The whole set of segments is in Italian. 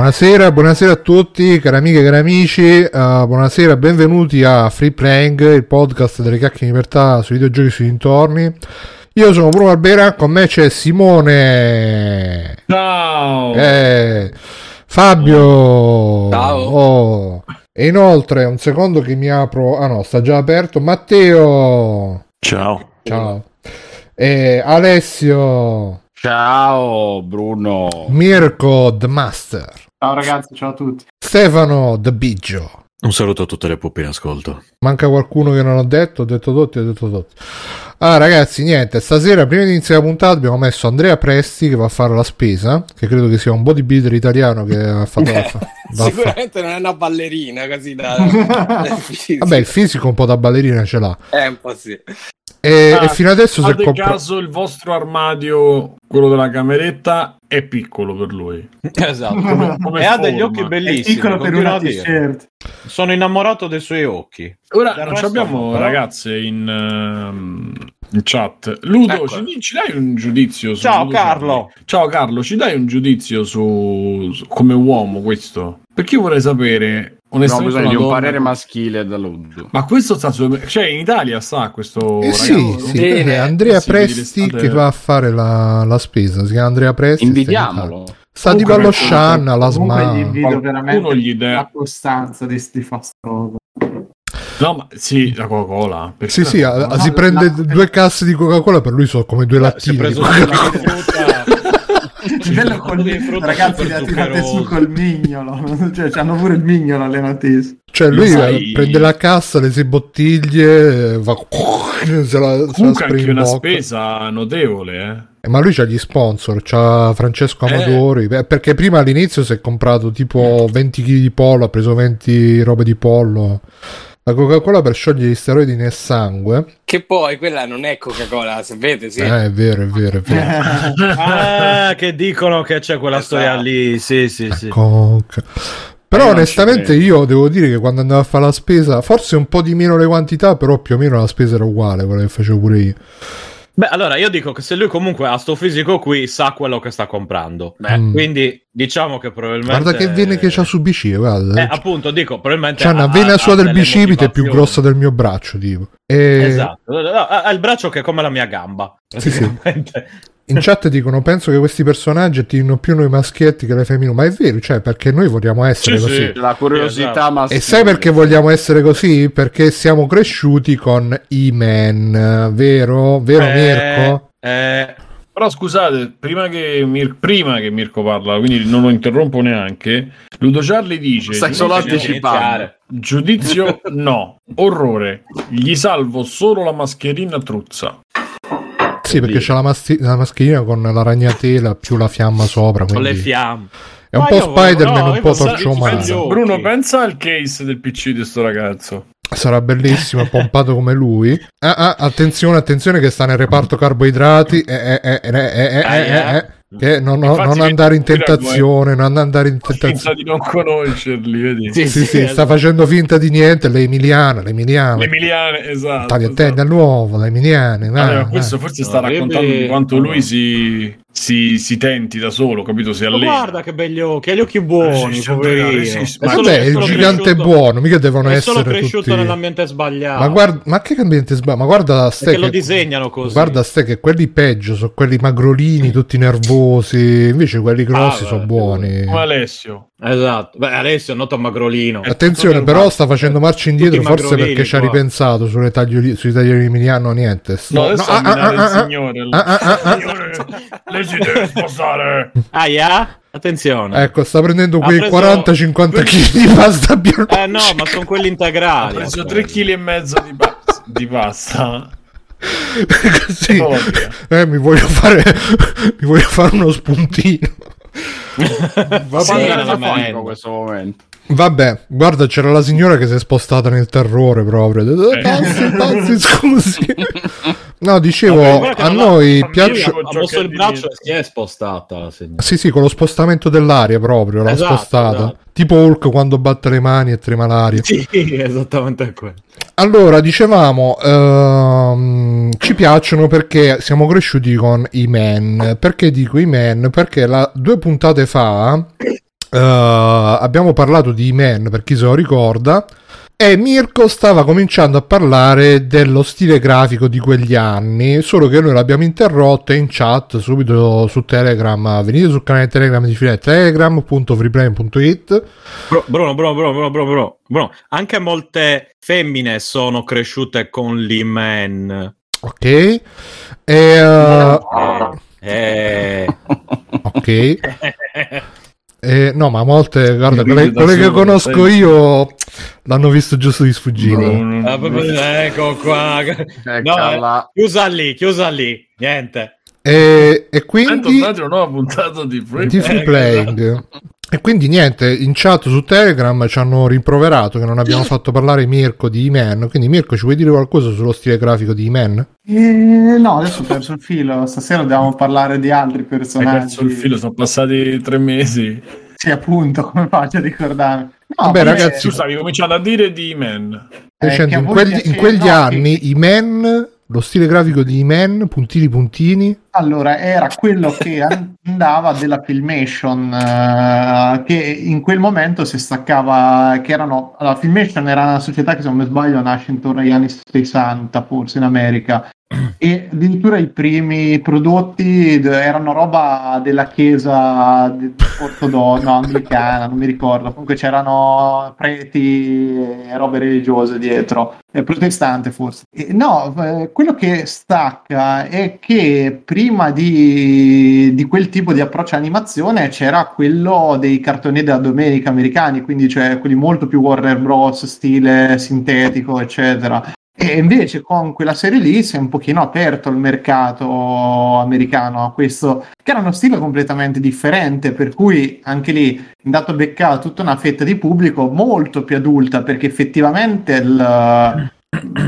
Buonasera, buonasera a tutti, cari amiche e cari amici. Uh, buonasera, benvenuti a Free Playing, il podcast delle cacche in libertà sui videogiochi e sui dintorni. Io sono Bruno Albera, con me c'è Simone. Ciao. Eh, Fabio. Ciao. Oh. E inoltre, un secondo che mi apro. Ah no, sta già aperto. Matteo. Ciao. Ciao. E Alessio. Ciao Bruno. Mirko The Master. Ciao ragazzi, ciao a tutti. Stefano The Biggio. Un saluto a tutte le puppe in ascolto. Manca qualcuno che non ho detto, ho detto tutti, ho detto tutti. Ah ragazzi, niente, stasera prima di iniziare la puntata abbiamo messo Andrea Presti che va a fare la spesa, che credo che sia un bodybuilder italiano che ha fatto la fa- va a fa- Sicuramente non è una ballerina così da... Vabbè, il fisico un po' da ballerina ce l'ha. È un po' sì. E, Ah, e fino adesso Fate comprato... caso il vostro armadio, quello della cameretta, è piccolo per lui. Esatto. Come- come e ha degli forma. occhi È bellissimi. piccolo per una t-shirt. Sono innamorato dei suoi occhi. Ora Del non resto abbiamo però. ragazze in, ehm, in chat. Ludo, Ecco. ci, ci dai un giudizio su Ciao, Ludo Carlo. Charlie? Ciao Carlo, ci dai un giudizio su, su- come uomo questo? Perché io vorrei sapere Ho onestamente bisogno di un donna- parere maschile da Ludo. Ma questo sta su cioè in Italia sta questo Eh sì, ragazzo? sì, Bene. perché Andrea Sì, vedi Presti che va a fare la, la spesa, si chiama Andrea Presti. Invidiamolo. Sta tipo allo Comunque, Shan, alla Comunque gli SMA. invidio veramente gli dà- la costanza di sti fa sta roba. No, ma sì, la Coca-Cola. perché Sì, sì, la Coca-Cola- si la- prende la- due casse di Coca-Cola, per lui sono come due Si è lattini. di preso Coca-Cola. bello col ragazzi le ha tirate su col mignolo. cioè, c'hanno pure il mignolo alle notizie. Cioè, lui Lo sai- eh, prende la cassa, le sei bottiglie, eh, va se la, se la Comunque spreme anche una spesa notevole, eh. Eh, Ma lui c'ha gli sponsor, c'ha Francesco Eh. Amadori, eh, perché prima all'inizio si è comprato tipo 20 kg di pollo, ha preso 20 robe di pollo. La Coca-Cola per sciogliere gli steroidi nel sangue. Che poi quella non è Coca-Cola, sapete, sì. Eh, è vero, è vero, è vero. Ah, che dicono che c'è quella Esatto. storia lì. Sì, sì, sì. Coca. Però Eh, onestamente io devo dire che quando andavo a fare la spesa, forse un po' di meno le quantità, però più o meno la spesa era uguale, quella che facevo pure io. Beh, allora io dico che se lui comunque ha sto fisico qui, sa quello che sta comprando. Beh, Mm. Quindi diciamo che probabilmente. Guarda che vene che c'ha su BC, guarda. Eh, appunto, dico, probabilmente. C'ha una vena ha- sua ha del bicipite più grossa del mio braccio, tipo. E Esatto, ha ha il braccio che è come la mia gamba. Sì, sì. In chat dicono: Penso che questi personaggi attirino più noi maschietti che le femmine. Ma è vero, cioè, perché noi vogliamo essere Sì, così. sì. la curiosità Esatto. maschile. E sai perché vogliamo essere così? Perché siamo cresciuti con I-Man, vero? Vero, Mirko? Eh, Però scusate, prima che, Mir- prima che Mirko parla, quindi non lo interrompo neanche, Ludo Charlie dice... Stai solo anticipando. Giudizio no, orrore, gli salvo solo la mascherina truzza. Sì, perché c'è la, mas- la, mascherina con la ragnatela più la fiamma sopra. Con le fiamme. È un Ma po' Spider-Man, no, un po' Torcio Umano. Bruno, pensa al case del PC di sto ragazzo. Sarà bellissimo, è pompato come lui. Ah, ah, attenzione, attenzione che sta nel reparto carboidrati. Eh, eh, eh, eh, eh, eh, eh. eh, eh. Che non, non- Infatti non vedi, andare in tentazione, non andare in Finta tentazione. di non conoscerli, vedi? Sì, Sì, sì, sta esatto. facendo finta di niente. Le emiliane, le emiliane. Le emiliane, esatto. Attenti esatto. all'uovo, le emiliane. ma vai. questo forse sta raccontando di quanto lui si, si, si tenti da solo, capito? Si Ma allena. guarda che begli occhi, ha gli occhi buoni, Sì, sì, poverino. sì, sì, È ma Vabbè, è il gigante è buono, mica devono È essere solo cresciuto tutti... nell'ambiente sbagliato. Ma guarda, ma che ambiente sbaglio? Ma guarda ste Perché lo che- disegnano così. Guarda ste che quelli peggio sono quelli magrolini, tutti nervosi, invece quelli grossi Ah, sono buoni. Come Alessio. Esatto. Beh, Alessio è noto magrolino. Attenzione, però sta facendo marcia indietro Tutti forse perché ci ha ripensato sulle taglioli- sui taglioli Emiliano, niente. Sto- No, adesso no, ah, ah, il ah, ah, signore. ah, ah, ah, ah. Signore, lei si deve sposare. Aia? Attenzione. Ecco, sta prendendo Ha quei preso- 40-50 kg di pasta bianca. Eh no, ma sono quelli Ha integrali. preso 3 kg e mezzo di, pa- di pasta. Così. Povera. Eh, mi voglio fare mi voglio fare uno spuntino. Va Sì, bene, la in questo momento. Vabbè, guarda, c'era la signora che si è spostata nel terrore proprio. Eh. Pazzi, pazzi, scusi. No, dicevo, Vabbè, a noi piace... Ha mosso il braccio e si è spostata la signora. Sì, sì, con lo spostamento dell'aria proprio, l'ha Esatto, spostata. esatto. Tipo Hulk quando batte le mani e trema l'aria. Sì, esattamente quello. Allora, dicevamo, ehm, ci piacciono perché siamo cresciuti con i men. Perché dico i men? Perché la- due puntate fa eh, abbiamo parlato di Man per chi se lo ricorda e Mirko stava cominciando a parlare dello stile grafico di quegli anni, solo che noi l'abbiamo interrotto in chat subito su Telegram. Venite sul canale Telegram di File telegram.freeplane.it. Bruno, Bruno, Bruno, Bruno, Bruno, Bruno, Bruno, anche molte femmine sono cresciute con l'Iman. Ok. E, eh, Eh, ok. Eh, no, ma molte, guarda, Quindi quelle, quelle che conosco io l'hanno visto giusto di sfuggita. ah, ecco qua. No, Eccola. eh, chiusa lì, chiusa lì, niente. E, e quindi a una nuova puntata di Free di free playing. E quindi niente, in chat su Telegram ci hanno rimproverato che non abbiamo fatto parlare Mirko di E-Man. Quindi Mirko, ci vuoi dire qualcosa sullo stile grafico di E-Man? Eh, no, adesso ho perso il filo. Stasera dobbiamo parlare di altri personaggi. perso il filo, sono passati tre mesi. Sì, appunto, come faccio a ricordarmi? No, Vabbè, ragazzi, Tu stavi cominciando a dire di Man. Eh, che in, in quegli no, anni E-Man, lo stile grafico di E-Man, puntini puntini. Allora, era quello che andava della Filmation, eh, che in quel momento si staccava, che erano, allora, Filmation era una società che se non mi sbaglio nasce intorno agli anni 60, forse in America, e addirittura i primi prodotti erano roba della chiesa ortodossa, no, anglicana, non mi ricordo, comunque c'erano preti e robe religiose dietro, eh, protestante forse. E no, eh, quello che stacca è che prima di, di quel tipo di approccio animazione c'era quello dei cartoni della domenica americani, quindi cioè quelli molto più Warner Bros. stile sintetico, eccetera. E invece con quella serie lì si è un pochino aperto il mercato americano a questo, che era uno stile completamente differente, per cui anche lì è andato a beccare tutta una fetta di pubblico molto più adulta, perché effettivamente il,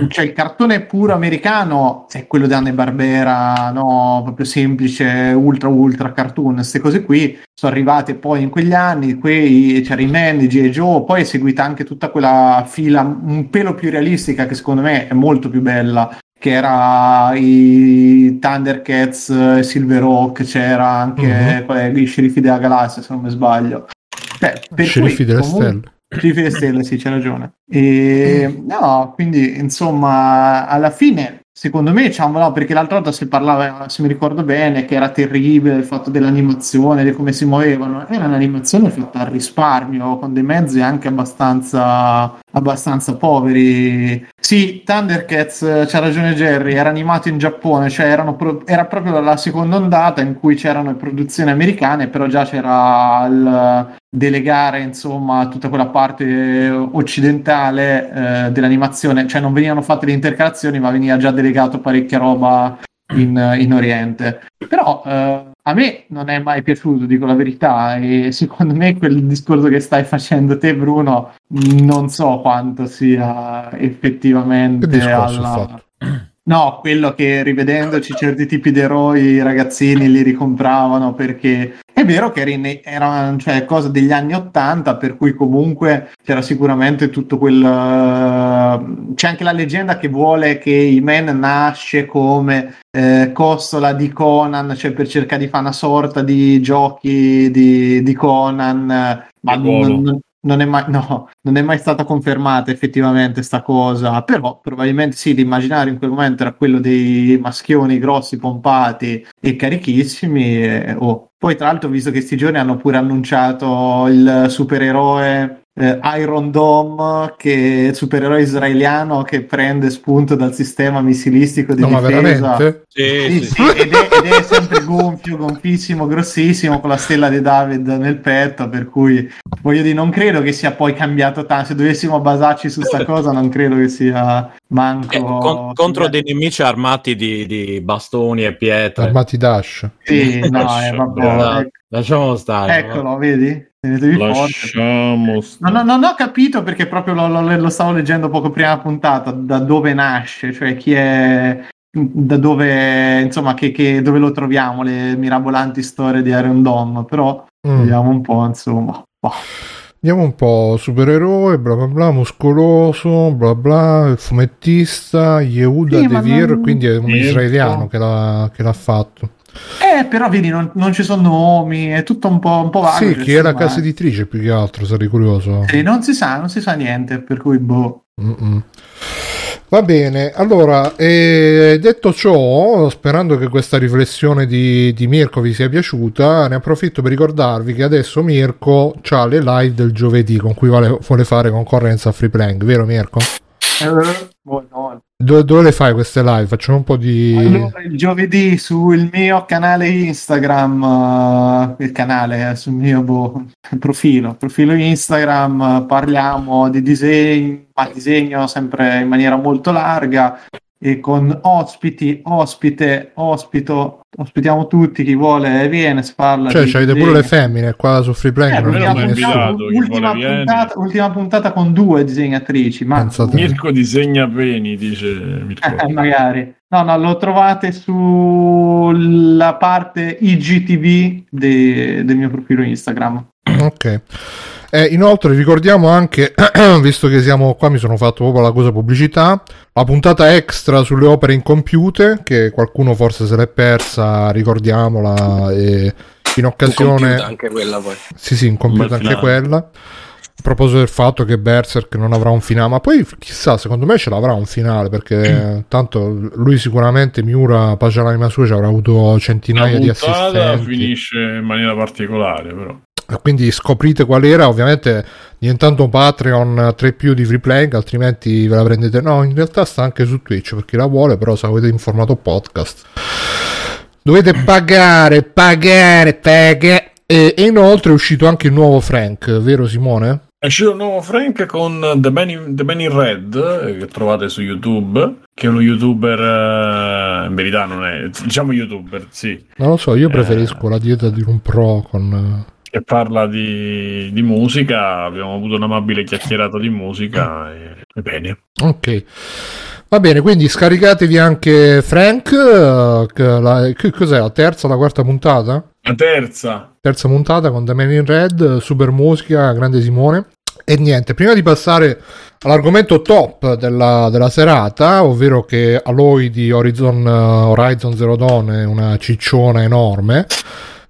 cioè il cartone puro americano è quello di Anne Barbera, no? proprio semplice, ultra ultra cartoon, queste cose qui sono arrivate poi in quegli anni, quei, c'era i Man, i G.I. Joe, poi è seguita anche tutta quella fila un pelo più realistica che secondo me è molto più bella, che era i Thundercats, eh, Silverhawk, c'era anche Mhm. è, i sceriffi della galassia se non mi sbaglio. Cioè, Sceriffi cui, delle comunque- stelle. Sceriffi delle stelle, sì, c'è ragione. E, no, quindi insomma, alla fine, secondo me, diciamo, no, perché l'altra volta si parlava, se mi ricordo bene, che era terribile il fatto dell'animazione, di come si muovevano. Era un'animazione fatta al risparmio, con dei mezzi anche abbastanza, abbastanza poveri. Sì, Thundercats, eh, c'ha ragione Jerry, era animato in Giappone, cioè pro- era proprio la seconda ondata in cui c'erano le produzioni americane, però già c'era il delegare insomma tutta quella parte occidentale eh, dell'animazione, cioè non venivano fatte le intercalazioni, ma veniva già delegato parecchia roba in, in Oriente. Però eh, a me non è mai piaciuto, dico la verità, e secondo me quel discorso che stai facendo te, Bruno, non so quanto sia effettivamente alla- fatto? No, quello che rivedendoci certi tipi di eroi i ragazzini li ricompravano perché è vero che era, cioè, cosa degli anni Ottanta, per cui comunque c'era sicuramente tutto quel... eh, c'è anche la leggenda che vuole che I-Man nasce come eh, costola di Conan, cioè per cercare di fare una sorta di giochi di, di Conan, ma non, non è mai, no, non è mai stata confermata effettivamente sta cosa, però probabilmente sì, l'immaginario in quel momento era quello dei maschioni grossi, pompati e carichissimi. e- oh. Poi tra l'altro, visto che sti giorni hanno pure annunciato il supereroe eh, Iron Dome, che è il supereroe israeliano che prende spunto dal sistema missilistico di No, ma difesa. veramente? Sì, Sì, sì. sì, ed, è, ed è sempre gonfio, gonfissimo, grossissimo, con la stella di David nel petto, per cui voglio dire, non credo che sia poi cambiato tanto. Se dovessimo basarci su sta cosa, non credo che sia manco... Eh, con- contro dei nemici armati di, di bastoni e pietre. Armati Dash. Sì, no, eh, vabbè. Lasciamo stare. Eccolo, vedi? Tenetevi forte. Lasciamo No, stare. no, non ho capito perché proprio lo, lo- lo stavo leggendo poco prima puntata, da dove nasce, cioè chi è, da dove, insomma, che, che- dove lo troviamo, le mirabolanti storie di Iron Dome, però Mm. vediamo un po', insomma. Boh. Andiamo un po' supereroe, bla bla bla, muscoloso, bla bla, fumettista, Yehuda Sì, Devir, non- quindi è un Sì, israeliano no. che l'ha, che l'ha fatto. Eh, però vedi, non, non ci sono nomi, è tutto un po', un po vago. Sì, cioè, chi è la casa editrice più che altro, sarei curioso. sì, non si sa, non si sa niente, per cui boh. Mm-mm. Va bene, allora, eh, detto ciò, sperando che questa riflessione di, di Mirko vi sia piaciuta, ne approfitto per ricordarvi che adesso Mirko ha le live del giovedì con cui vuole, vuole fare concorrenza a Free Playing, vero Mirko? Eh, boh, no. Dove, dove le fai queste live? Facciamo un po' di... Allora, il giovedì sul mio canale Instagram, eh, il canale eh, sul mio boh, profilo, profilo Instagram, eh, parliamo di disegno, ma disegno sempre in maniera molto larga e con ospiti, ospite, ospito, ospitiamo tutti, chi vuole viene, si parla Cioè, di c'avete disegno. pure le femmine qua su Free Playing. Eh, non nessuno. invitato, ultima, puntata, ultima puntata con due disegnatrici, ma. Mirko disegna peni, dice Mirko. Eh, magari. No, no, lo trovate sulla parte IGTV de- del mio profilo Instagram. Ok. Eh, inoltre ricordiamo anche, visto che siamo qua, mi sono fatto proprio la cosa pubblicità, la puntata extra sulle opere incompiute, che qualcuno forse se l'è persa, ricordiamola, e in occasione... Incompiuta anche quella poi. Sì, sì, incompiuta anche quella. A proposito del fatto che Berserk non avrà un finale, ma poi chissà, secondo me ce l'avrà un finale perché tanto lui sicuramente Miura, pace all'anima sua, ci avrà avuto centinaia La di puntata assistenti. finisce in maniera particolare, però. E Quindi scoprite qual era, ovviamente diventando Patreon 3 più di free playing, altrimenti ve la prendete. No, in realtà sta anche su Twitch per chi la vuole, però se avete in formato podcast dovete pagare, pagare, pagare. E, e inoltre è uscito anche il nuovo Frank, vero Simone? È uscito un nuovo Frank con The Man in, The Man in Red, eh, che trovate su YouTube, che è uno youtuber, eh, in verità non è, diciamo youtuber, sì, Non lo so, io preferisco la dieta di un pro con... che parla di, di musica, abbiamo avuto un'amabile chiacchierata di musica, e, e bene. Ok. Va bene, quindi scaricatevi anche Frank, eh, la- che cos'è la terza la quarta puntata? La terza, terza puntata con The Man in Red, super musica, grande Simone. E niente, prima di passare all'argomento top della, della serata, ovvero che Aloy di Horizon, eh, Horizon Zero Dawn è una cicciona enorme,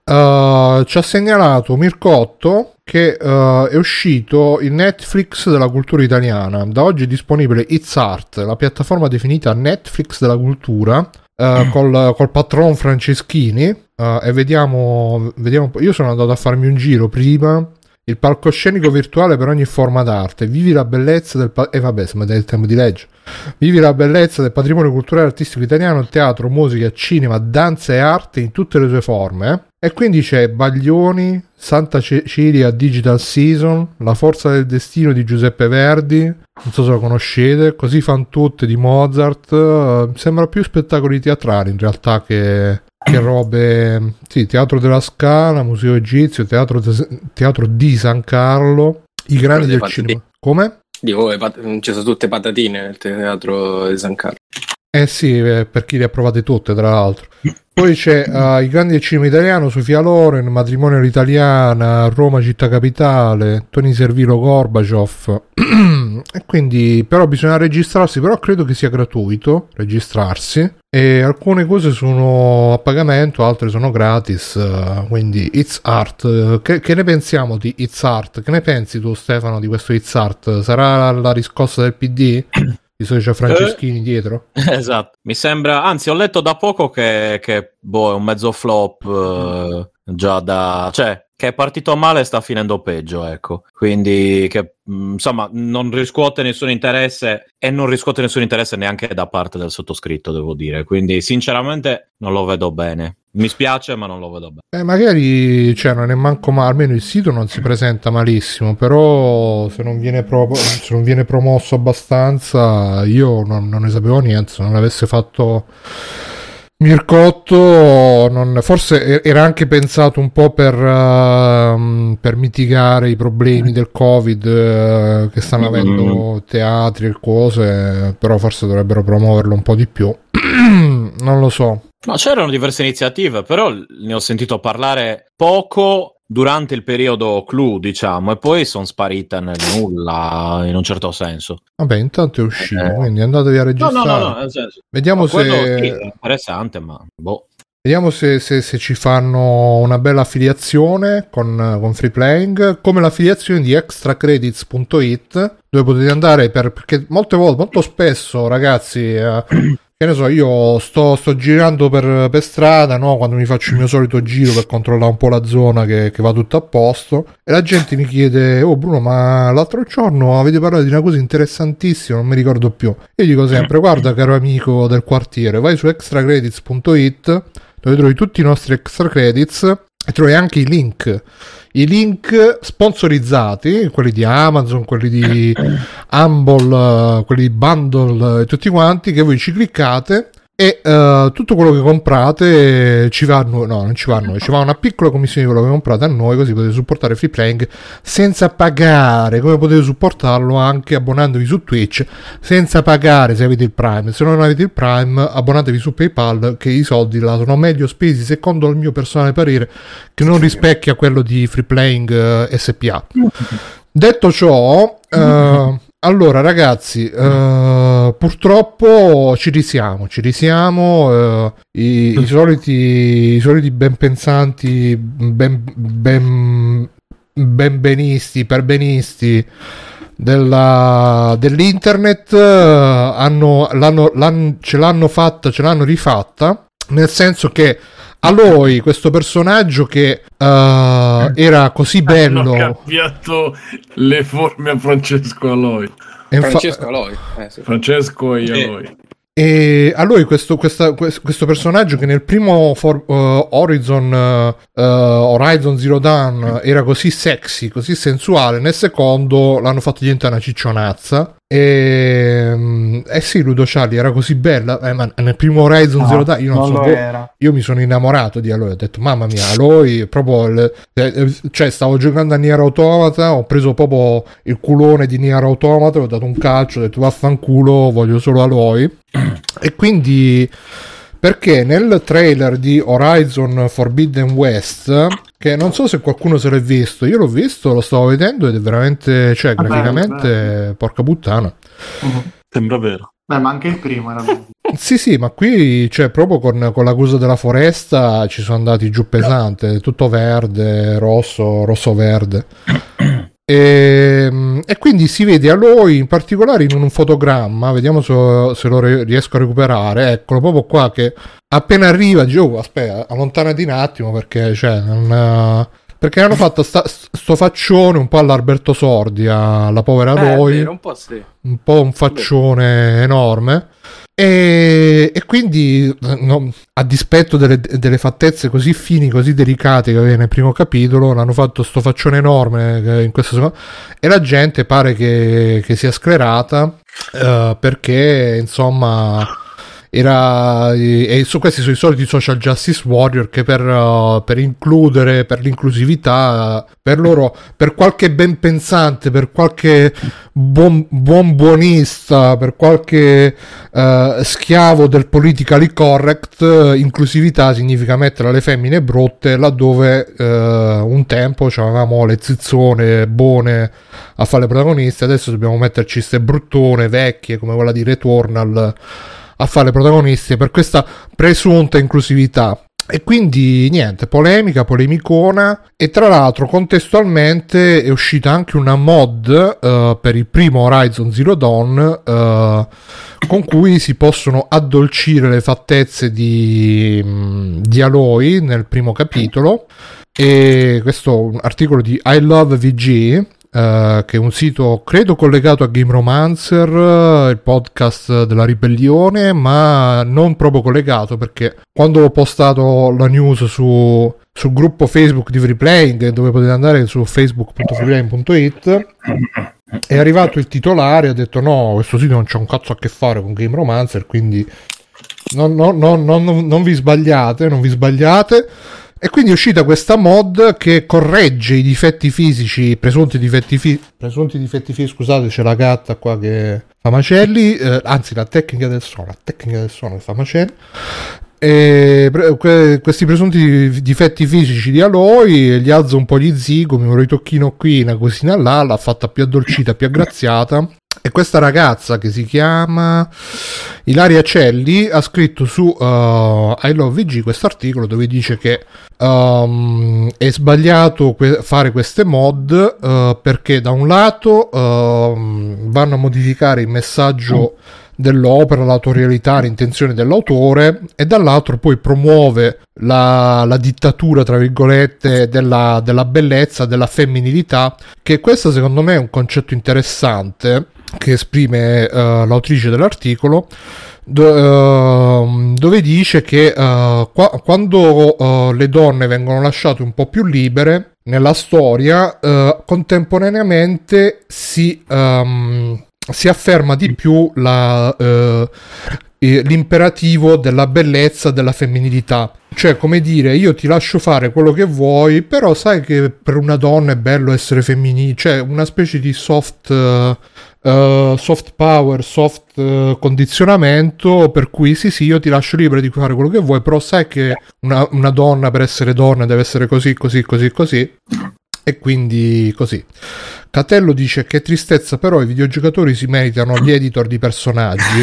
eh, ci ha segnalato Mircotto che eh, è uscito il Netflix della cultura italiana. Da oggi è disponibile It's Art, la piattaforma definita Netflix della cultura, eh, col, col patron Franceschini. eh, e vediamo, vediamo un po'. Io sono andato a farmi un giro prima. Il palcoscenico virtuale per ogni forma d'arte. Vivi la bellezza del. Pa- e vabbè, se mi dai il tempo di leggere. Vivi la bellezza del patrimonio culturale e artistico italiano, teatro, musica, cinema, danza e arte in tutte le sue forme. E quindi c'è Baglioni, Santa Cecilia Digital Season, La forza del destino di Giuseppe Verdi, non so se lo conoscete, Così fan tutte di Mozart. eh, sembra più spettacoli teatrali in realtà che, che robe. Sì, Teatro della Scala, Museo Egizio, Teatro, de- teatro di San Carlo, i grandi del dei cinema. Come? Dico, pat- ci sono tutte patatine nel teatro di San Carlo. Eh sì, eh, per chi le ha provate tutte, tra l'altro. Poi c'è eh, I grandi del cinema italiano, Sofia Loren, Matrimonio all'italiana, Roma città capitale, Tony Servilo Gorbaciov. e quindi, però bisogna registrarsi, però credo che sia gratuito registrarsi. E alcune cose sono a pagamento, altre sono gratis. eh, quindi It's Art. Che, che ne pensiamo di It's Art? Che ne pensi tu, Stefano, di questo It's Art? Sarà la riscossa del PD? Che c'è Franceschini dietro? Esatto, mi sembra, anzi ho letto da poco che, che, boh, è un mezzo flop eh, già da... cioè che è partito male e sta finendo peggio, ecco. Quindi che mh, insomma non riscuote nessun interesse e non riscuote nessun interesse neanche da parte del sottoscritto, devo dire. Quindi sinceramente non lo vedo bene. Mi spiace, ma non lo vedo bene. Eh, magari cioè, non è manco ma almeno il sito non si presenta malissimo, però se non viene, pro- se non viene promosso abbastanza, io non, non ne sapevo niente, se non l'avesse fatto Mircotto, non- forse era anche pensato un po' per, ehm, per mitigare i problemi del Covid eh, che stanno avendo teatri e cose, però forse dovrebbero promuoverlo un po' di più. non lo so. No, c'erano diverse iniziative, però ne ho sentito parlare poco durante il periodo clou, diciamo, e poi sono sparite nel nulla, in un certo senso. Vabbè, intanto è uscito, Eh. quindi andatevi a No, registrare. no, no, no, nel senso. Vediamo se... sì, è interessante, ma boh. Vediamo se, se- se ci fanno una bella affiliazione con, con Free Playing, come l'affiliazione di extracredits.it, dove potete andare per, perché molte volte, molto spesso, ragazzi, eh, che ne so, io sto, sto girando per, per strada, no? Quando mi faccio il mio solito giro per controllare un po' la zona che, che va tutto a posto, e la gente mi chiede, oh Bruno, ma l'altro giorno avete parlato di una cosa interessantissima, non mi ricordo più. Io dico sempre, guarda caro amico del quartiere, vai su extracredits.it, dove trovi tutti i nostri extra credits e trovi anche i link. I link sponsorizzati, quelli di Amazon, quelli di Humble, eh, quelli di Bundle e tutti quanti, che voi ci cliccate e eh, tutto quello che comprate ci va a noi, no, non ci va a noi, ci va una piccola commissione di quello che comprate a noi, così potete supportare Free Playing senza pagare, come potete supportarlo anche abbonandovi su Twitch senza pagare se avete il Prime. Se non avete il Prime, abbonatevi su PayPal che i soldi là sono meglio spesi secondo il mio personale parere che non rispecchia quello di Free Playing eh, SPA. Detto ciò, eh, allora ragazzi, purtroppo ci risiamo, ci risiamo, eh, i, i soliti, i soliti ben pensanti, ben, ben, benbenisti, perbenisti della- dell'internet eh, hanno, l'hanno- l'han- ce l'hanno fatta, ce l'hanno rifatta, nel senso che Aloy, questo personaggio che eh, era così bello... Hanno cambiato le forme a Francesco Aloi. Francesco Aloi. Eh, sì. Francesco e. Aloi. E a lui questo, questa- questo, personaggio che nel primo For- eh, Horizon, eh, Horizon Zero Dawn era così sexy, così sensuale, nel secondo l'hanno fatto diventare una ciccionazza. E, mm, eh sì, Ludo Charlie era così bella. eh, ma nel primo Horizon No, Zero Dawn io non, so era. io mi sono innamorato di Aloy, ho detto mamma mia, Aloy è proprio il- cioè stavo giocando a Nier Automata, ho preso proprio il culone di Nier Automata, ho dato un calcio, ho detto vaffanculo, voglio solo Aloy. E quindi perché nel trailer di Horizon Forbidden West che non so se qualcuno se l'è visto, io l'ho visto, lo stavo vedendo ed è veramente, cioè Vabbè, graficamente porca puttana. Mhm. Sembra vero. Beh, ma anche il primo era bello. Sì, sì, ma qui, cioè, proprio con, con l'accusa della foresta ci sono andati giù pesante, tutto verde, rosso, rosso-verde. E, e quindi si vede a lui in particolare in un fotogramma, vediamo se, se lo re- riesco a recuperare, eccolo proprio qua che appena arriva, dice, oh, aspetta, allontanati un attimo perché, cioè, non... Perché hanno fatto sta- sto faccione un po' all'Alberto Sordi, alla povera Eh, Loi vero, un po' sì. un po' un faccione enorme. E, e quindi, eh, no, a dispetto delle, delle fattezze così fini, così delicate che aveva nel primo capitolo, l'hanno fatto sto faccione enorme che in questo secondo, e la gente pare che, che sia sclerata eh, perché insomma era e su questi sono i soliti social justice warrior che per, uh, per includere per l'inclusività per loro per qualche ben pensante per qualche buon, buon buonista per qualche uh, schiavo del politically correct inclusività significa mettere le femmine brutte laddove uh, un tempo avevamo le zizzone buone a fare le protagoniste adesso dobbiamo metterci queste bruttone vecchie come quella di Returnal a fare le protagoniste per questa presunta inclusività. E quindi niente, polemica, polemicona e tra l'altro contestualmente è uscita anche una mod eh, per il primo Horizon Zero Dawn eh, con cui si possono addolcire le fattezze di, di Aloy nel primo capitolo e questo articolo di I Love VG eh, che è un sito credo collegato a Game Romancer, eh, il podcast della ribellione, ma non proprio collegato perché quando ho postato la news su, sul gruppo Facebook di Freeplaying, dove potete andare su facebook.freeplaying.it, è arrivato il titolare e ha detto no, questo sito non c'è un cazzo a che fare con Game Romancer, quindi non, non- non- non- non vi sbagliate, non vi sbagliate. E quindi è uscita questa mod che corregge i difetti fisici, presunti difetti, fi- presunti difetti fisici, scusate c'è la gatta qua che fa macelli, eh, anzi la tecnica del suono, la tecnica del suono che fa macelli. Pre- que- questi presunti difetti fisici di Aloy gli alza un po' gli zigomi, un ritocchino qui, una cosina là, l'ha fatta più addolcita, più aggraziata. E questa ragazza che si chiama Ilaria Celli ha scritto su uh, I Love VG questo articolo dove dice che um, è sbagliato que- fare queste mod uh, perché da un lato uh, vanno a modificare il messaggio dell'opera, l'autorialità, l'intenzione dell'autore e dall'altro poi promuove la, la dittatura, tra virgolette, della, della bellezza, della femminilità, che questo secondo me è un concetto interessante che esprime uh, l'autrice dell'articolo do, uh, dove dice che uh, qua, quando le donne vengono lasciate un po' più libere nella storia contemporaneamente si, um, si afferma di più la, l'imperativo della bellezza, della femminilità. Cioè, come dire, io ti lascio fare quello che vuoi, però sai che per una donna è bello essere femminile, cioè una specie di soft, uh, soft power, soft uh, condizionamento, per cui sì, sì, io ti lascio libero di fare quello che vuoi, però sai che una, una donna per essere donna deve essere così, così, così, così. E quindi così. Catello dice che tristezza, però i videogiocatori si meritano gli editor di personaggi.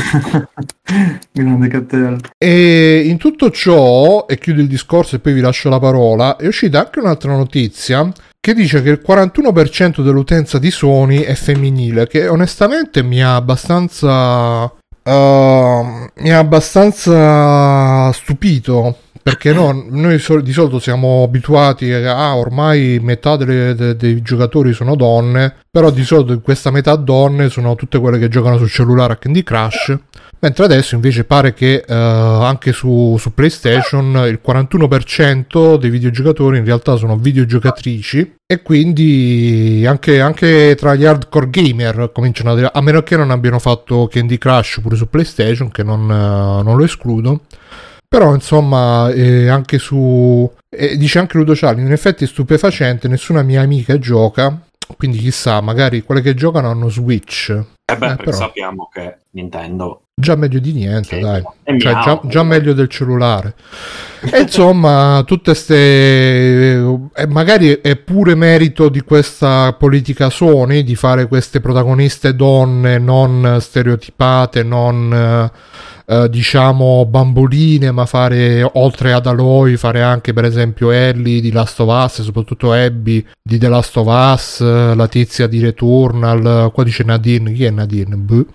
Grande Catello. E in tutto ciò, e chiudo il discorso e poi vi lascio la parola, è uscita anche un'altra notizia che dice che il 41% dell'utenza di Sony è femminile, che onestamente mi ha abbastanza... Uh, mi ha abbastanza stupito perché no, noi di solito siamo abituati a ah, ormai metà delle, de, dei giocatori sono donne, però di solito questa metà donne sono tutte quelle che giocano sul cellulare a Candy Crush, mentre adesso invece pare che uh, anche su, su, PlayStation il 41% dei videogiocatori in realtà sono videogiocatrici e quindi anche, anche tra gli hardcore gamer cominciano a dire, a meno che non abbiano fatto Candy Crush pure su PlayStation, che non, non lo escludo. Però insomma, eh, anche su... Eh, dice anche Ludo Ciali, in effetti è stupefacente, nessuna mia amica gioca, quindi chissà, magari quelle che giocano hanno Switch. Eh beh, Eh, però. sappiamo che Nintendo... Già meglio di niente, Sì, dai. Cioè, già, già meglio del cellulare. E insomma, tutte queste. E magari è pure merito di questa politica Sony di fare queste protagoniste donne non stereotipate, non. Eh, diciamo bamboline ma fare oltre ad Aloy fare anche per esempio Ellie di Last of Us soprattutto Abby di The Last of Us la tizia di Returnal qua dice Nadine chi è Nadine? Boh.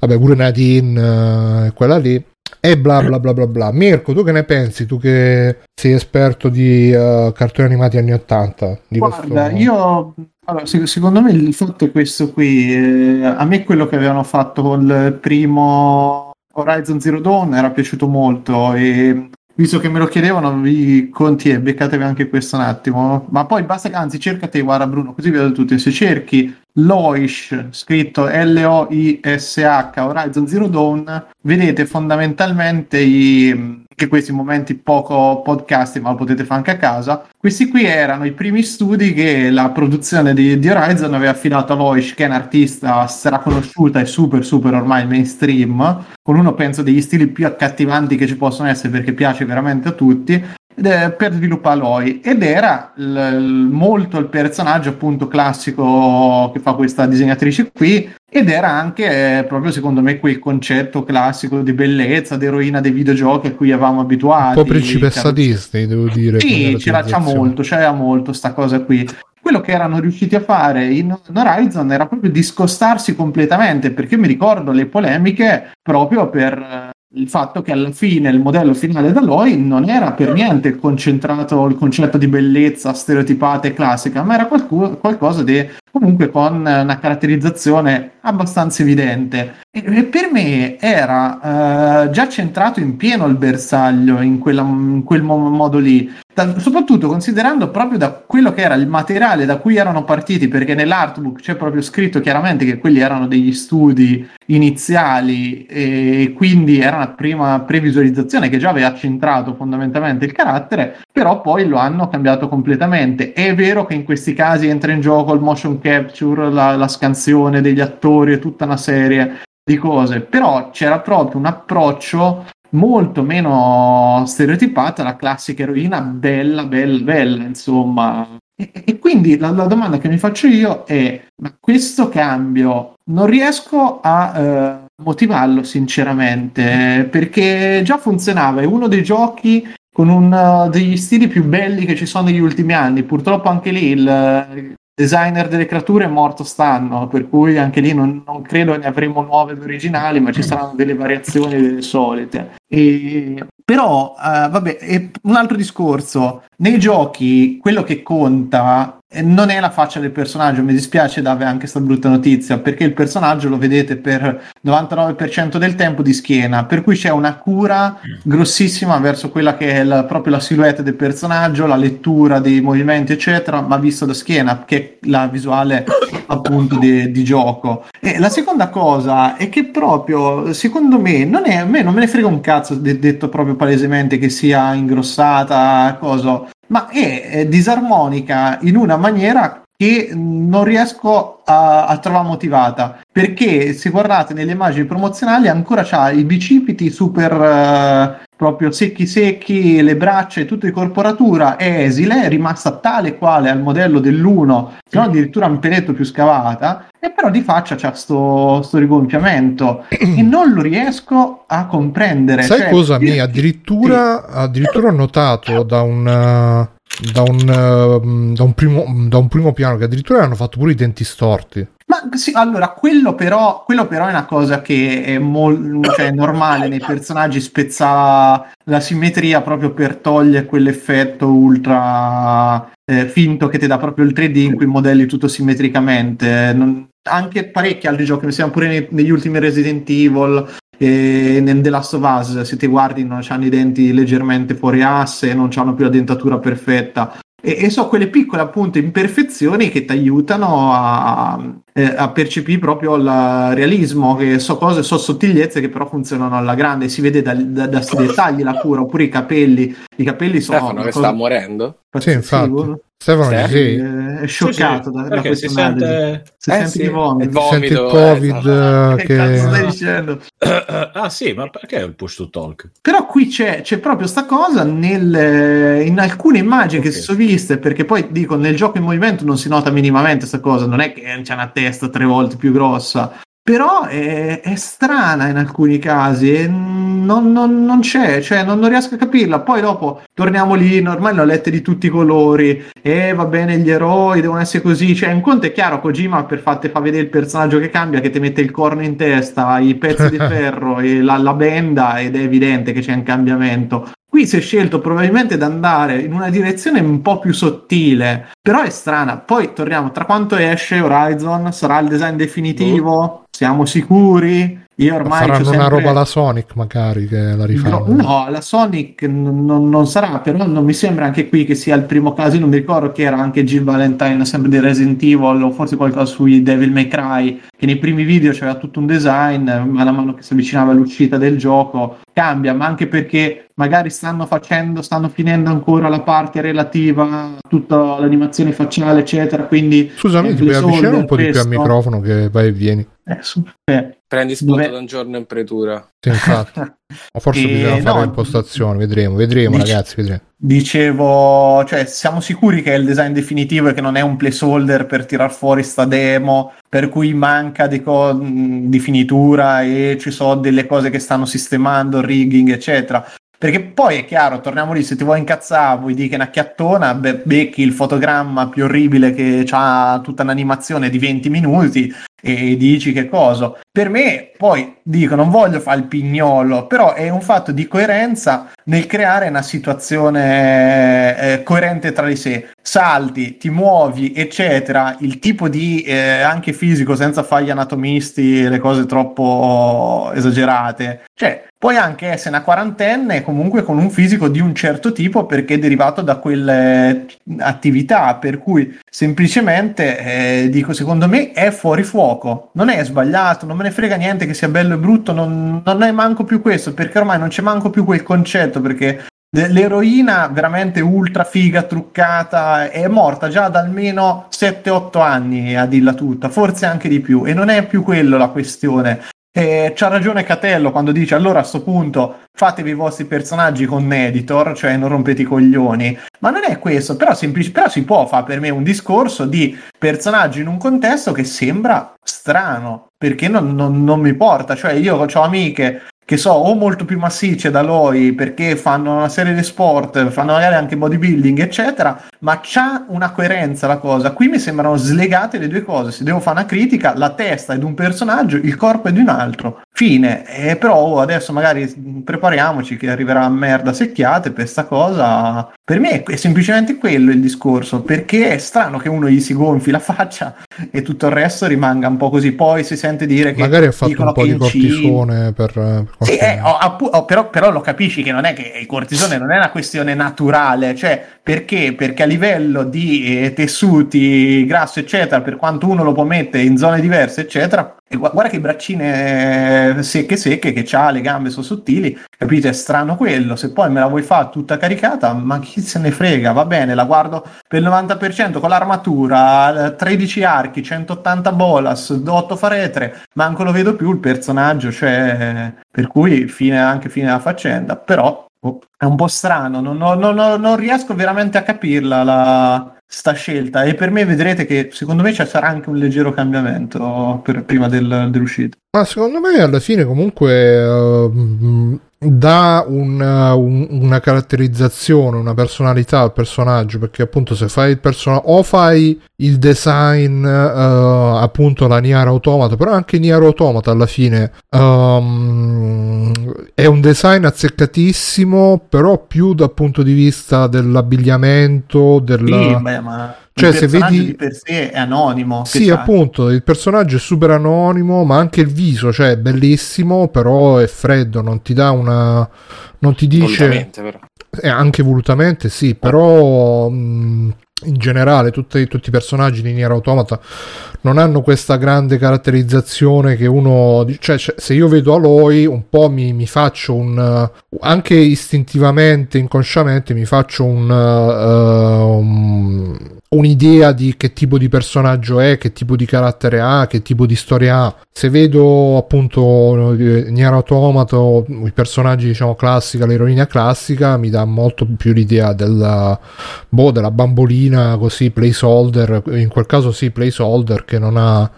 vabbè pure Nadine eh, quella lì e bla bla bla bla bla Mirko tu che ne pensi tu che sei esperto di eh, cartoni animati anni 80 di Guarda, questo- io allora, se- secondo me il fatto è questo qui. eh, a me quello che avevano fatto col primo Horizon Zero Dawn era piaciuto molto e visto che me lo chiedevano, vi conti e beccatevi anche questo un attimo. Ma poi basta che anzi cercate, guarda Bruno, così vedo tutti. Se cerchi Loish, scritto L-O-I-S-H, Horizon Zero Dawn, vedete fondamentalmente i, anche questi momenti poco podcast, ma lo potete fare anche a casa. Questi qui erano i primi studi che la produzione di, di Horizon aveva affidato a Loish, che è un'artista straconosciuta e super super ormai mainstream, con uno penso degli stili più accattivanti che ci possono essere perché piace veramente a tutti per sviluppare Aloy ed era l- molto il personaggio appunto classico che fa questa disegnatrice qui ed era anche eh, proprio secondo me quel concetto classico di bellezza, di eroina dei videogiochi a cui eravamo un abituati. po' principessa Cioè, Disney devo dire sì, c'era, realizzazione. molto, c'era molto sta cosa qui. Quello che erano riusciti a fare in Horizon era proprio discostarsi completamente, perché mi ricordo le polemiche proprio per eh, il fatto che alla fine il modello finale da Aloy non era per niente concentrato il concetto di bellezza stereotipata e classica, ma era qualcu- qualcosa di comunque con una caratterizzazione abbastanza evidente. E, per me era eh, già centrato in pieno il bersaglio in, quella- in quel mo- modo lì, Da- soprattutto considerando proprio da quello che era il materiale da cui erano partiti, perché nell'artbook c'è proprio scritto chiaramente che quelli erano degli studi iniziali e quindi era una prima previsualizzazione che già aveva centrato fondamentalmente il carattere, però poi lo hanno cambiato completamente. È vero che in questi casi entra in gioco il motion capture, la, la scansione degli attori e tutta una serie di cose, però c'era proprio un approccio molto meno stereotipata, la classica eroina bella, bella, bella, insomma. E, e quindi la, la domanda che mi faccio io è, ma questo cambio non riesco a eh, motivarlo sinceramente, perché già funzionava, è uno dei giochi con un, uh, degli stili più belli che ci sono negli ultimi anni. Purtroppo anche lì il designer delle creature è morto stanno, per cui anche lì non, non credo ne avremo nuove originali, ma ci saranno delle variazioni delle solite. E, però, uh, vabbè, un altro discorso, nei giochi quello che conta non è la faccia del personaggio, mi dispiace darvi anche questa brutta notizia, perché il personaggio lo vedete per 99% del tempo di schiena, per cui c'è una cura grossissima verso quella che è la, proprio la silhouette del personaggio, la lettura dei movimenti, eccetera, ma visto da schiena, che è la visuale appunto di, di gioco. E la seconda cosa è che proprio, secondo me, non è, a me non me ne frega un cazzo de- detto proprio palesemente che sia ingrossata, cosa, ma è, è disarmonica in una maniera che non riesco a, a, trovare motivata perché se guardate nelle immagini promozionali ancora c'ha i bicipiti super uh, proprio secchi secchi le braccia e tutta incorporatura è esile è rimasta tale quale al modello dell'1 se non addirittura un peletto più scavata e però di faccia c'ha sto, sto rigonfiamento e non lo riesco a comprendere sai cioè, cosa mi addirittura, sì. addirittura ho notato da un da un, uh, da, un primo, da un primo piano che addirittura hanno fatto pure i denti storti. Ma sì, allora, quello però, quello però è una cosa che è mol- cioè, normale nei personaggi, spezza la simmetria proprio per togliere quell'effetto ultra eh, finto che ti dà proprio il 3D in cui modelli tutto simmetricamente. Non, anche parecchi altri giochi, mi sembra pure nei, negli ultimi Resident Evil e nel The Last of Us, se ti guardi, non hanno i denti leggermente fuori asse, non hanno più la dentatura perfetta. E, e so quelle piccole appunto imperfezioni che ti aiutano a, eh, a percepire proprio il realismo, che so cose, so sottigliezze che però funzionano alla grande, si vede da, da, da dettagli la cura, oppure i capelli. I capelli sono. Stefano che sta morendo? Sì, infatti. Stefano sì, è scioccato sì, sì. da, da questo si sente, si eh, sente sì, di vomito. sente il covid eh, eh, Che cazzo stai dicendo? ah sì, ma perché il push to talk? Però qui c'è, c'è proprio sta cosa nel, in alcune immagini Ok. che si sono viste, perché poi dico nel gioco in movimento non si nota minimamente sta cosa, non è che c'è una testa tre volte più grossa, però è, è strana in alcuni casi e non, non- non c'è, cioè non, non riesco a capirla. Poi dopo torniamo lì, ormai le ho lette di tutti i colori, e va bene, gli eroi devono essere così. Cioè, un conto è chiaro, Kojima per farti fa vedere il personaggio che cambia, che ti mette il corno in testa, i pezzi di ferro e la, la benda, ed è evidente che c'è un cambiamento. Qui si è scelto probabilmente di andare in una direzione un po' più sottile, però è strana. Poi torniamo, tra quanto esce Horizon? Sarà il design definitivo? Siamo sicuri? Io ormai faranno una sempre- roba alla Sonic magari che la rifanno. No, no, la Sonic n- non- non sarà, però non mi sembra anche qui che sia il primo caso. Io non mi ricordo che era anche Jill Valentine, sempre di Resident Evil, o forse qualcosa sui Devil May Cry, che nei primi video c'era tutto un design, man mano che si avvicinava all'uscita del gioco, cambia, ma anche perché magari stanno facendo, stanno finendo ancora la parte relativa a tutta l'animazione facciale, eccetera. Quindi Scusami, ti puoi avvicinare un po' di più al microfono che vai e vieni. Eh, su- eh, Prendi spunto Dove- da un giorno in pretura. Sì, infatti. O forse E bisogna fare no, l'impostazione, vedremo, vedremo dici- ragazzi, vedremo. Dicevo, cioè, siamo sicuri che è il design definitivo e che non è un placeholder per tirar fuori sta demo, per cui manca di, co- di finitura e ci sono delle cose che stanno sistemando, rigging, eccetera. Perché poi è chiaro, torniamo lì, se ti vuoi incazzare, vuoi dire che è una chiattona, beh, becchi il fotogramma più orribile che ha tutta un'animazione di 20 minuti e dici che cosa. Per me, poi dico, non voglio fare il pignolo, però è un fatto di coerenza nel creare una situazione eh, coerente tra di sé. Salti, ti muovi, eccetera, il tipo di eh, anche fisico senza fare gli anatomisti le cose troppo esagerate. Cioè, puoi anche essere una quarantenne comunque con un fisico di un certo tipo perché derivato da quelle attività, per cui semplicemente eh, dico, secondo me è fuori fuoco, non è sbagliato, non me ne frega niente che sia bello e brutto, non, non è manco più questo, perché ormai non c'è manco più quel concetto, perché l'eroina veramente ultra figa, truccata, è morta già da almeno 7-8 anni a dirla tutta, forse anche di più, e non è più quello la questione. E c'ha ragione Catello quando dice allora a sto punto fatevi i vostri personaggi con editor, cioè non rompete i coglioni. Ma non è questo, però, semplici- però si può fare per me un discorso di personaggi in un contesto che sembra strano, perché non, non- non mi porta. Cioè io ho amiche che so o molto più massicce da loro perché fanno una serie di sport, fanno magari anche bodybuilding, eccetera, ma c'ha una coerenza la cosa. Qui mi sembrano slegate le due cose. Se devo fare una critica, la testa è di un personaggio, il corpo è di un altro. Fine. E però adesso magari prepariamoci che arriverà a merda secchiate per sta cosa. Per me è, semplicemente quello il discorso, perché è strano che uno gli si gonfi la faccia e tutto il resto rimanga un po' così. Poi si sente dire che Magari ha fatto un po' di cortisone per, per sì, eh, ho- ho- però, però lo capisci che non è che il cortisone non è una questione naturale, cioè perché? Perché a livello di eh, tessuti, grasso, eccetera, per quanto uno lo può mettere in zone diverse, eccetera, guarda che braccine eh, secche secche che ha, le gambe sono sottili, capite? È strano quello. Se poi me la vuoi fare tutta caricata, ma chi se ne frega? Va bene, la guardo per il 90% con l'armatura, 13 archi, 180 bolas, 8 faretre, manco lo vedo più il personaggio, cioè per cui fine, anche fine della faccenda, però oh, è un po' strano, non- non- non- non riesco veramente a capirla la, sta scelta e per me vedrete che secondo me ci sarà anche un leggero cambiamento per- prima del- dell'uscita. Ma secondo me alla fine comunque mh, dà un, eh, un- una caratterizzazione, una personalità al personaggio, perché appunto se fai il personaggio o fai il design eh, appunto la Nier Automata, però anche Nier Automata alla fine ehm, è un design azzeccatissimo, però più dal punto di vista dell'abbigliamento, della... Sì, beh, ma Cioè, il se vedi- di per sé è anonimo. Sì, appunto, il personaggio è super anonimo, ma anche il viso, cioè è bellissimo, però è freddo, non ti dà una... non ti dice... Volutamente, però. Eh, anche volutamente sì, però mh, in generale tutti, tutti i personaggi di Nier Automata non hanno questa grande caratterizzazione che uno... cioè cioè, se io vedo Aloy un po' mi, mi faccio un... anche istintivamente, inconsciamente mi faccio un... eh, um, un'idea di che tipo di personaggio è, che tipo di carattere ha, che tipo di storia ha. Se vedo appunto eh, Nier Automata, i personaggi diciamo classica, l'eroina classica, mi dà molto più l'idea della, boh, della bambolina così placeholder, in quel caso sì placeholder che non ha...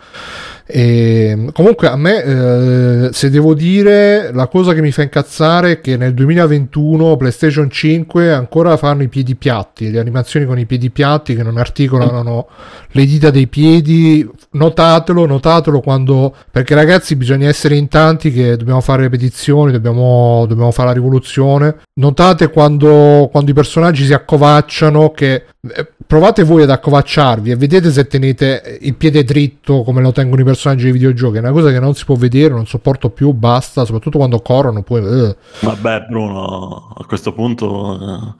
E, comunque a me, eh, se devo dire, la cosa che mi fa incazzare è che nel 2021 PlayStation 5 ancora fanno i piedi piatti, le animazioni con i piedi piatti che non articolano le dita dei piedi. Notatelo, notatelo quando... Perché ragazzi bisogna essere in tanti che dobbiamo fare ripetizioni, dobbiamo, dobbiamo fare la rivoluzione. Notate quando, quando i personaggi si accovacciano che... eh, Provate voi ad accovacciarvi e vedete se tenete il piede dritto come lo tengono i personaggi dei videogiochi. È una cosa che non si può vedere, non sopporto più, basta, soprattutto quando corrono. Poi, eh. Vabbè, Bruno, a questo punto, eh,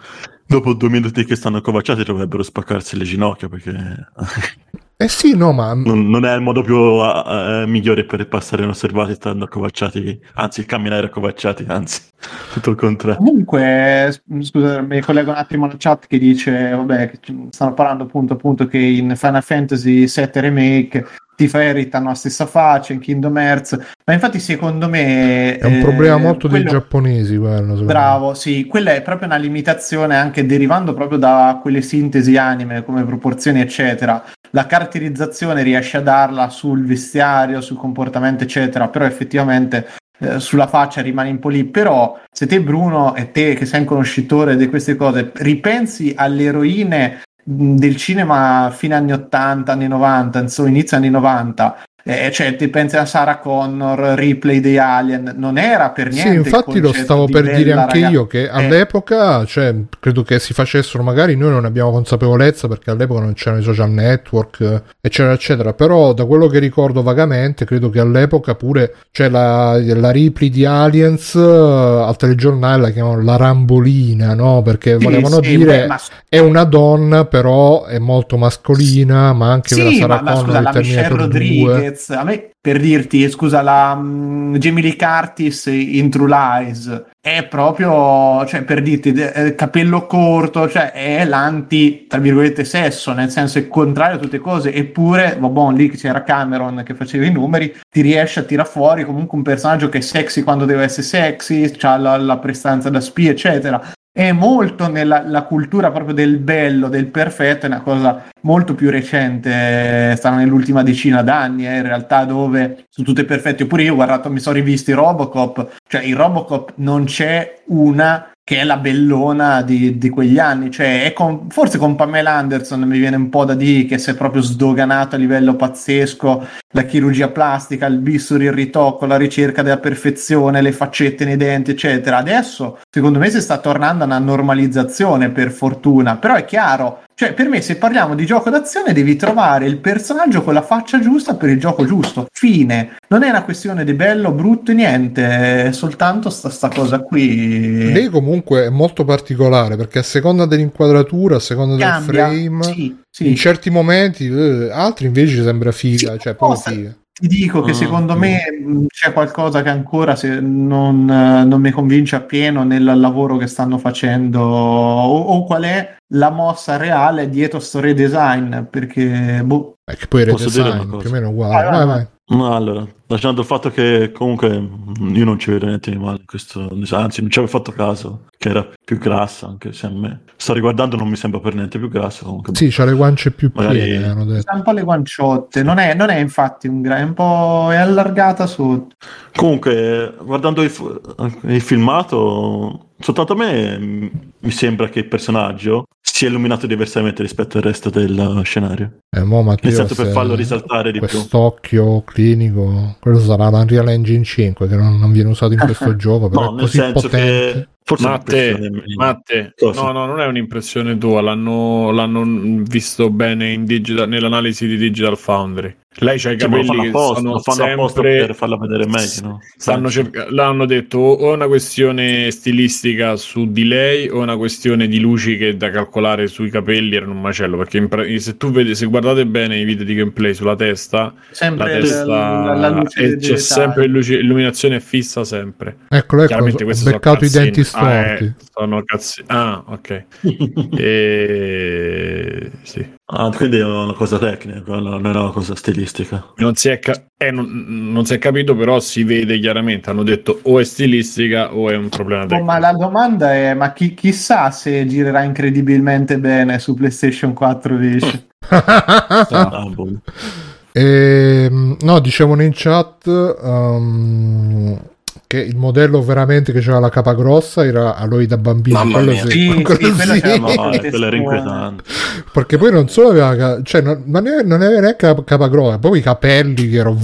dopo due minuti che stanno covacciati, dovrebbero spaccarsi le ginocchia perché Eh sì, no, ma non, non è il modo più eh, migliore per passare inosservati stando accovacciati, anzi, camminare accovacciati, anzi, tutto il contrario. Comunque, s- scusa, mi collego un attimo alla chat che dice, vabbè, stanno parlando appunto, appunto che in Final Fantasy VII Remake Tifa e Rita hanno la stessa faccia, in Kingdom Hearts, ma infatti secondo me... è un eh, problema molto dei quello- giapponesi quello. secondo me. Bravo, sì, quella è proprio una limitazione anche derivando proprio da quelle sintesi anime come proporzioni, eccetera. La caratterizzazione riesce a darla sul vestiario, sul comportamento, eccetera, però effettivamente eh, sulla faccia rimane un po' lì. Però se te, Bruno, e te che sei un conoscitore di queste cose, ripensi alle eroine del cinema fine anni 80, anni 90, insomma, inizio anni 90. Eh, cioè, ti pensi a Sarah Connor, Ripley dei Alien, non era per niente. Sì, infatti lo stavo di per dire bella anche ragazza. io che all'epoca, cioè, credo che si facessero, magari noi non abbiamo consapevolezza perché all'epoca non c'erano i social network, eh, eccetera, eccetera, però da quello che ricordo vagamente, credo che all'epoca pure, cioè la, la Ripley di Aliens eh, al telegiornale la chiamavano la Rambolina, no? Perché volevano sì, dire beh, ma- è una donna, però è molto mascolina, ma anche la Sì, Sarah ma, ma Connor scusa, di la Michelle Terminator 2. Rodriguez Lopez, a me per dirti, scusa, la mm, Jamie Lee Curtis in True Lies è proprio, cioè per dirti, de- eh, capello corto, cioè è l'anti, tra virgolette, sesso, nel senso è contrario a tutte cose, eppure, vabbè, lì c'era Cameron che faceva i numeri, ti riesce a tirare fuori comunque un personaggio che è sexy quando deve essere sexy, ha la, la prestanza da spia, eccetera è molto nella la cultura proprio del bello, del perfetto, è una cosa molto più recente, sta nell'ultima decina d'anni, eh, in realtà dove sono tutte perfette. Oppure io ho guardato, mi sono rivisti Robocop, cioè in Robocop non c'è una che è la bellona di, di quegli anni, cioè è con, forse con Pamela Anderson mi viene un po' da dire che si è proprio sdoganato a livello pazzesco la chirurgia plastica, il bisturi, il ritocco, la ricerca della perfezione, le faccette nei denti, eccetera. Adesso, secondo me, si sta tornando a una normalizzazione, per fortuna, però è chiaro, cioè per me se parliamo di gioco d'azione devi trovare il personaggio con la faccia giusta per il gioco giusto, fine. Non è una questione di bello, brutto, niente, è soltanto sta, sta cosa qui. Lei comunque è molto particolare perché a seconda dell'inquadratura, a seconda Cambia, del frame, sì, sì. in certi momenti, eh, altri invece sembra figa, Sì, cioè proprio cosa- figa. Ti dico che Ah, secondo ok. me mh, c'è qualcosa che ancora se non, eh, non mi convince appieno nel lavoro che stanno facendo o, o qual è la mossa reale dietro sto redesign perché boh, È che poi il redesign più o meno uguale. Vai, vai. vai. No, allora, lasciando il fatto che comunque io non ci vedo niente di male in questo anzi non ci avevo fatto caso che era più grassa anche se a me sto riguardando non mi sembra per niente più grassa comunque Sì, c'ha le guance più Magari- piene, hanno detto. ha un po' le guanciotte, non è, non è infatti un gra- è un po' è allargata sotto. comunque guardando il, il filmato soltanto a me mh, mi sembra che il personaggio sia illuminato diversamente rispetto al resto del scenario Eh, mo, Matteo, nel senso per farlo risaltare di più Quest'occhio clinico, quello sarà l'Unreal Engine 5 che non, non viene usato in questo gioco, però no è nel così senso potente. che forse Matte, mia. Matte, no, no, non è un'impressione tua, l'hanno, l'hanno visto bene in digital- nell'analisi di Digital Foundry. Lei c'ha i Cioè, capelli fanno che apposta, sono lo fanno sempre... per farla vedere meglio, no? Stanno cerca- l'hanno detto o è una questione stilistica su di lei o è una questione di luci che da calcolare sui capelli erano un macello perché pra- se tu vedi se guardate bene i video di gameplay sulla testa la testa la, la luce dei c'è sempre luce- illuminazione fissa sempre. Eccolo, ecco, chiaramente ho questi sono beccato i denti Ah, storti. eh, sono cazzi ah ok. E... sì Ah, quindi è una cosa tecnica, non è una cosa stilistica. non si, è ca- eh, non, non si è capito però si vede chiaramente hanno detto o è stilistica o è un problema Oh, tecnico ma la domanda è: ma chi- chissà se girerà incredibilmente bene su PlayStation 4 Vision? Ah, boh. Ehm, no, dicevano in chat um, che il modello veramente che c'era la capa grossa era Aloy da bambino. Mamma quello mia. sì, Sì, quello sì, quello sì. molto quello era inquietante. Perché poi non solo aveva, cioè, non, non aveva, neanche la capa grossa, proprio i capelli che erano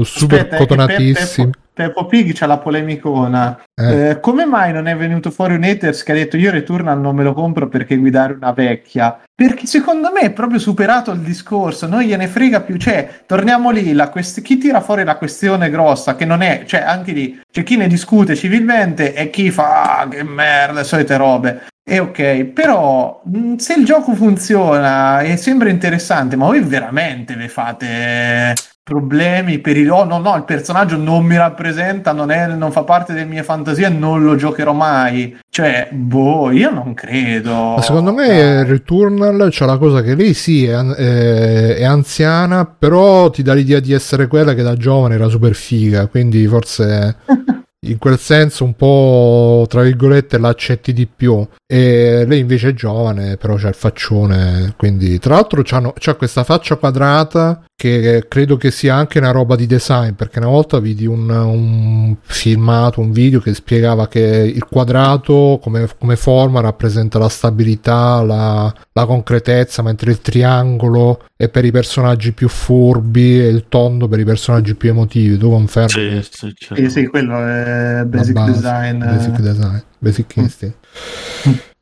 super Aspetta, che cotonatissimi. Pe- Pe- Peppo Pig c'ha la polemicona. Eh. Eh, come mai non è venuto fuori un haters che ha detto io Returnal non me lo compro perché guidare una vecchia? Perché secondo me è proprio superato il discorso, non gliene frega più, cioè torniamo lì, la quest- chi tira fuori la questione grossa che non è, cioè anche lì c'è chi ne discute civilmente e chi fa ah, che merda, solite robe. E ok, però mh, se il gioco funziona e sembra interessante, ma voi veramente vi fate problemi per il oh no no il personaggio non mi rappresenta non, è, non fa parte delle mie fantasie non lo giocherò mai. Cioè boh io non credo. Ma secondo me Returnal c'ha la cosa che lei sì è, eh, è anziana, però ti dà l'idea di essere quella che da giovane era super figa, quindi forse in quel senso un po' tra virgolette l'accetti di più. E lei invece è giovane, però c'ha il faccione, quindi tra l'altro c'hanno- c'ha questa faccia quadrata che credo che sia anche una roba di design, perché una volta vidi un, un filmato, un video che spiegava che il quadrato come, come forma rappresenta la stabilità, la, la concretezza, mentre il triangolo è per i personaggi più furbi e il tondo per i personaggi più emotivi. Tu confermi? Sì, sì, certo. sì, sì quello è basic base, design Basic design, basic instinct.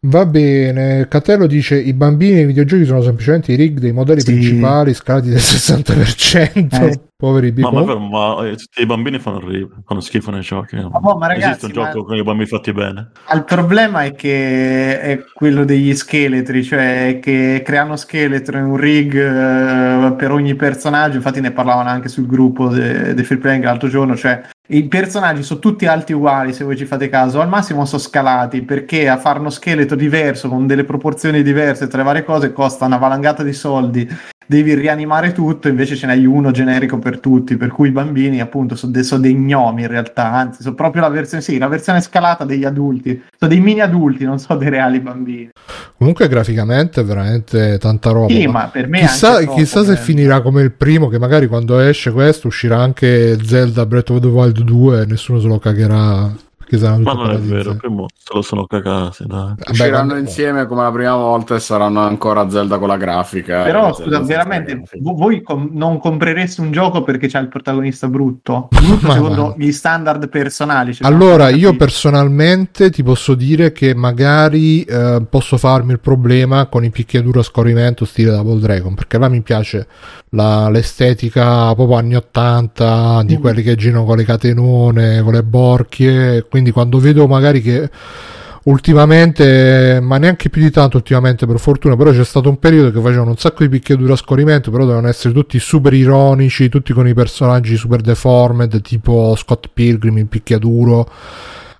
Va bene, Catello dice i bambini nei videogiochi sono semplicemente i rig dei modelli Sì. principali scalati del 60%. Eh. Poveri Ma, ma, però, ma eh, tutti i bambini fanno, ri- fanno schifo nei giochi. Ma boh, ma ragazzi, Esiste un ma- gioco con i bambini fatti bene. Il problema è che è quello degli scheletri, cioè che creano scheletri in un rig eh, per ogni personaggio. Infatti, ne parlavano anche sul gruppo dei Free Playing l'altro giorno. Cioè, i personaggi sono tutti alti uguali, se voi ci fate caso. Al massimo sono scalati perché a fare uno scheletro diverso con delle proporzioni diverse tra le varie cose costa una valangata di soldi. Devi rianimare tutto, invece ce n'hai uno generico per tutti. Per cui i bambini, appunto, sono, de- sono dei gnomi in realtà. Anzi, sono proprio la versione, sì, la versione scalata degli adulti. Sono dei mini adulti, non so dei reali bambini. Comunque graficamente è veramente tanta roba. Sì, ma per me chissà, troppo, chissà se finirà come il primo, che magari quando esce questo uscirà anche Zelda Breath of the Wild 2 e nessuno se lo cagherà. Perché saranno Ma non è paradizzati. vero, primo se lo sono cagati, dai. Vabbè, Usciranno quando- insieme come la prima volta e saranno ancora Zelda con la grafica. Però e scusa, veramente voi com- non comprereste un gioco perché c'è il protagonista brutto? Brutto secondo gli standard personali. cioè, Allora, io personalmente ti posso dire che magari eh, posso farmi il problema con i picchiaduro a scorrimento stile Double Dragon, perché là mi piace la- l'estetica proprio anni 80 di Mm. quelli che girano con le catenone, con le borchie, quindi quando vedo magari che ultimamente, ma neanche più di tanto ultimamente per fortuna, però c'è stato un periodo che facevano un sacco di picchiaduro a scorrimento, però dovevano essere tutti super ironici, tutti con i personaggi super deformed, tipo Scott Pilgrim in picchiaduro.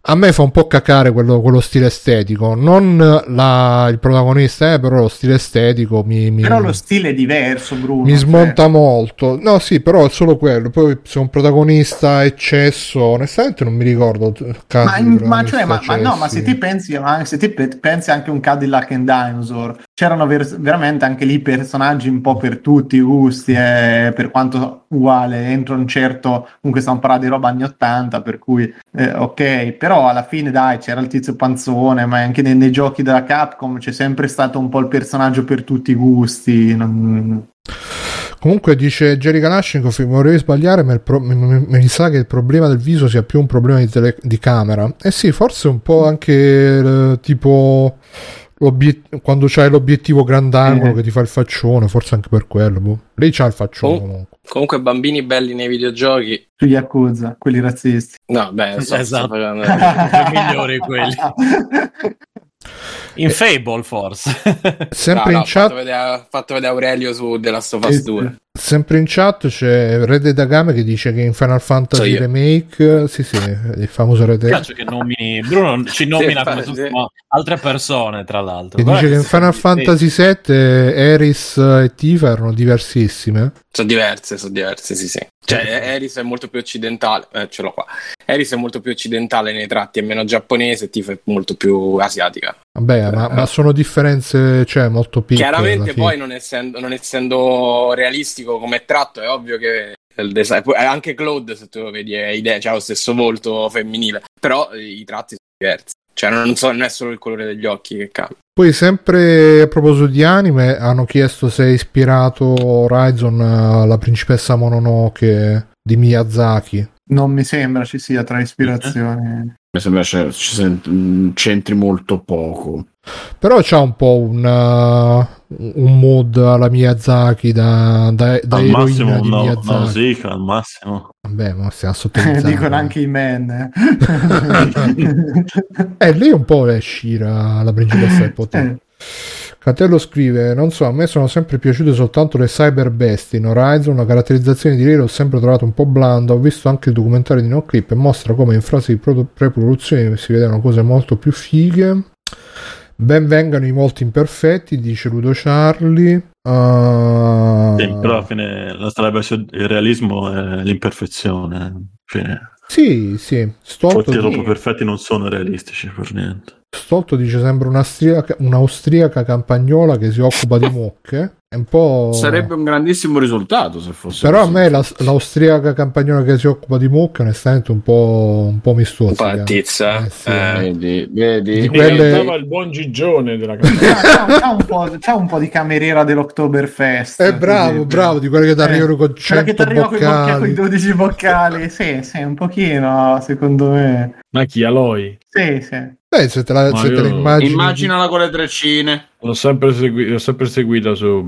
A me fa un po' cacare quello, quello stile estetico, non la- il protagonista, eh, però lo stile estetico mi, mi- Però lo stile è diverso, Bruno. mi cioè. smonta molto. No, sì, però è solo quello. Poi se un protagonista eccesso, onestamente non mi ricordo. casi Ma, ma, cioè, ma, ma no, ma se ti pensi, anche, se ti pe- pensi anche a un Cadillac and Dinosaur, c'erano ver- veramente anche lì personaggi un po' per tutti i gusti, eh, per quanto uguale, entro un certo, comunque stiamo parlando di roba anni 80, per cui eh, ok, però alla fine dai, c'era il tizio panzone, ma anche nei, nei giochi della Capcom c'è sempre stato un po' il personaggio per tutti i gusti. non- Comunque dice Jerry Kalashnikov, vorrei sbagliare, ma pro- mi, mi- mi sa che il problema del viso sia più un problema di, tele- di camera. Eh sì, forse un po' anche eh, tipo quando c'hai l'obiettivo grandangolo Eh. che ti fa il faccione, forse anche per quello. boh. Lei c'ha il faccione Oh. comunque. Comunque, bambini belli nei videogiochi. Sugli Yakuza, quelli razzisti. No, beh, so, Esatto. facendo- I migliori quelli. In Fable, forse. Sempre No, no, in ho chat fatto vedere, ho fatto vedere Aurelio su The Last of Us Sì, sì. 2. Sempre in chat c'è Red Dead Agame che dice che in Final Fantasy So. Remake, sì sì, il famoso Red Mi piace che nomini Bruno ci nomina come sì. fossimo altre persone, tra l'altro. che Guarda dice che in sì, Final sì. Fantasy VII Eris e Tifa erano diversissime. Sono diverse, sono diverse, sì, sì. Cioè, Eris è molto più occidentale, eh, ce l'ho qua. Eris è molto più occidentale nei tratti, è meno giapponese, Tifa è molto più asiatica. Vabbè, ma, Eh. ma sono differenze, cioè, molto piccole. Chiaramente poi non essendo, non essendo realistico come tratto è ovvio che il design, poi anche Claude se tu lo vedi è idea, c'ha lo stesso volto femminile, però eh, i tratti sono diversi. Cioè non, so, non è solo il colore degli occhi che cambia. Poi, sempre a proposito di anime, hanno chiesto se è ispirato Horizon alla principessa Mononoke di Miyazaki. Non mi sembra ci sia tra ispirazioni. Mi sembra ci, ci sent- c'entri molto poco. Però c'ha un po' un, uh, un mood alla Miyazaki da, da, da al eroina massimo di una, Miyazaki. Nausicaa, al massimo. Vabbè, ma stiamo sottolineando. Dicono anche i men. Eh, lei un po' è Shira, la principessa del potere. Eh, Catello scrive: Non so, a me sono sempre piaciute soltanto le cyber bestie in Horizon. La caratterizzazione di lei l'ho sempre trovata un po' blanda. Ho visto anche il documentario di NoClip e mostra come in fase di pre-produzione si vedevano cose molto più fighe. Ben vengano i molti imperfetti, dice Ludo Charlie. Ah, Sì, però alla fine la strada verso il realismo è l'imperfezione. Fine. sì, sì. Stolto, troppo di- perfetti non sono realistici per niente. Stolto dice: Sembra un'austriaca, un'austriaca campagnola che si occupa di mucche. È un po'. Sarebbe un grandissimo risultato se fosse Però a così. me la- l'austriaca campagnola che si occupa di mucche, onestamente, un po', un po' mi Un po' la tizza. Eh, sì. eh. Vedi, vedi? Di Mi quelle- il buon Gigione della c'ha- c'ha un po', c'ha un po' di cameriera dell'Oktoberfest. Eh, bravo, bravo, di quelle che ti arrivano Eh, con quella che 100 ti arriva con boccali. i 12 boccali. Sì, sì, un pochino, secondo me. Ma chi? Aloy? Sì, sì. Eh, se te la, se te la immagini. Immaginala con le treccine. L'ho sempre, segui- l'ho sempre seguita su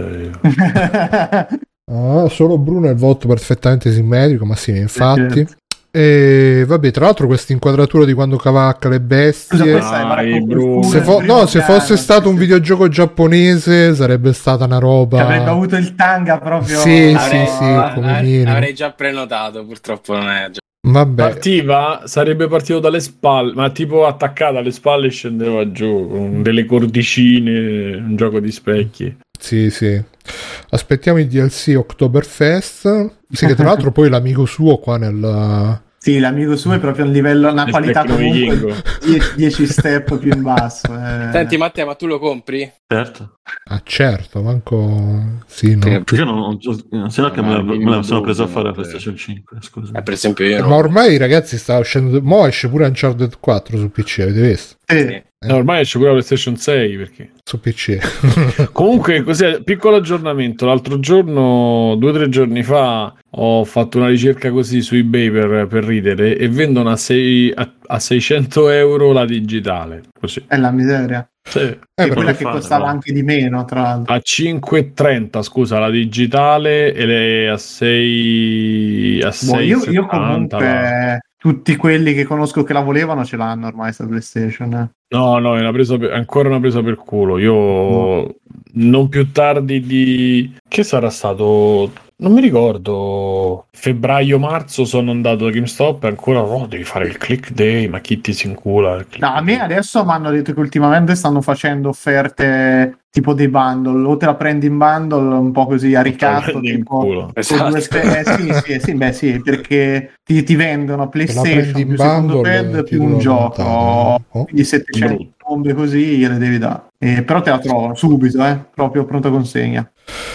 io. Ah, solo Bruno è il volto perfettamente simmetrico, ma sì, infatti. certo. E vabbè, tra l'altro questa inquadratura di quando cavacca le bestie. Dai, se fo- no, se fosse stato un videogioco giapponese sarebbe stata una roba. Avrebbe avuto il tanga proprio. Sì, Avrei- sì, sì, come minimo. avrei già prenotato, purtroppo non è già. Vabbè, Partiva, sarebbe partito dalle spalle, ma tipo attaccata alle spalle scendeva giù con delle cordicine, un gioco di specchi. sì, sì. Aspettiamo il DLC Oktoberfest. Sì, che tra l'altro poi l'amico suo qua nel. Sì, l'amico suo è proprio un livello, una qualità comunque vichingo. 10 step più in basso. eh. Senti, Matteo, ma tu lo compri? Certo. Ah, certo, manco. Sì, no. Perché io non, non, se no che me, la- me la sono preso a fare la Eh. PlayStation 5, scusa. Eh, per esempio io Ma no. ormai ragazzi sta uscendo. Mo esce pure Uncharted 4 su PC, avete visto? Sì. Sì. No, ormai esce pure la PlayStation 6 perché. Su PC. Comunque, così, piccolo aggiornamento. L'altro giorno, due o tre giorni fa, ho fatto una ricerca così su eBay per, per ridere e vendono a, sei- a- a 600 euro la digitale. Così. È la miseria. Sì. Eh, quella che costava no? anche di meno, tra l'altro. A 5,30 scusa la digitale e le a 6 a Boh, io, 6,70 io comunque tutti quelli che conosco che la volevano ce l'hanno ormai sta PlayStation. eh. No, no, è una presa per- ancora una presa per culo. Io non più tardi di che sarà stato non mi ricordo febbraio-marzo sono andato da GameStop e ancora no, devi fare il click day, ma chi ti si incula? No, a me adesso mi hanno detto che ultimamente stanno facendo offerte tipo dei bundle, o te la prendi in bundle un po' così a ricatto, tipo Esatto. due spe- eh, sì, sì, sì, beh, sì, perché ti, ti vendono PlayStation più secondo pad più un gioco, lontano. Oh. quindi 700 Brutto. bombe così gliele devi dare. Eh, però te la trovano subito, eh, proprio pronta consegna.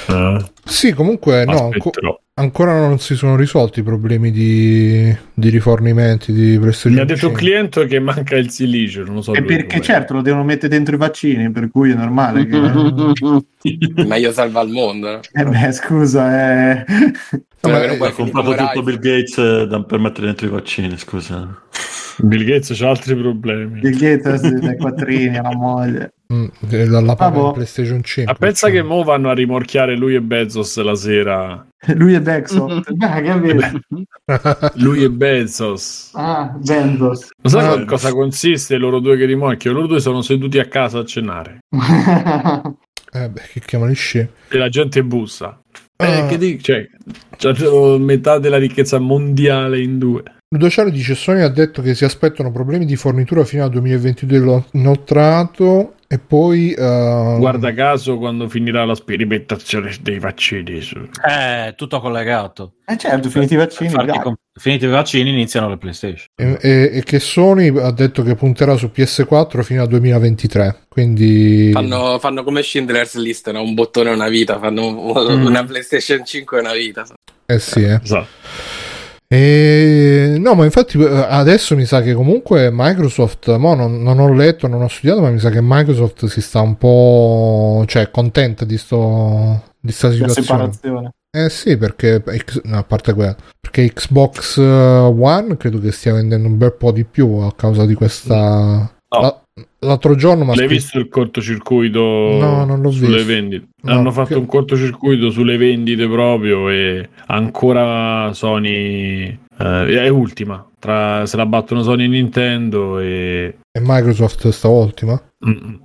Eh, Sì, comunque no, anco- ancora non si sono risolti i problemi di, di rifornimenti di PlayStation Mi ha detto un 5. cliente che manca il silicio, non lo so. E perché certo lo devono mettere dentro i vaccini, per cui è normale che... Meglio salva il mondo. no? Eh beh, scusa, eh... Spero ma- eh, Ha comprato tutto. Bill Gates eh, da- per mettere dentro i vaccini, scusa. Bill Gates c'ha altri problemi. Bill Gates dai quattrini alla moglie. Mm, dalla Ah, boh. PlayStation 5. Ma pensa cioè. che mo vanno a rimorchiare lui e Bezos la sera. Lui. Ah, che vedi? Lui e Bezos. Ah, Benzos. Lo sai Ah. cosa consiste loro due che rimorchiano? Loro due sono seduti a casa a cenare. Eh beh, che chiamano i scemi. E la gente bussa. Eh, Ah. che dici? Cioè, c'hanno metà della ricchezza mondiale in due. Ludociano dice Sony ha detto che si aspettano problemi di fornitura fino al 2022 dello inoltrato e poi eh, Guarda caso quando finirà la sperimentazione dei vaccini. su- Eh, tutto collegato. Eh certo, finiti i vaccini. Com- finiti i vaccini iniziano le PlayStation. e, e- e che Sony ha detto che punterà su PS4 fino al 2023 quindi Fanno, fanno come Schindler's List, no? un bottone e una vita. Fanno Mm. una PlayStation 5 e una vita. eh sì eh. Esatto. E... no ma infatti eh, adesso mi sa che comunque Microsoft mo non, non ho letto non ho studiato ma mi sa che Microsoft si sta un po' cioè contenta di sto di sta situazione. Eh sì, perché no, a parte quello, perché Xbox eh, One credo che stia vendendo un bel po' di più a causa di questa. No. La- l'altro giorno L'hai scritto- visto il cortocircuito No, non l'ho sulle visto. vendite? No, Hanno fatto che- un cortocircuito sulle vendite proprio e ancora Sony eh, è ultima. Tra, se la battono Sony e Nintendo e... E Microsoft sta ultima. Mm.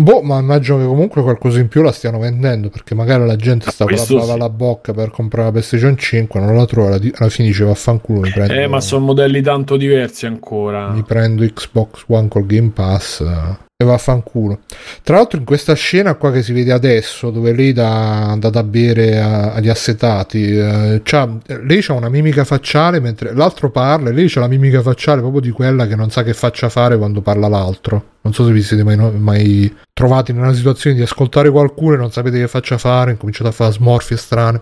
Boh, ma immagino che comunque qualcosa in più la stiano vendendo perché magari la gente sta con la bava sì. bocca per comprare la PlayStation 5, non la trova, alla, fine dice vaffanculo, mi prendo, Eh, ma sono modelli tanto diversi ancora. mi prendo Xbox One col Game Pass e vaffanculo. Tra l'altro in questa scena qua che si vede adesso, dove lei dà, dà da bere a- agli assetati, eh, c'ha- lei ha una mimica facciale mentre l'altro parla e lei c'ha la mimica facciale proprio di quella che non sa che faccia fare quando parla l'altro. Non so se vi siete mai, mai trovati in una situazione di ascoltare qualcuno e non sapete che faccia fare, incominciate a fare smorfie strane.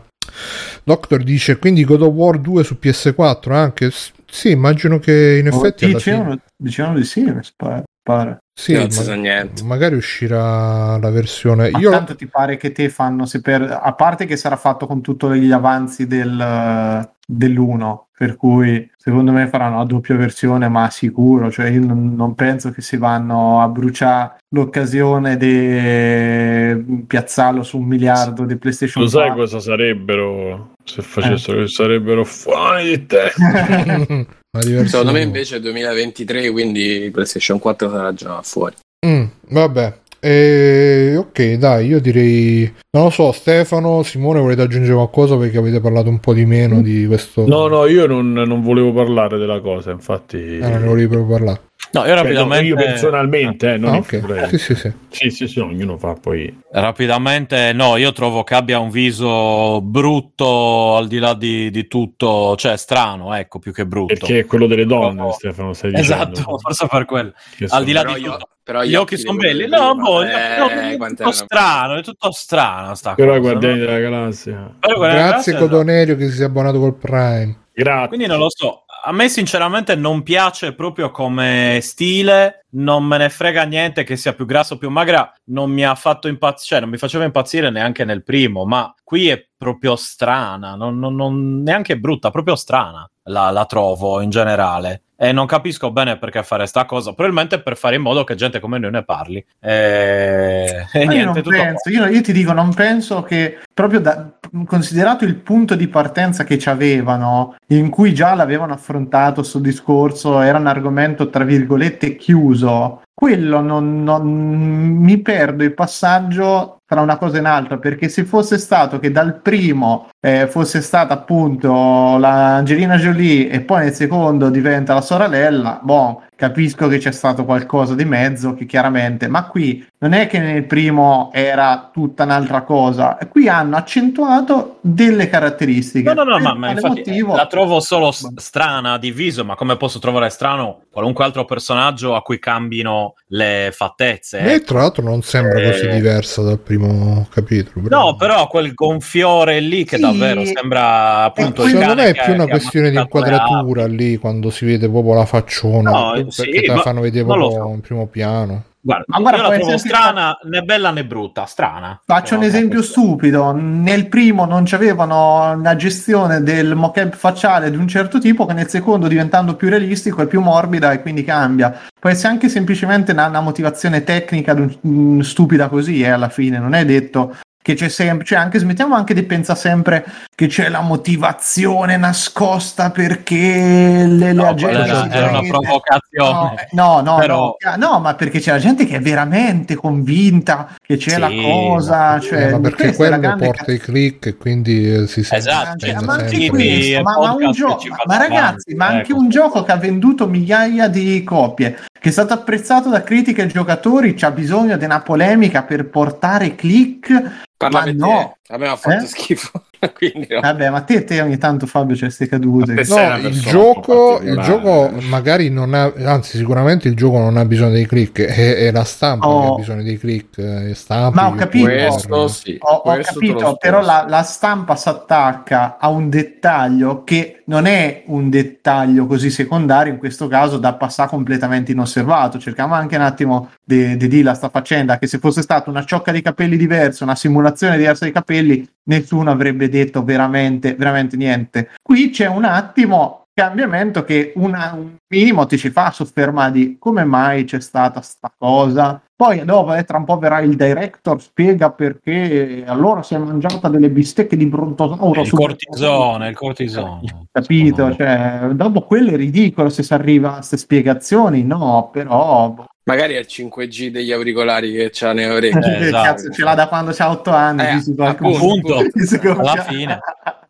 Doctor dice quindi God of War 2 su PS4 anche? Sì, immagino che in effetti fine... dicevano, dicevano di sì, mi pare. Sì, non si ma- sa niente. magari uscirà la versione. Ma Io tanto ti pare che te fanno, se per, a parte che sarà fatto con tutti gli avanzi del, dell'1 per cui secondo me faranno la doppia versione ma sicuro cioè io non, non penso che si vanno a bruciare l'occasione di piazzarlo su un miliardo di PlayStation Lo sai 4. cosa sarebbero se Eh. facessero che sarebbero fuori di te? Secondo me invece è 2023, quindi PlayStation 4 sarà già fuori. Mm, vabbè. E, ok, dai, io direi. Non lo so, Stefano, Simone, volete aggiungere qualcosa perché avete parlato un po' di meno di questo. No, no, io non, non volevo parlare della cosa, infatti. Eh, non ne volevi proprio parlare. No, io Cioè, no, rapidamente... io personalmente, eh, non Ah, il ok. Freplay. Sì, sì, sì. Sì, sì, sì, ognuno fa poi. Rapidamente, no, io trovo che abbia un viso brutto al di là di, di tutto, cioè strano, ecco, più che brutto. Perché è quello delle donne, Oh. Stefano, stai dicendo. Esatto, forse per quello. Che Al sono- di là Però di io- tutto. però Gli occhi sono belli. No, boh, no, no, è tutto strano, è tutto strano sta Però cosa, Guardiani no? della Galassia. Però Grazie, grazie, Codonerio, che si sia abbonato col Prime. Grazie. Quindi non lo so. A me sinceramente non piace proprio come stile, non me ne frega niente che sia più grasso o più magra, non mi ha fatto impazzire, cioè non mi faceva impazzire neanche nel primo, ma qui è proprio strana, non, non- non- neanche brutta, proprio strana la, la trovo in generale. E non capisco bene perché fare sta cosa, probabilmente per fare in modo che gente come noi ne parli. E, e Ma io niente, non penso, io, io ti dico, non penso che proprio da, considerato il punto di partenza che ci avevano, in cui già l'avevano affrontato sto discorso, era un argomento tra virgolette chiuso, quello non, non- mi perdo il passaggio tra una cosa e un'altra, perché se fosse stato che dal primo eh, fosse stata appunto la Angelina Jolie e poi nel secondo diventa la sorella, boh, capisco che c'è stato qualcosa di mezzo che chiaramente, ma qui non è che nel primo era tutta un'altra cosa, qui hanno accentuato delle caratteristiche. No, no, no, ma, ma infatti motivo- la trovo solo s- strana di viso, ma come posso trovare strano qualunque altro personaggio a cui cambino le fattezze? E ecco. tra l'altro non sembra Eh. così diversa dal primo capitolo. No, però quel gonfiore lì che Sì. davvero sembra appunto il Secondo me è più una questione di inquadratura lì quando si vede proprio la facciona No, perché sì, te la fanno vedere so. in primo piano. Guarda, Ma guarda, io la trovo strana, né bella né brutta, strana. Faccio un No, esempio no, stupido. Nel primo non c'avevano la gestione del mock-up facciale di un certo tipo, che nel secondo, diventando più realistico, è più morbida e quindi cambia. Può essere anche semplicemente una, una motivazione tecnica un- mm, stupida così, eh, alla fine. Non è detto che c'è sempre, cioè anche smettiamo anche di pensare sempre che c'è la motivazione nascosta perché le, le No, agenti quella era, era una provocazione. No, no, Però- no, no, ma perché c'è la gente che è veramente convinta che c'è Sì, la cosa, cioè, Eh, ma perché questa è la quello grande porta i click e quindi eh, si sente Esatto, cioè, ma anche sempre. quindi- questo, ma, ma un podcast gioco, ma, ma ragazzi, ma anche ecco. un gioco che ha venduto migliaia di copie, che è stato apprezzato da critiche e giocatori, c'ha bisogno di una polemica per portare click. Parla Ma no. te. A me ha fatto Eh? schifo. Quindi no. Vabbè, ma te, te ogni tanto Fabio c'è queste cadute. Te- No, il gioco, il gioco magari non ha, anzi sicuramente il gioco non ha bisogno dei click, è, è la stampa che Oh. ha bisogno dei click, eh, stampi Ma ho che capito. Questo sì. Ho, ho capito, però la, la stampa si attacca a un dettaglio che non è un dettaglio così secondario, in questo caso da passare completamente inosservato. Cerchiamo anche un attimo di di dire sta faccenda che se fosse stata una ciocca di capelli diversa, una simulazione diversa dei capelli, nessuno avrebbe detto veramente, veramente niente. Qui c'è un attimo cambiamento che una- un minimo ti ci fa soffermare di come mai c'è stata sta cosa. Poi dopo, eh, tra un po' verrà il director, spiega perché allora si è mangiata delle bistecche di brontosauro. Il su- cortisone, il cortisone. Capito? Cioè, dopo quello è ridicolo se si arriva a queste spiegazioni, no, però... boh, Magari è il 5G degli auricolari che c'ha nei orecchi. Eh, esatto. Cazzo, ce l'ha da quando c'ha 8 anni. Eh, appunto, gonfia- alla fine.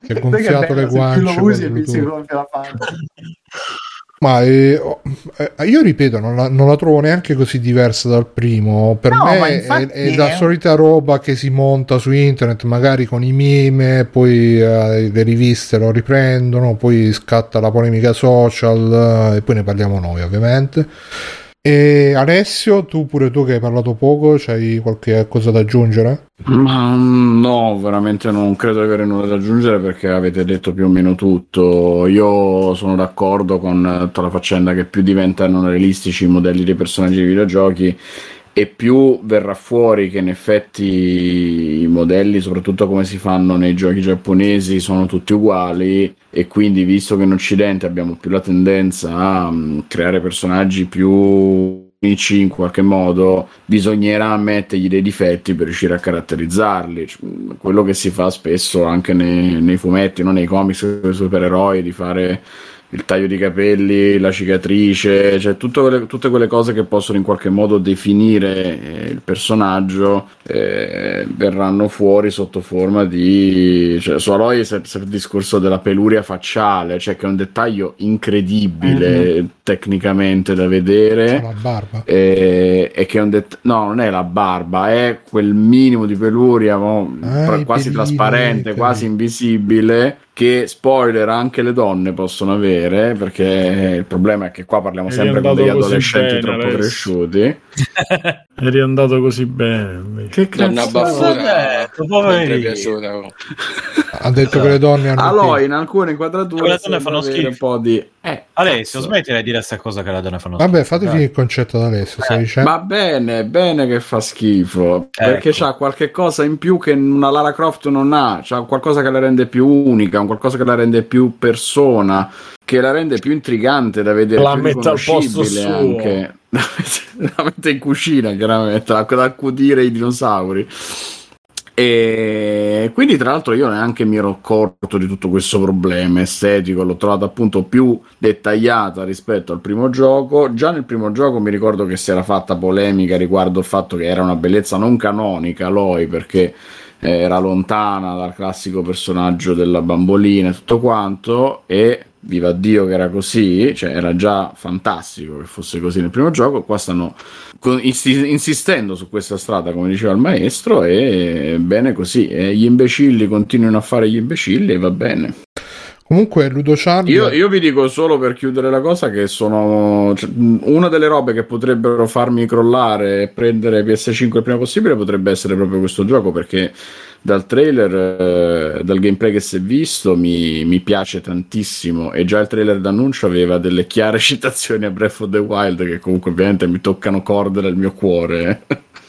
Si è gonfiato le guance più lo usi e con più si Bluetooth. gonfia la pancia. Ma eh, oh, eh, io ripeto, non la, non la trovo neanche così diversa dal primo. Per No, me è, è la solita roba che si monta su internet, magari con i meme, poi eh, le riviste lo riprendono, poi scatta la polemica social eh, e poi ne parliamo noi, ovviamente. E Alessio, tu pure tu che hai parlato poco, c'hai qualche cosa da aggiungere? Ma mm, no, veramente non credo di avere nulla da aggiungere perché avete detto più o meno tutto. Io sono d'accordo con eh, tutta la faccenda che più diventano realistici i modelli dei personaggi dei videogiochi e più verrà fuori che in effetti i modelli, soprattutto come si fanno nei giochi giapponesi, sono tutti uguali e quindi visto che in Occidente abbiamo più la tendenza a mm, creare personaggi più unici in qualche modo, bisognerà mettergli dei difetti per riuscire a caratterizzarli. Cioè, Quello che si fa spesso anche nei, nei fumetti, no? nei comics supereroi, di fare il taglio di capelli, la cicatrice, cioè tutte quelle, tutte quelle cose che possono in qualche modo definire eh, il personaggio eh, verranno fuori sotto forma di... Cioè, su Aloy c'è il discorso della peluria facciale, cioè che è un dettaglio incredibile tecnicamente da vedere. La barba. E, e che è un det- no, non è la barba, è quel minimo di peluria mo, Ah, tra- quasi pelini, trasparente, quasi invisibile. Che spoiler anche le donne possono avere, perché il problema è che qua parliamo sempre con degli adolescenti bene troppo adesso. cresciuti. È riandato così bene. Che cazzo baffuta detto, piaciuta. oh. Ha detto che le donne hanno Allora, più- in alcune inquadrature Quelle donne fanno schifo. un po' di... Eh, Alessio, cazzo. smettila di dire questa cosa che la donna fanno Vabbè, fate finire il concetto da Alessio, stai dicendo? Va bene, bene che fa schifo. Perché Ecco. c'ha qualche cosa in più che una Lara Croft non ha. C'ha qualcosa che la rende più unica, un qualcosa che la rende più persona, che la rende più intrigante da vedere. La mette al posto suo. Anche. la mette in cucina, chiaramente, da, da accudire i dinosauri. E quindi, tra l'altro, io neanche mi ero accorto di tutto questo problema estetico. L'ho trovato appunto più dettagliata rispetto al primo gioco. Già nel primo gioco mi ricordo che si era fatta polemica riguardo il fatto che era una bellezza non canonica, Loi, perché era lontana dal classico personaggio della bambolina e tutto quanto. E viva Dio che era così, cioè era già fantastico che fosse così nel primo gioco. Qua stanno insistendo su questa strada, come diceva il maestro, e bene così. E gli imbecilli continuano a fare gli imbecilli e va bene. Comunque, Ludo Charlie... Io, io vi dico solo per chiudere la cosa che sono cioè, una delle robe che potrebbero farmi crollare e prendere PS5 il prima possibile potrebbe essere proprio questo gioco perché dal trailer, eh, dal gameplay che si è visto mi, mi piace tantissimo e già il trailer d'annuncio aveva delle chiare citazioni a Breath of the Wild che comunque ovviamente mi toccano corde nel mio cuore,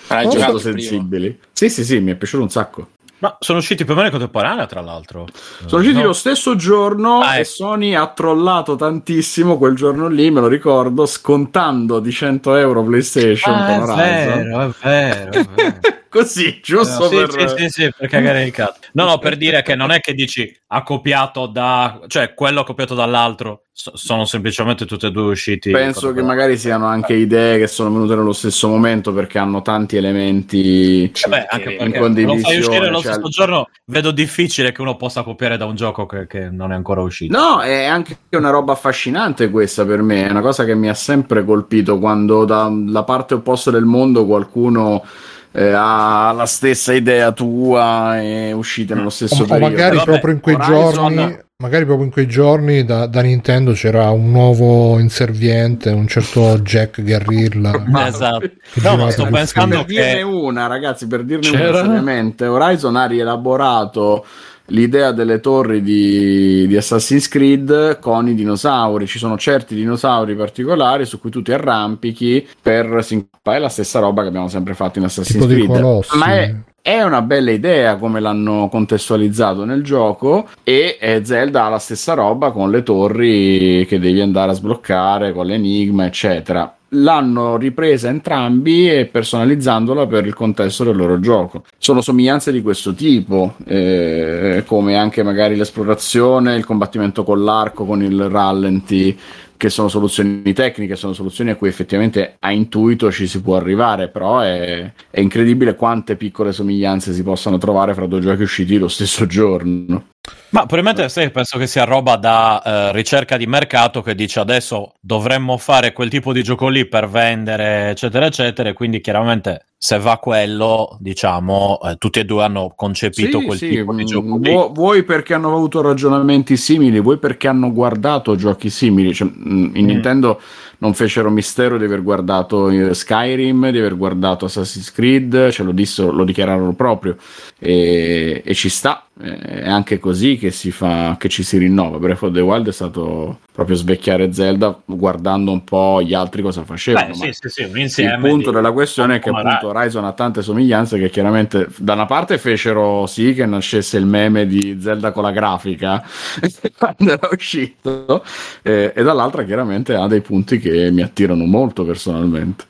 Hai Oh, giocato molto il primo? sensibili. Sì, sì, sì, mi è piaciuto un sacco. Ma sono usciti più o meno in contemporanea, tra l'altro. Sono usciti No? lo stesso giorno Ah, e ecco. Sony ha trollato tantissimo quel giorno lì, me lo ricordo, scontando di 100 euro PlayStation Ah, è vero, è vero, è vero. Così, giusto sì, per... sì, sì, sì, per cagare il cazzo. No, no, per dire che non è che dici ha copiato da... cioè quello ha copiato dall'altro, so- sono semplicemente tutti e due usciti. Penso che magari siano anche idee che sono venute nello stesso momento perché hanno tanti elementi Vabbè, anche in perché lo fai condivisione. uscire lo cioè- stesso giorno, vedo difficile che uno possa copiare da un gioco che, che non è ancora uscito. No, è anche una roba affascinante questa per me, è una cosa che mi ha sempre colpito quando dalla parte opposta del mondo qualcuno eh, ha la stessa idea tua e uscite nello stesso o, o periodo. magari Vabbè, proprio in quei Horizon- giorni magari proprio in quei giorni da, da Nintendo c'era un nuovo inserviente un certo Jack Guerrilla Esatto. che No, ma sto per pensando per dirne che... una, ragazzi, per dirne C'era? una seriamente, Horizon ha rielaborato l'idea delle torri di, di Assassin's Creed con i dinosauri. Ci sono certi dinosauri particolari su cui tu ti arrampichi per sincopare la stessa roba che abbiamo sempre fatto in Assassin's tipo Creed. Ma è, è una bella idea come l'hanno contestualizzato nel gioco e Zelda ha la stessa roba con le torri che devi andare a sbloccare, con l'enigma, eccetera. L'hanno ripresa entrambi e personalizzandola per il contesto del loro gioco. Sono somiglianze di questo tipo, eh, come anche magari l'esplorazione, il combattimento con l'arco, con il rallenti, che sono soluzioni tecniche, sono soluzioni a cui effettivamente a intuito ci si può arrivare, però è, è incredibile quante piccole somiglianze si possano trovare fra due giochi usciti lo stesso giorno. Ma probabilmente sì, penso che sia roba da eh, ricerca di mercato che dice adesso dovremmo fare quel tipo di gioco lì per vendere, eccetera, eccetera. E quindi chiaramente se va quello, diciamo, eh, tutti e due hanno concepito Sì, quel sì, tipo di mm, gioco vuo- vuoi perché hanno avuto ragionamenti simili, vuoi perché hanno guardato giochi simili. Cioè, mm, in Mm. Nintendo non fecero mistero di aver guardato eh, Skyrim, di aver guardato Assassin's Creed, ce lo dissero, lo dichiararono proprio e, e ci sta. È anche così che si fa, che ci si rinnova. Breath of the Wild è stato proprio svecchiare Zelda guardando un po' gli altri cosa facevano. Beh, sì, sì, sì, il punto di- della questione è che appunto Horizon ha tante somiglianze che chiaramente da una parte fecero sì che nascesse il meme di Zelda con la grafica quando era uscito eh, e dall'altra chiaramente ha dei punti che mi attirano molto personalmente.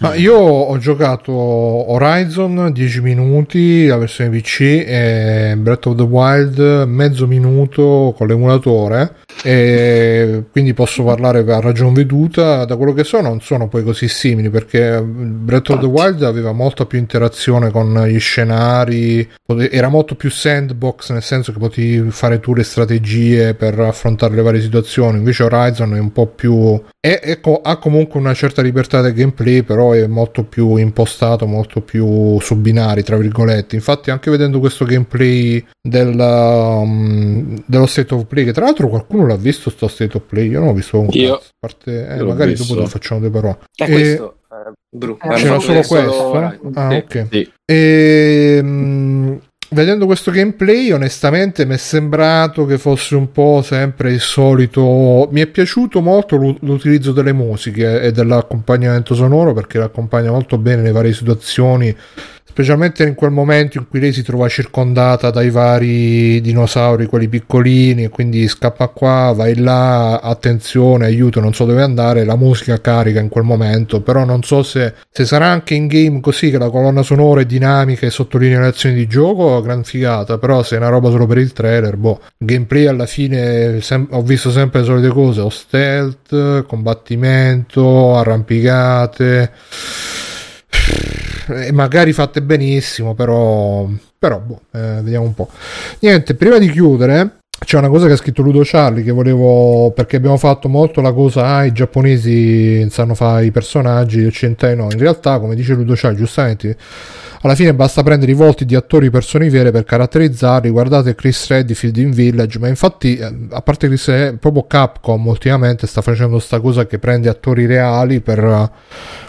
Ma io ho giocato Horizon 10 minuti, la versione PC, e Breath of the Wild mezzo minuto con l'emulatore, e quindi posso parlare a ragion veduta. Da quello che so, non sono poi così simili perché Breath of the Wild aveva molta più interazione con gli scenari, era molto più sandbox, nel senso che potevi fare tu le strategie per affrontare le varie situazioni. Invece Horizon è un po' più è- è co- ha comunque una certa libertà del gameplay, però è molto più impostato, molto più su binari, tra virgolette. Infatti, anche vedendo questo gameplay del, um, dello State of Play, che tra l'altro qualcuno l'ha visto sto State of Play, io non l'ho visto un Io. cazzo, parte, eh, magari visto. dopo facciamo due parole. È E- questo, eh, Bru. Eh, C'era fatto solo questo? Horizon. Ah, Sì. ok. Sì. E, mm, vedendo questo gameplay, onestamente mi è sembrato che fosse un po' sempre il solito. Mi è piaciuto molto l'u- l'utilizzo delle musiche e dell'accompagnamento sonoro perché l'accompagna molto bene le varie situazioni. Specialmente in quel momento in cui lei si trova circondata dai vari dinosauri, quelli piccolini, e quindi scappa qua, vai là, attenzione, aiuto, non so dove andare, la musica carica in quel momento, però non so se, se sarà anche in game così che la colonna sonora è dinamica e sottolinea le azioni di gioco, gran figata, però se è una roba solo per il trailer, boh, gameplay alla fine sem- ho visto sempre le solite cose, ho stealth, combattimento, arrampicate e magari fatte benissimo, però, però boh, eh, vediamo un po'. Niente, prima di chiudere, c'è una cosa che ha scritto Ludo Charlie che volevo perché abbiamo fatto molto la cosa ah, i giapponesi sanno fare i personaggi gli occidentali no in realtà come dice Ludo Charlie giustamente alla fine basta prendere i volti di attori persone vere per caratterizzarli guardate Chris Redfield in Village ma infatti eh, a parte Chris Red- proprio Capcom ultimamente sta facendo sta cosa che prende attori reali per eh,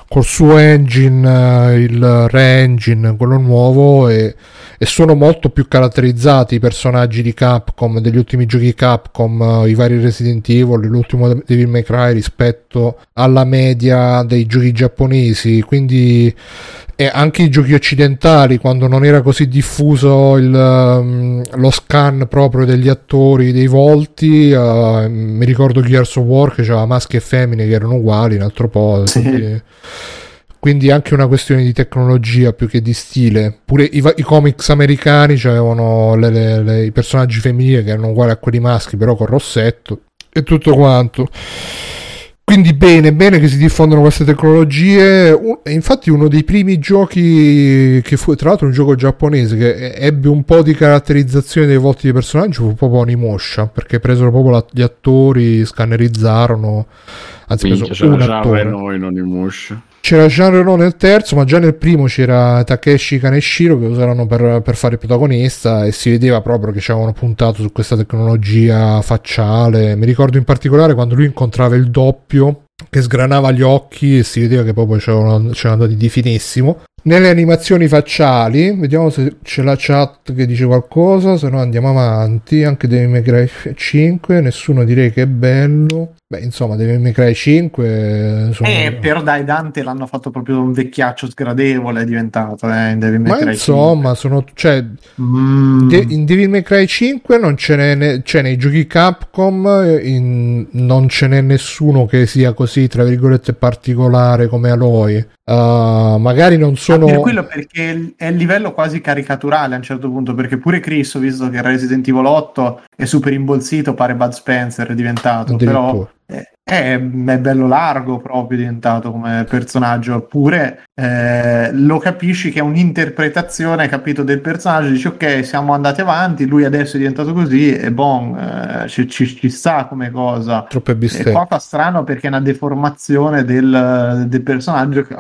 col suo engine eh, il re-engine quello nuovo e e sono molto più caratterizzati i personaggi di Capcom, degli ultimi giochi Capcom, eh, i vari Resident Evil, l'ultimo Devil May Cry rispetto alla media dei giochi giapponesi, quindi e anche i giochi occidentali quando non era così diffuso il, um, lo scan proprio degli attori dei volti uh, mi ricordo Gears of War che c'aveva maschi e femmine che erano uguali un altro po' Sì. quindi, quindi anche una questione di tecnologia più che di stile pure i, i comics americani avevano le- le- le- i personaggi femminili che erano uguali a quelli maschi però con rossetto e tutto quanto quindi bene, bene che si diffondono queste tecnologie. Infatti uno dei primi giochi che fu, tra l'altro un gioco giapponese che ebbe un po' di caratterizzazione dei volti dei personaggi fu proprio Onimusha, perché presero proprio gli attori, scannerizzarono, anzi Minchia, presero un attore. Reno in Onimusha. C'era Jean Reno nel terzo, ma già nel primo c'era Takeshi Kaneshiro che usarono per, per fare il protagonista e si vedeva proprio che ci avevano puntato su questa tecnologia facciale. Mi ricordo in particolare quando lui incontrava il doppio che sgranava gli occhi e si vedeva che proprio c'erano, c'erano andati di finissimo. Nelle animazioni facciali, vediamo se c'è la chat che dice qualcosa, se no andiamo avanti. Anche Devil May Cry 5, nessuno direi che è bello. Beh, insomma, Devil May Cry 5 sono... Eh, però dai, Dante l'hanno fatto proprio un vecchiaccio sgradevole, è diventato eh, in Devil May Ma Cry insomma, sono, cioè, 5. Mm. de- in Devil May Cry 5 non ce n'è, ne- cioè nei giochi Capcom eh, in- non ce n'è nessuno che sia così, tra virgolette, particolare come Aloy. Uh, magari non Ah, sono... per quello perché è il livello quasi caricaturale a un certo punto, perché pure Chris, ho visto che Resident Evil 8 è super imbolsito, pare Bud Spencer è diventato, però è, è bello largo proprio diventato come personaggio, oppure eh, lo capisci che è un'interpretazione, capito, del personaggio, dici ok, siamo andati avanti, lui adesso è diventato così e bon, eh, ci, ci, ci sta come cosa. Troppe E bistecche. qua fa strano perché è una deformazione del, del personaggio che-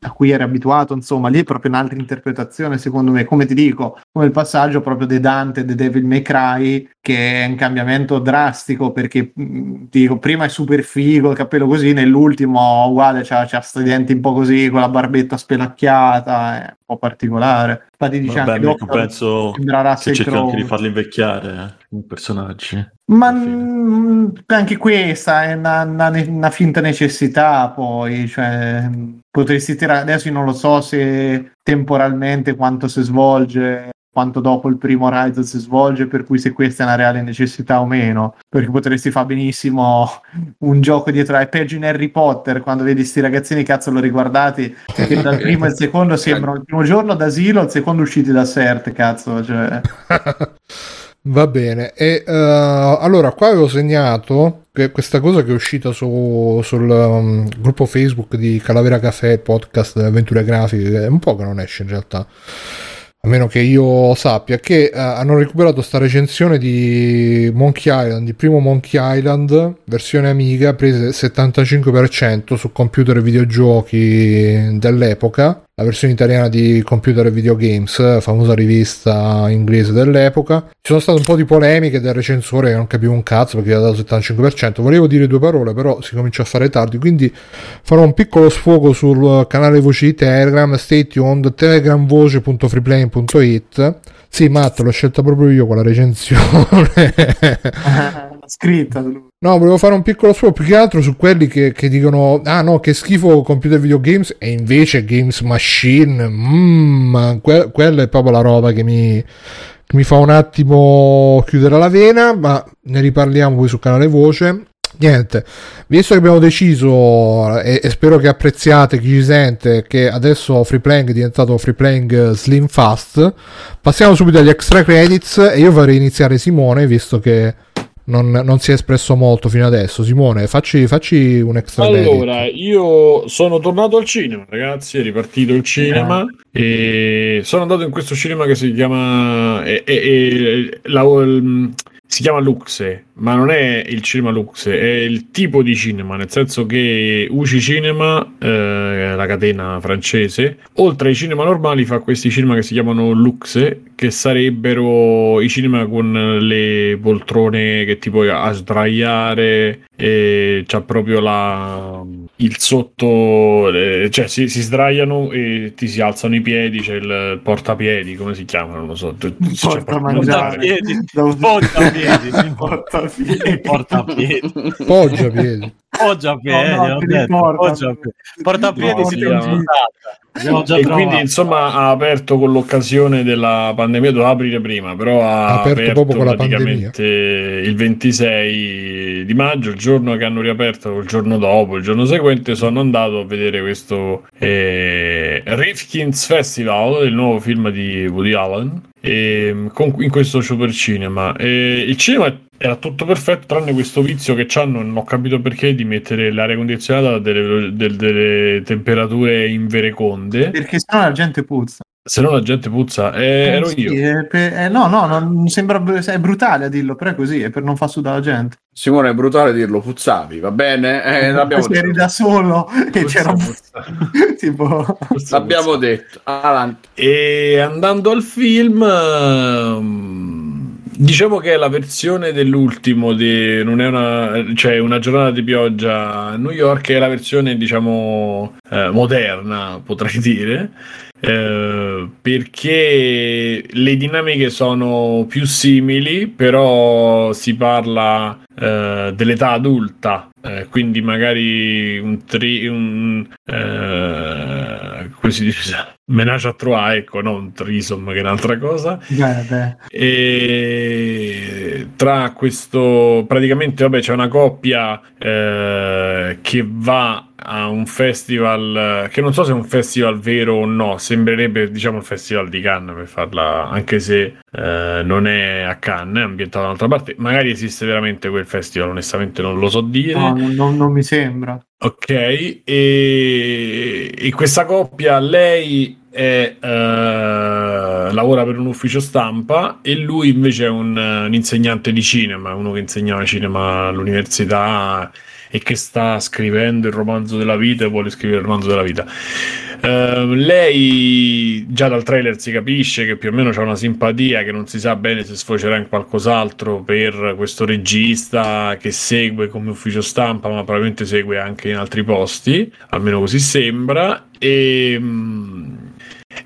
a cui eri abituato, insomma, lì è proprio un'altra interpretazione, secondo me, come ti dico, come il passaggio proprio di Dante, di Devil May Cry, che è un cambiamento drastico perché mh, ti dico, prima è super figo, il capello così, nell'ultimo uguale c'ha, c'ha sti denti un po' così, con la barbetta spelacchiata, è un po' particolare. Infatti dice Vabbè, anche Doctor penso che cercano anche di farli invecchiare eh, come personaggi. Ma fine. mm, anche questa è una, una- una finta necessità, poi, cioè, mm, potresti tirare, adesso io non lo so se temporalmente quanto si svolge, quanto dopo il primo Horizon si svolge, per cui se questa è una reale necessità o meno, perché potresti fare benissimo un gioco dietro, è peggio in Harry Potter, quando vedi sti ragazzini, cazzo, lo riguardati, che dal primo e il secondo sembrano il primo giorno d'asilo, il secondo usciti da CERT, cazzo, cioè... Va bene, e eh, allora qua avevo segnato che questa cosa che è uscita su- sul um, gruppo Facebook di Calavera Café, podcast delle avventure grafiche, che è un po' che non esce in realtà, a meno che io sappia, che eh, hanno recuperato sta recensione di Monkey Island, il primo Monkey Island, versione Amiga, prese 75% su computer e videogiochi dell'epoca, la versione italiana di Computer e Videogames, famosa rivista inglese dell'epoca. Ci sono state un po' di polemiche del recensore che non capivo un cazzo perché aveva dato 75%. Volevo dire due parole, però si comincia a fare tardi, quindi farò un piccolo sfogo sul canale voci di Telegram, stay tuned, telegramvoce.freeplane.it. Sì, Matt, l'ho scelta proprio io con la recensione. scritta. No, volevo fare un piccolo sfogo più che altro su quelli che, che dicono: Ah no, che schifo computer videogames, e invece Games Machine, mm, que- quella è proprio la roba che mi, che mi fa un attimo chiudere la vena, ma ne riparliamo poi sul canale voce. Niente, visto che abbiamo deciso e, e spero che apprezziate chi ci sente che adesso Free Playing è diventato Free Playing Slim Fast, passiamo subito agli extra credits e io farei iniziare Simone visto che non, non si è espresso molto fino adesso. Simone, facci, facci un extra Allora, credit. io sono tornato al cinema, ragazzi, è ripartito il cinema e sono andato in questo cinema che si chiama e- e- e- la- si chiama Luxe, ma non è il cinema Luxe, è il tipo di cinema, nel senso che UCI Cinema, eh, la catena francese, oltre ai cinema normali fa questi cinema che si chiamano Luxe, che sarebbero i cinema con le poltrone che ti puoi a sdraiare e c'ha proprio la, il sotto, eh, cioè si, si sdraiano e ti si alzano i piedi, c'è il portapiedi, come si chiama? Non lo so. Portapiedi, portapiedi, sì, Portapiedi. portapiedi. Poggia piedi. Poggia piedi, No, no, detto, riporta. poggia piedi. Portapiedi No, si no. E trovato. quindi insomma ha aperto con l'occasione della pandemia doveva aprire prima però ha Ha aperto aperto, proprio con la praticamente il 26 di maggio il giorno che hanno riaperto il giorno dopo il giorno seguente sono andato a vedere questo eh, Rifkin's Festival il nuovo film di Woody Allen e, con- in questo super cinema e il cinema era tutto perfetto tranne questo vizio che hanno non ho capito perché di mettere l'aria condizionata a delle, velo- del- delle temperature invereconde Perché sennò la gente puzza. Se no la gente puzza eh, Eh, ero sì, io eh, per- eh, no, no, non sembra br- è brutale a dirlo, però è così, è per non far sudare la gente. Simone, è brutale dirlo, puzzavi, va bene? Eh, l'abbiamo, Se eri da solo e Puzza, c'era un puzza. tipo Puzza, l'abbiamo detto. Avanti. E andando al film, ehm, diciamo che è la versione dell'ultimo, di, non è una, cioè una giornata di pioggia a New York, è la versione diciamo eh, moderna, potrei dire. eh, perché le dinamiche sono più simili, però si parla eh, dell'età adulta, eh, quindi magari un, tri, un eh, come si dice? Menage a trois, ecco, non un trisom che è un'altra cosa. Beh. E tra questo praticamente vabbè c'è una coppia eh, che va a un festival che non so se è un festival vero o no sembrerebbe diciamo il festival di Cannes per farla anche se eh, non è a Cannes è ambientato da un'altra parte magari esiste veramente quel festival onestamente non lo so dire No, non, non- non mi sembra. Ok, e, e questa coppia, lei è, eh, lavora per un ufficio stampa e lui invece è un, un insegnante di cinema, uno che insegnava cinema all'università e che sta scrivendo il romanzo della vita e vuole scrivere il romanzo della vita. Eh, lei già dal trailer si capisce che più o meno c'è una simpatia che non si sa bene se sfocerà in qualcos'altro per questo regista che segue come ufficio stampa, ma probabilmente segue anche in altri posti, almeno così sembra. E, mm,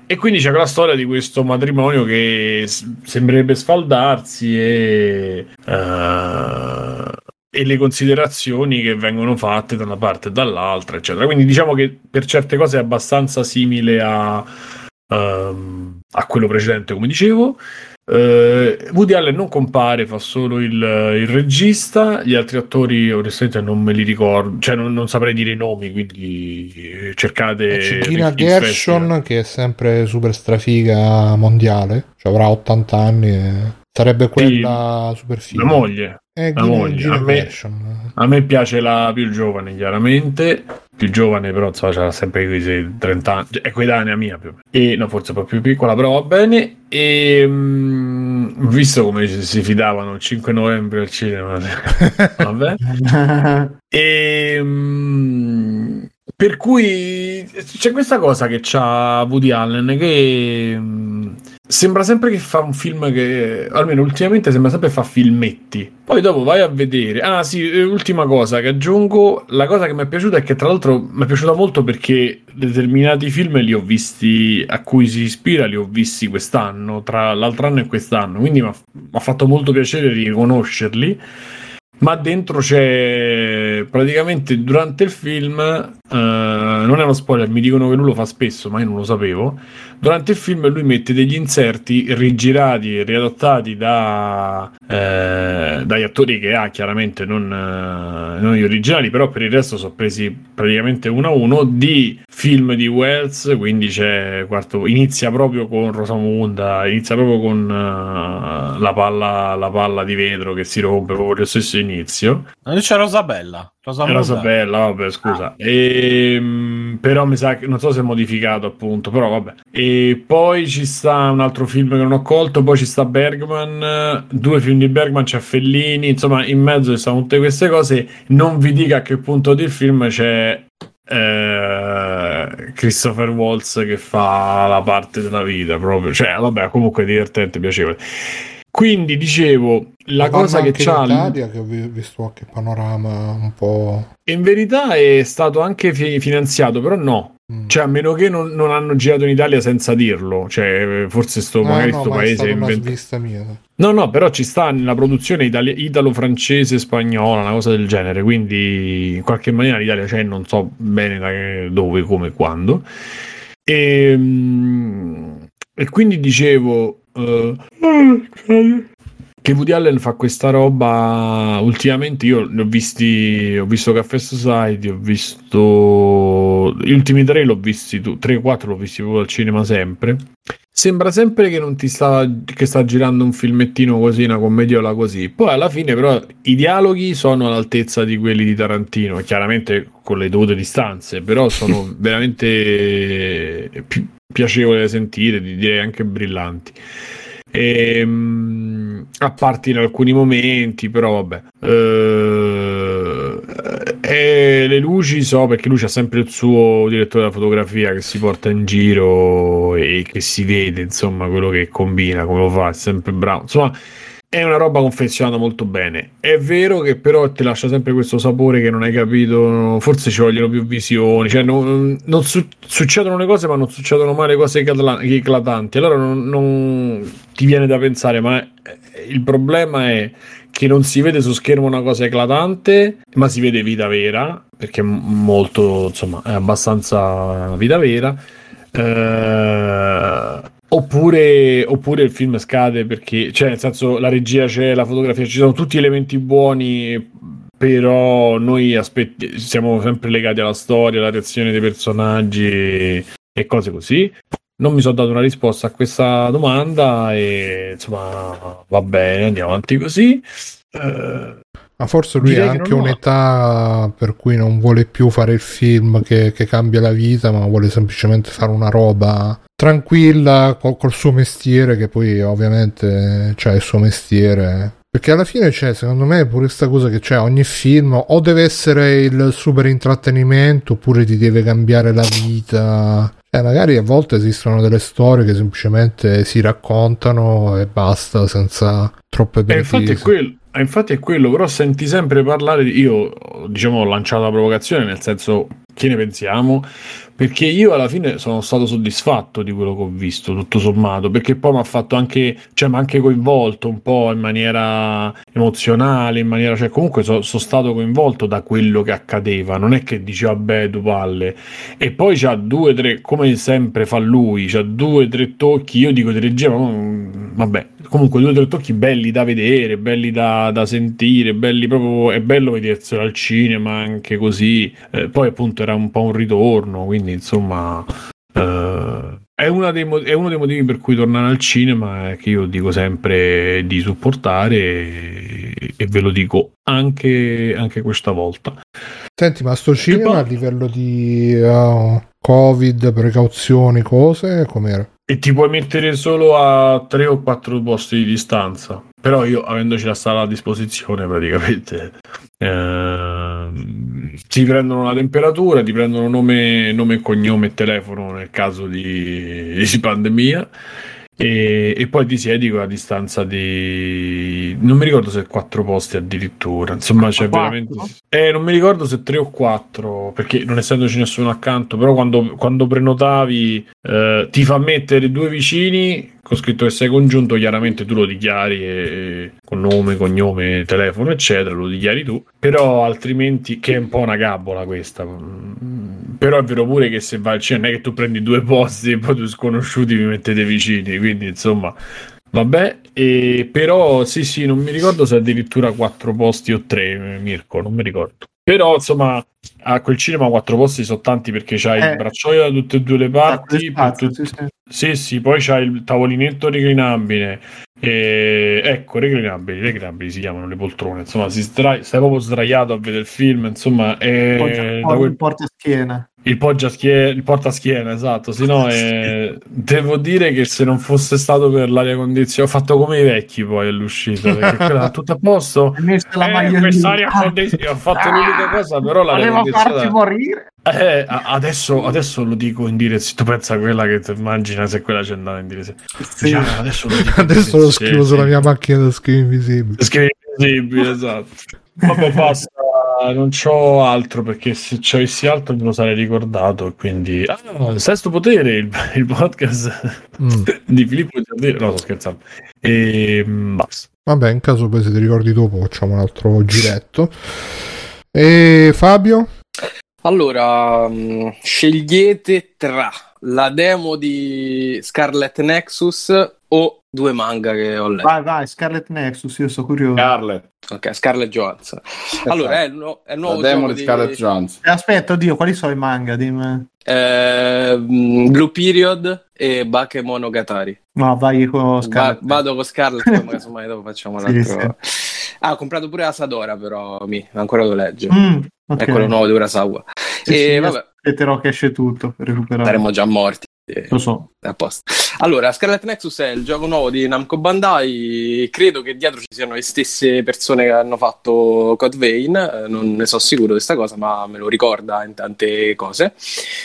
E quindi c'è quella storia di questo matrimonio che sembrerebbe sfaldarsi e, eh, e le considerazioni che vengono fatte da una parte e dall'altra, eccetera. Quindi diciamo che per certe cose è abbastanza simile a, ehm, a quello precedente, come dicevo. Eh, Woody Allen non compare, fa solo il, il regista. Gli altri attori, onestamente, non me li ricordo, cioè non, non saprei dire i nomi. Quindi eh, cercate. C'è Gina. Gershon che è sempre super strafiga mondiale, cioè avrà 80 anni e sarebbe quella super figa. La moglie. Eh, la moglie. A me-. A me piace la più giovane, chiaramente. Più giovane, però, insomma, c'ha sempre quei 30 anni. È coetanea mia più. E no, forse un po' più piccola, però va bene. E mm, visto come si fidavano il 5 novembre al cinema, vabbè. E, mm, per cui c'è questa cosa che c'ha Woody Allen che mm, sembra sempre che fa un film che almeno ultimamente sembra sempre fa filmetti. Poi dopo vai a vedere. Ah, sì, eh, ultima cosa che aggiungo, la cosa che mi è piaciuta è che tra l'altro mi è piaciuta molto perché determinati film li ho visti a cui si ispira, li ho visti quest'anno, tra l'altro anno e quest'anno, quindi mi ha fatto molto piacere riconoscerli. Ma dentro c'è praticamente durante il film, eh, non è uno spoiler, mi dicono che lui lo fa spesso, ma io non lo sapevo. Durante il film lui mette degli inserti rigirati e riadattati da, eh, dagli attori che ha, chiaramente non, eh, non gli originali, però per il resto sono presi praticamente uno a uno di film di Wells. Quindi c'è quarto, inizia proprio con Rosamunda, inizia proprio con eh, la, palla, la palla di vetro che si rompe proprio lo stesso inizio. Non c'è Rosabella. Rosamunda. Era bella, vabbè, scusa. Ehm, però mi sa che non so se è modificato, appunto. Però vabbè. E poi ci sta un altro film che non ho colto. Poi ci sta Bergman. Due film di Bergman, c'è Fellini. Insomma, in mezzo ci stanno tutte queste cose. Non vi dica a che punto del film c'è. eh, Christopher Waltz che fa la parte della vita proprio, cioè vabbè, comunque divertente, piacevole. Quindi dicevo, la cosa che c'ha in Italia, che ho vi- visto qualche panorama un po'... in verità è stato anche fi- finanziato, però no. Mm. Cioè, a meno che non, non hanno girato in Italia senza dirlo. Cioè, forse sto, No, magari no, sto ma è paese inventa- svista mia. No, no, però ci sta nella produzione itali- italo-francese, spagnola, una cosa del genere. Quindi, in qualche maniera l'Italia c'è, non so bene da dove, come, quando. E, e quindi dicevo. eh, che Woody Allen fa questa roba ultimamente io ne ho visti ho visto Caffè Society ho visto gli ultimi tre l'ho visti tu 3 o 4 l'ho visti proprio al cinema sempre sembra sempre che non ti sta che sta girando un filmettino così una commediola così poi alla fine però i dialoghi sono all'altezza di quelli di Tarantino chiaramente con le dovute distanze però sono veramente pi- piacevoli da sentire di- direi anche brillanti Ehm, a parte in alcuni momenti, però vabbè. Eh, e le luci so perché lui c'ha sempre il suo direttore della fotografia che si porta in giro e che si vede, insomma, quello che combina, come lo fa, è sempre bravo. Insomma, è una roba confezionata molto bene. È vero che però ti lascia sempre questo sapore che non hai capito, forse ci vogliono più visioni, cioè non, non su- succedono le cose ma non succedono mai le cose ecla- eclatanti. Allora non, non ti viene da pensare, ma eh, il problema è che non si vede su schermo una cosa eclatante, ma si vede vita vera, perché è molto, insomma, è abbastanza vita vera. Eh, oppure, oppure il film scade perché, cioè, nel senso, la regia c'è, la fotografia, ci sono tutti elementi buoni, però noi aspetti- siamo sempre legati alla storia, alla reazione dei personaggi e, e cose così. Non mi sono dato una risposta a questa domanda e insomma va bene, andiamo avanti così. Eh, Ma forse lui ha che anche un'età per cui non vuole più fare il film che, che cambia la vita, ma vuole semplicemente fare una roba tranquilla col, col suo mestiere, che poi ovviamente c'è il suo mestiere. Perché alla fine c'è, secondo me, pure questa cosa che c'è ogni film o deve essere il super intrattenimento oppure ti deve cambiare la vita. Cioè, magari a volte esistono delle storie che semplicemente si raccontano e basta, senza troppe E infatti è, pretese. quello, eh, infatti è quello, però senti sempre parlare di... Io, diciamo, ho lanciato la provocazione, nel senso, che ne pensiamo? Perché io alla fine sono stato soddisfatto di quello che ho visto, tutto sommato, perché poi mi ha fatto anche, cioè mi ha anche coinvolto un po' in maniera emozionale, in maniera, cioè comunque so- sono stato coinvolto da quello che accadeva, non è che dice vabbè tu palle, e poi c'ha due, tre, come sempre fa lui, c'ha due, tre tocchi, io dico di regia, ma mm, vabbè, comunque due, tre tocchi belli da vedere, belli da, da sentire, belli proprio, è bello vederselo al cinema anche così, eh, poi appunto era un po' un ritorno, quindi insomma... eh, è, mo- è uno dei motivi per cui tornare al cinema è che io dico sempre di supportare e, e ve lo dico anche, anche questa volta. Senti, ma sto cinema poi- a livello di uh, Covid, precauzioni, cose, com'era? E ti puoi mettere solo a 3 o 4 posti di distanza. Però io, avendoci la sala a disposizione, praticamente ehm, ti prendono la temperatura, ti prendono nome, nome, cognome e telefono nel caso di, di pandemia. E, e poi ti siedi con la distanza di non mi ricordo se 4 posti addirittura insomma c'è Quattro? veramente eh, non mi ricordo se 3 o 4 perché non essendoci nessuno accanto però quando, quando prenotavi eh, ti fa mettere due vicini con scritto che sei congiunto chiaramente tu lo dichiari e, e- con nome, cognome, telefono eccetera lo dichiari tu però altrimenti che è un po' una gabola questa Mm, però è vero pure che se vai al cinema non è che tu prendi due posti e poi due sconosciuti vi mettete vicini quindi insomma Vabbè, e però sì, sì, non mi ricordo se addirittura quattro posti o tre, Mirko, non mi ricordo. Però insomma, a quel cinema quattro posti sono tanti perché c'hai Eh. il bracciaio da tutte e due le Da parti, spazio, più sì, tut- sì. sì, sì, poi c'hai il tavolinetto reclinabile. E... Ecco, reclinabili, reclinabili si chiamano le poltrone. Insomma, si sdra- stai proprio sdraiato a vedere il film. Insomma, è da poggia- quel- porta schiena. Il, poggiaschie- il portaschiena, esatto. Sì, no, eh, devo dire che se non fosse stato per l'aria condizionata, ho fatto come i vecchi poi all'uscita. Perché quella tutto a posto. La Eh, quest'aria Ah, condizionata. Ho fatto l'unica cosa, però l'aria Voleva farci condizionata. morire. Eh, adesso, adesso lo dico in diretta. Tu pensa a quella che ti immagina se quella c'è andata in diretta. Sì. Già, adesso lo Adesso lo scrivo sulla mia macchina da scrivere invisibile. Scrivi invisibile, esatto. Vabbè, basta, non c'ho altro perché se ci avessi altro me lo sarei ricordato. Quindi, ah, Sesto Potere, il, il podcast Mm. di Filippo Giardino. No, sto scherzando. E mm, basta. Vabbè, in caso poi se ti ricordi dopo facciamo un altro giretto. E Fabio? Allora, mh, scegliete tra la demo di Scarlet Nexus o due manga che ho letto. Vai, vai, Scarlet Nexus, io sono curioso. Scarlett. Ok, Scarlett Johansson. Allora, è il, nu- è il nuovo la demo di Scarlett Johansson. Eh, Aspetta, oddio, quali sono i manga? Dimmi. Eh, Blue Period e Bakemonogatari. No, vai con Va- Scarlet. vado con magari insomma, dopo facciamo Sì, l'altro. Ah, ho comprato pure Asadora, però mi ancora lo leggo. Mm, ok. È quello nuovo di Urasawa. Sì, e sì, vabbè, aspetterò che esce tutto per recuperare. saremmo già morti. Eh, Lo so. Allora, Scarlet Nexus è il gioco nuovo di Namco Bandai. Credo che dietro ci siano le stesse persone che hanno fatto Code Vein. eh, Non ne so sicuro di questa cosa, ma me lo ricorda in tante cose.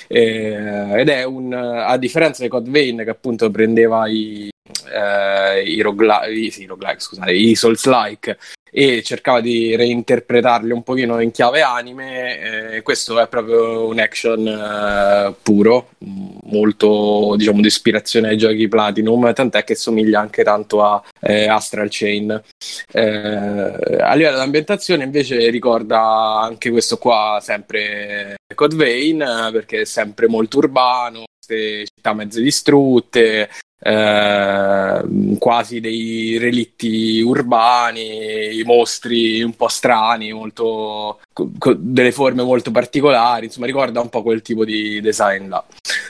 Eh, ed è un a differenza di Code Vein, che appunto prendeva i, eh, i, rogla- i, sì, roguelike, scusate, i Souls-like e cercava di reinterpretarli un pochino in chiave anime. eh, questo è proprio un action eh, puro, molto diciamo di ispirazione ai giochi Platinum, tant'è che somiglia anche tanto a eh, Astral Chain. Eh, a livello di ambientazione invece ricorda anche questo qua sempre Code Vein eh, perché è sempre molto urbano, città mezze distrutte, eh, quasi dei relitti urbani, mostri un po' strani, molto, co- delle forme molto particolari, insomma ricorda un po' quel tipo di design là.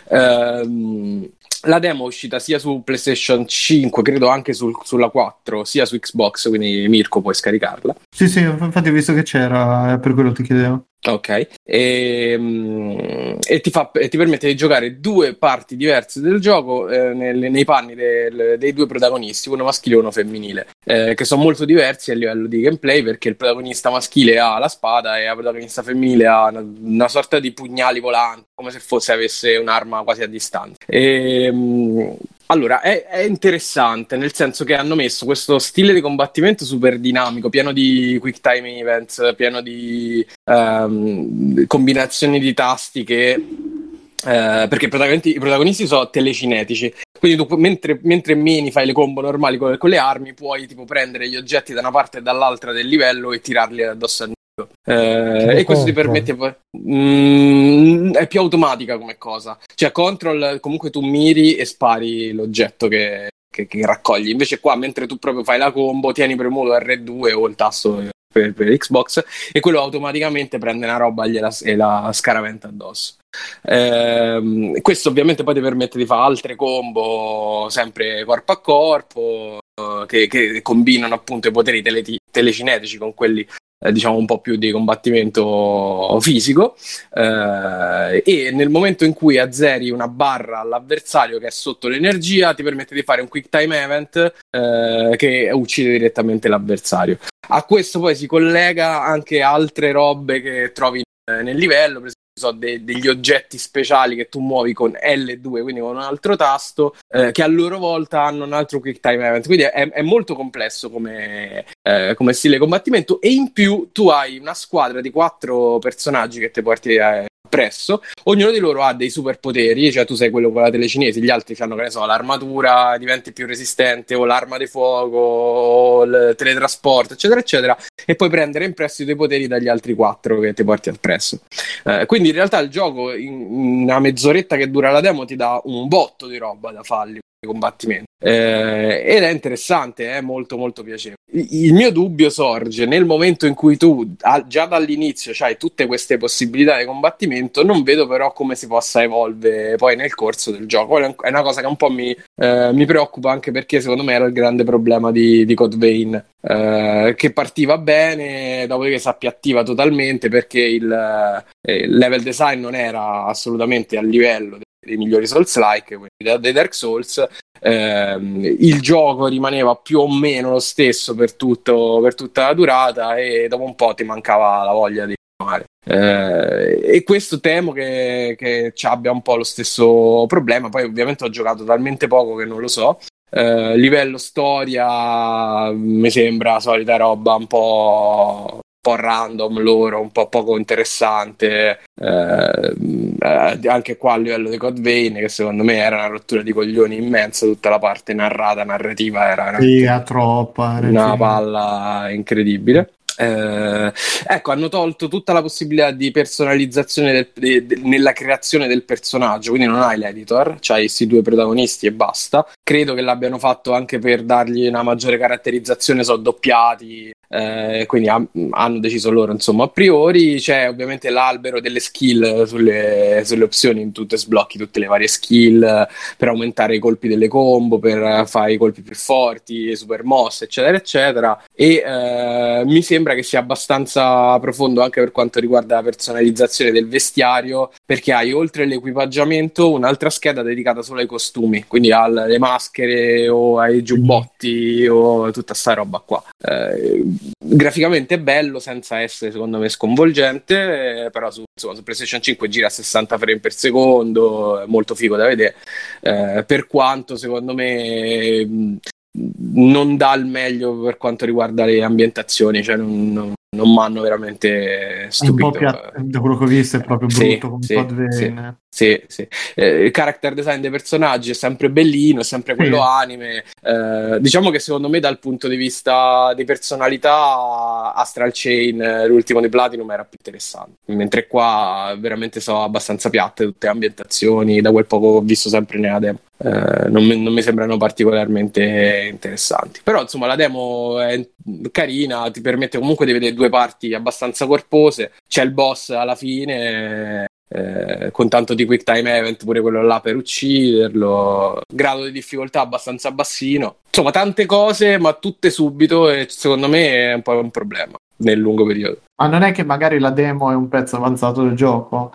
Ehm, la demo è uscita sia su PlayStation 5, credo anche sul- sulla 4, sia su Xbox, quindi Mirko puoi scaricarla. Sì, sì, infatti ho visto che c'era, eh, per quello ti chiedevo. Ok, e, mm, e ti, fa, e ti permette di giocare due parti diverse del gioco eh, nel- nei panni del- dei due protagonisti, uno maschile e uno femminile, eh, che sono molto diversi a livello di gameplay perché il protagonista maschile ha la spada e la protagonista femminile ha una, una sorta di pugnali volanti, come se fosse avesse un'arma quasi a distanza. E, mm, allora, è, è interessante nel senso che hanno messo questo stile di combattimento super dinamico, pieno di quick time events, pieno di ehm, combinazioni di tasti che eh, perché i protagonisti, sono telecinetici, quindi tu mentre, mentre mini fai le combo normali con, con, le armi, puoi tipo prendere gli oggetti da una parte e dall'altra del livello e tirarli addosso nemico. Eh, e questo ti permette poi. Mm, è più automatica come cosa. Cioè, control comunque tu miri e spari l'oggetto che, che, che raccogli. Invece, qua mentre tu proprio fai la combo, tieni premuto R2 o il tasto per, per, Xbox e quello automaticamente prende una roba e, gliela, e la scaraventa addosso. Eh, questo ovviamente poi ti permette di fare altre combo sempre corpo a corpo che, che combinano appunto i poteri tele, telecinetici con quelli eh, diciamo un po' più di combattimento fisico eh, e nel momento in cui azzeri una barra all'avversario che è sotto l'energia ti permette di fare un quick time event eh, che uccide direttamente l'avversario. A questo poi si collega anche altre robe che trovi nel livello per so, de- degli oggetti speciali che tu muovi con L2, quindi con un altro tasto, eh, che a loro volta hanno un altro quick time event. Quindi è, è molto complesso come, eh, come, stile combattimento. E in più tu hai una squadra di quattro personaggi che ti porti a, presso, ognuno di loro ha dei superpoteri, cioè tu sei quello con la telecinese, gli altri hanno, che ne so, l'armatura diventi più resistente, o l'arma di fuoco, o il teletrasporto, eccetera, eccetera, e puoi prendere in prestito i poteri dagli altri quattro che ti porti appresso. Eh, quindi in realtà il gioco, in, in una mezz'oretta che dura la demo, ti dà un botto di roba da farli combattimento eh, ed è interessante, è molto molto piacevole. Il mio dubbio sorge nel momento in cui tu già dall'inizio hai tutte queste possibilità di combattimento, non vedo però come si possa evolvere poi nel corso del gioco. È una cosa che un po' mi, eh, mi preoccupa anche perché secondo me era il grande problema di, di Code Vein, eh, che partiva bene, dopodiché si appiattiva totalmente perché il, eh, il level design non era assolutamente a livello dei migliori Souls-like, quindi dei Dark Souls, ehm, il gioco rimaneva più o meno lo stesso per, tutto, per, tutta la durata e dopo un po' ti mancava la voglia di fare. Eh, e questo temo che, che ci abbia un po' lo stesso problema. Poi, ovviamente, ho giocato talmente poco che non lo so. Eh, livello storia mi sembra solita roba un po' po' random loro, un po' poco interessante. Eh, eh, anche qua a livello di Code Vein, che secondo me era una rottura di coglioni immensa, tutta la parte narrata, narrativa era sì, troppa, una palla incredibile. Eh, ecco, hanno tolto tutta la possibilità di personalizzazione del, de, de, nella creazione del personaggio, quindi non hai l'editor, c'hai questi due protagonisti e basta. Credo che l'abbiano fatto anche per dargli una maggiore caratterizzazione, sono doppiati, eh, quindi ha, hanno deciso loro, insomma, a priori c'è ovviamente l'albero delle skill sulle, sulle opzioni, tu te sblocchi tutte le varie skill per aumentare i colpi delle combo, per fare i colpi più forti, super mosse, eccetera, eccetera. E eh, mi sembra che sia abbastanza profondo anche per quanto riguarda la personalizzazione del vestiario, perché hai oltre all'equipaggiamento un'altra scheda dedicata solo ai costumi, quindi alle maschere o ai giubbotti o tutta sta roba qua. Eh, graficamente bello senza essere secondo me sconvolgente, eh, però su, insomma, su, PlayStation 5 gira a 60 frame per secondo, è molto figo da vedere, eh, per quanto secondo me non dà il meglio per quanto riguarda le ambientazioni, cioè non, non, non mi hanno veramente stupito. Pia- da quello che ho visto è proprio brutto sì, come sì, sì, sì, sì. Eh, il character design dei personaggi è sempre bellino, è sempre quello sì. anime. Eh, diciamo che secondo me dal punto di vista di personalità Astral Chain, l'ultimo di Platinum, era più interessante. Mentre qua veramente sono abbastanza piatte tutte le ambientazioni, da quel poco ho visto sempre nella demo. Eh, non, mi, non, mi, sembrano particolarmente interessanti. Però insomma la demo è carina, ti permette comunque di vedere due parti abbastanza corpose. C'è il boss alla fine. Eh, con tanto di quick time event pure quello là per ucciderlo grado di difficoltà abbastanza bassino. Insomma tante cose ma tutte subito e secondo me è un po' un problema nel lungo periodo. Ma non è che magari la demo è un pezzo avanzato del gioco?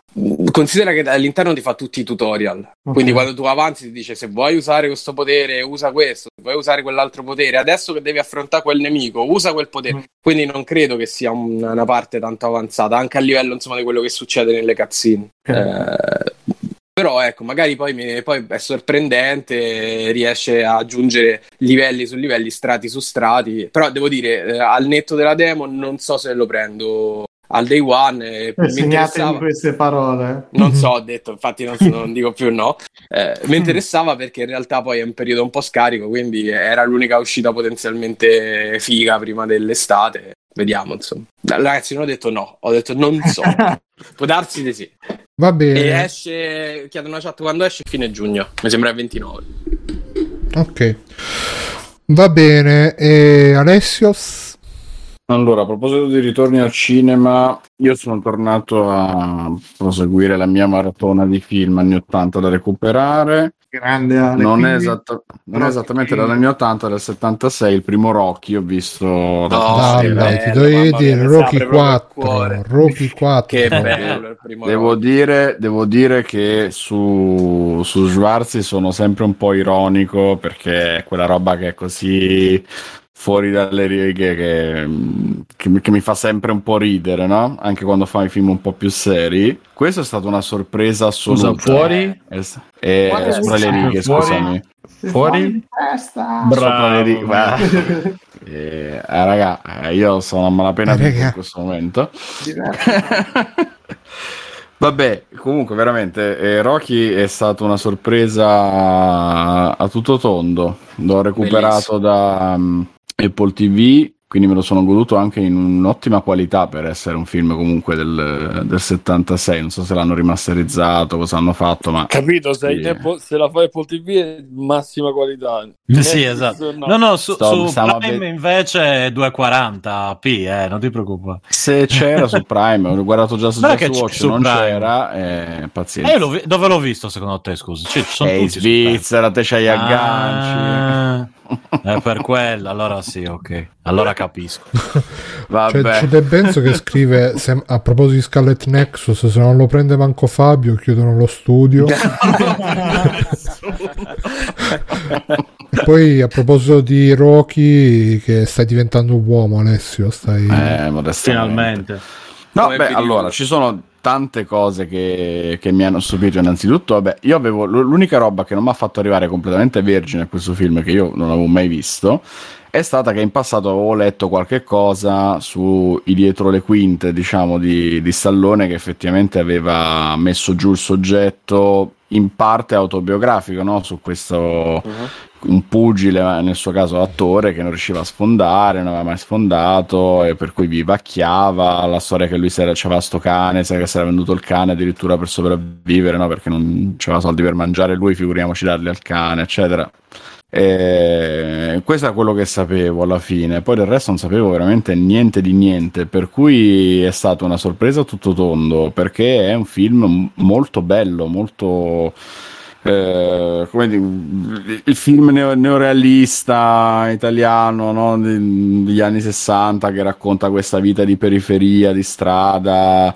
Considera che all'interno ti fa tutti i tutorial. Okay. Quindi quando tu avanzi ti dice se vuoi usare questo potere, usa questo, se vuoi usare quell'altro potere, adesso che devi affrontare quel nemico, usa quel potere. Mm. Quindi non credo che sia una, una, parte tanto avanzata, anche a livello insomma, di quello che succede nelle cutscene. Okay. Eh, però ecco, magari poi, mi, poi, è sorprendente, riesce a aggiungere livelli su livelli, strati su strati. Però devo dire, eh, al netto della demo, non so se lo prendo al day one. E mi Segnatevi queste parole. Non so, ho detto, infatti non, non dico più no. Eh, mi interessava perché in realtà poi è un periodo un po' scarico, quindi era l'unica uscita potenzialmente figa prima dell'estate. Vediamo, insomma. Ragazzi, non ho detto no, ho detto non so. Può darsi di sì. Va E bene. esce, chiedo una chat quando esce, fine giugno. Mi sembra il 29. Ok. Va bene. E Alessios? Allora, a proposito di ritorni al cinema, io sono tornato a proseguire la mia maratona di film anni 80 da recuperare. Grande Ale. Non, è, quindi- esatta- non è esattamente dagli anni 80, del 76, il primo Rocky ho visto No, dai, bello, ti dovevi dire Rocky apre proprio il 4. cuore. Rocky 4. Che bello il primo Devo Rocky. dire, devo dire che su, su Schwarzi sono sempre un po' ironico perché è quella roba che è così fuori dalle righe che, che mi- che mi fa sempre un po' ridere, no? Anche quando fa i film un po' più seri. Questa è stata una sorpresa assoluta. Scusa, fuori? Eh, eh, Fuori? sopra le righe, Fuori? scusami. Fuori? testa. Sopra le righe. Bravo. Eh, eh, raga, eh, io sono a malapena Eh, in questo momento. Vabbè, comunque veramente eh, Rocky è stata una sorpresa a, a tutto tondo. L'ho recuperato da mm, Apple TV, quindi me lo sono goduto anche in un'ottima qualità per essere un film comunque del, del 76. Non so se l'hanno rimasterizzato, cosa hanno fatto, ma Capito, se, Sì. Apple- se la fai Apple TV è massima qualità. Sì, Netflix esatto. no. No, no, su, Sto- su Prime ve- invece è 240p, eh, non ti preoccupare. se c'era su Prime, ho guardato già su Just che Watch, su non Prime. c'era, eh, pazienza. Eh, l'ho vi- dove l'ho visto secondo te, scusa? Ci, ci sono Prime. Svizzera, te c'hai agganci. Ah, è per quello, allora sì, ok. Allora capisco. Vabbè. C'è, c'è De Benzo che scrive se- a proposito di Scarlet Nexus se non lo prende manco Fabio chiudono lo studio e poi a proposito di Rocky che stai diventando un uomo Alessio stai Eh. Finalmente. No, Come beh, allora ci sono tante cose che, che mi hanno stupito. Innanzitutto, vabbè, io avevo l'unica roba che non mi ha fatto arrivare completamente vergine a questo film, che io non avevo mai visto, è stata che in passato avevo letto qualche cosa sui dietro le quinte, diciamo, di, di Stallone, che effettivamente aveva messo giù il soggetto in parte autobiografico, no? Su questo un pugile, nel suo caso attore, che non riusciva a sfondare, non aveva mai sfondato, e per cui vivacchiava la storia che lui si era, c'aveva sto cane, che si era venduto il cane addirittura per sopravvivere, no? perché non c'aveva soldi per mangiare lui, figuriamoci darli al cane, eccetera. E questo è quello che sapevo alla fine, poi del resto non sapevo veramente niente di niente, per cui è stata una sorpresa tutto tondo, perché è un film molto bello, molto eh, come dire, il film neo- neorealista italiano no? De- degli anni 60 che racconta questa vita di periferia, di strada.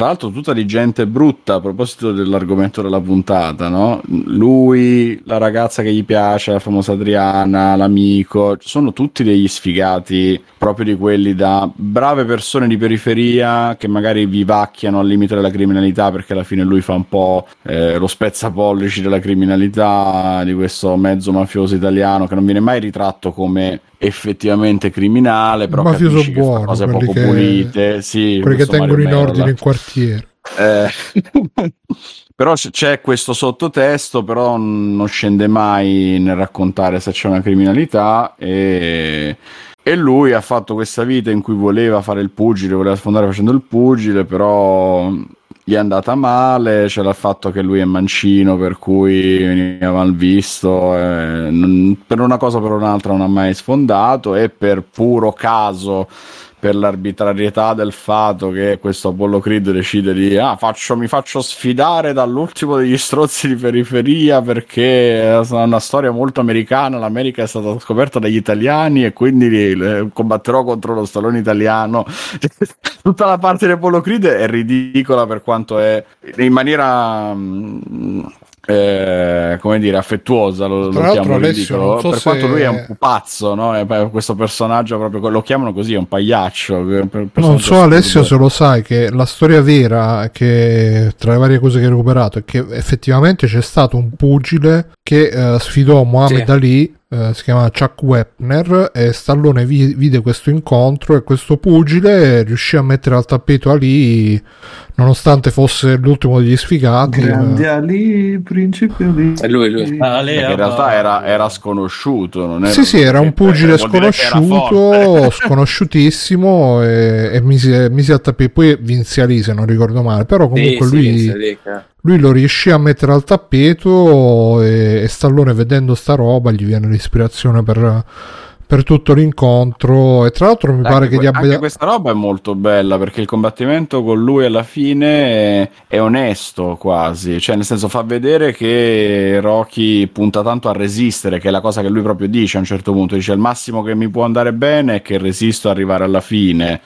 Tra l'altro, tutta di gente brutta a proposito dell'argomento della puntata, no? Lui, la ragazza che gli piace, la famosa Adriana, l'amico, sono tutti degli sfigati, proprio di quelli da brave persone di periferia che magari vivacchiano al limite della criminalità perché alla fine lui fa un po' eh, lo spezzapollici della criminalità di questo mezzo mafioso italiano che non viene mai ritratto come effettivamente criminale, però Mafioso buono, cose poco che- pulite, sì, quelli che tengono Mario in Merola. ordine il quartiere Eh, però c'è questo sottotesto, però non scende mai nel raccontare se c'è una criminalità e, e lui ha fatto questa vita in cui voleva fare il pugile, voleva sfondare facendo il pugile, però gli è andata male, c'è il fatto che lui è mancino, per cui veniva mal visto, eh, per una cosa o per un'altra non ha mai sfondato e per puro caso per l'arbitrarietà del fatto che questo Apollo Creed decide di ah, faccio, mi faccio sfidare dall'ultimo degli strozzi di periferia perché è una storia molto americana, l'America è stata scoperta dagli italiani e quindi eh, combatterò contro lo stallone italiano. Tutta la parte di Apollo Creed è ridicola per quanto è in maniera mm, eh, come dire affettuosa lo, lo Tra l'altro, chiamo Alessio, ridicolo, so per quanto lui è un pupazzo no? Questo personaggio proprio lo chiamano così è un pagliaccio non so Alessio se lo sai che la storia vera che tra le varie cose che hai recuperato è che effettivamente c'è stato un pugile che eh, sfidò Muhammad Sì. Ali eh, si chiama Chuck Wepner e Stallone vi- vide questo incontro e questo pugile riuscì a mettere al tappeto Ali nonostante fosse l'ultimo degli sfigati Grande eh, Ali, principe Ali. È lui, lui. Ah, in realtà era, era sconosciuto. Non era sì sì era un pugile sconosciuto sconosciutissimo e, e mise, mise al tappeto poi vinse Ali se non ricordo male però comunque Sì, lui sì. Lui lo riuscì a mettere al tappeto e, e Stallone vedendo sta roba gli viene l'ispirazione per, per tutto l'incontro. E tra l'altro mi Anche pare che que- gli anche abbia questa roba è molto bella perché il combattimento con lui alla fine è, onesto quasi, cioè nel senso fa vedere che Rocky punta tanto a resistere, che è la cosa che lui proprio dice a un certo punto, dice il massimo che mi può andare bene è che resisto ad arrivare alla fine,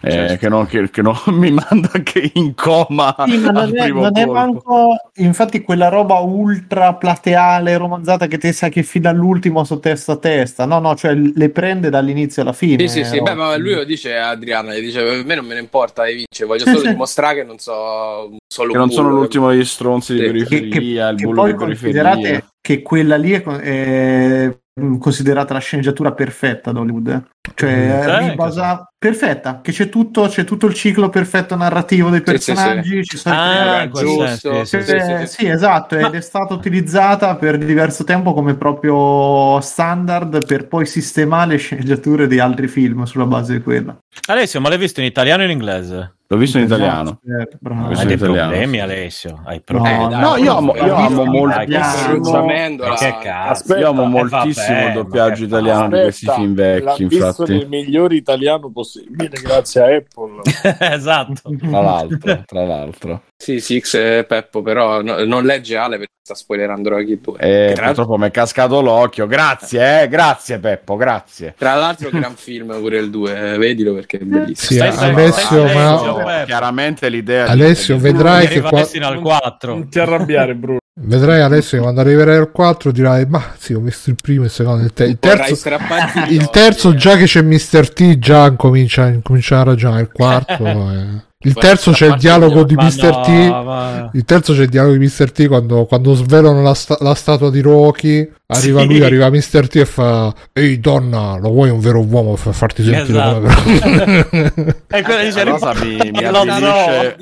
eh, Certo. che, non, che- che non mi manda anche in coma Sì, non è, non è manco infatti quella roba ultra plateale romanzata che te sa che fino all'ultimo su testa a testa. No no cioè le prende dall'inizio alla fine Sì, sì, sì, beh, ma lui lo dice a Adriana, gli dice, a me non me ne importa di vincere, voglio Sì, solo sì. dimostrare che non so solo Che non sono l'ultimo degli stronzi di Sì. che, periferia, che- il che bullo poi di periferia. considerate che quella lì è, è, considerata la sceneggiatura perfetta da Hollywood eh. Cioè eh, ribasa- perfetta che c'è tutto, c'è tutto il ciclo perfetto narrativo dei Sì, sì, sì. personaggi ci sono Ah, giusto. sì, sì, Sì, sì. sì, eh, sì. sì, esatto, Ma- ed è stata utilizzata per diverso tempo come proprio standard per poi sistemare le sceneggiature di altri film sulla base di quella. Alessio, ma l'hai visto in italiano o in inglese? L'ho visto in italiano. Eh, bravo. Questo Hai dei italiano, problemi, sì. Alessio? Hai No, problemi? dai, No, io amo, io amo moltissimo. Che cazzo? Aspetta, Io amo eh, moltissimo vabbè, il doppiaggio italiano di questi Aspetta, film vecchi, visto infatti. nel miglior italiano possibile grazie a Apple. esatto. Tra l'altro, tra l'altro. Sì, Six e Peppo, però no- non legge Ale perché sta spoilerando Rocky 2. E Tra l'altro- purtroppo mi è cascato l'occhio. Grazie, eh, grazie Peppo, grazie. Tra l'altro, gran film pure il 2, vedilo perché è bellissimo. Sì, Stai- Alessio, stai- ma- Alessio, chiaramente l'idea di- Alessio, di- vedrai che qua- arriva fino al 4. Non ti arrabbiare, Bruno. Vedrai Alessio che quando arriverai al 4 dirai ma sì ho visto il primo e il secondo il, te- il terzo il terzo occhi, già che c'è Mr. T già comincia, comincia a ragionare il quarto eh. Il terzo c'è il dialogo di Mr. T ma- Il terzo c'è il dialogo di Mr. T quando, quando svelano la, sta- la statua di Rocky. Arriva Sì. lui, arriva Mr. T e fa: Ehi donna, lo vuoi un vero uomo per farti sentire Esatto. come E quello dice, cosa mi, mi Lo avvilisce-.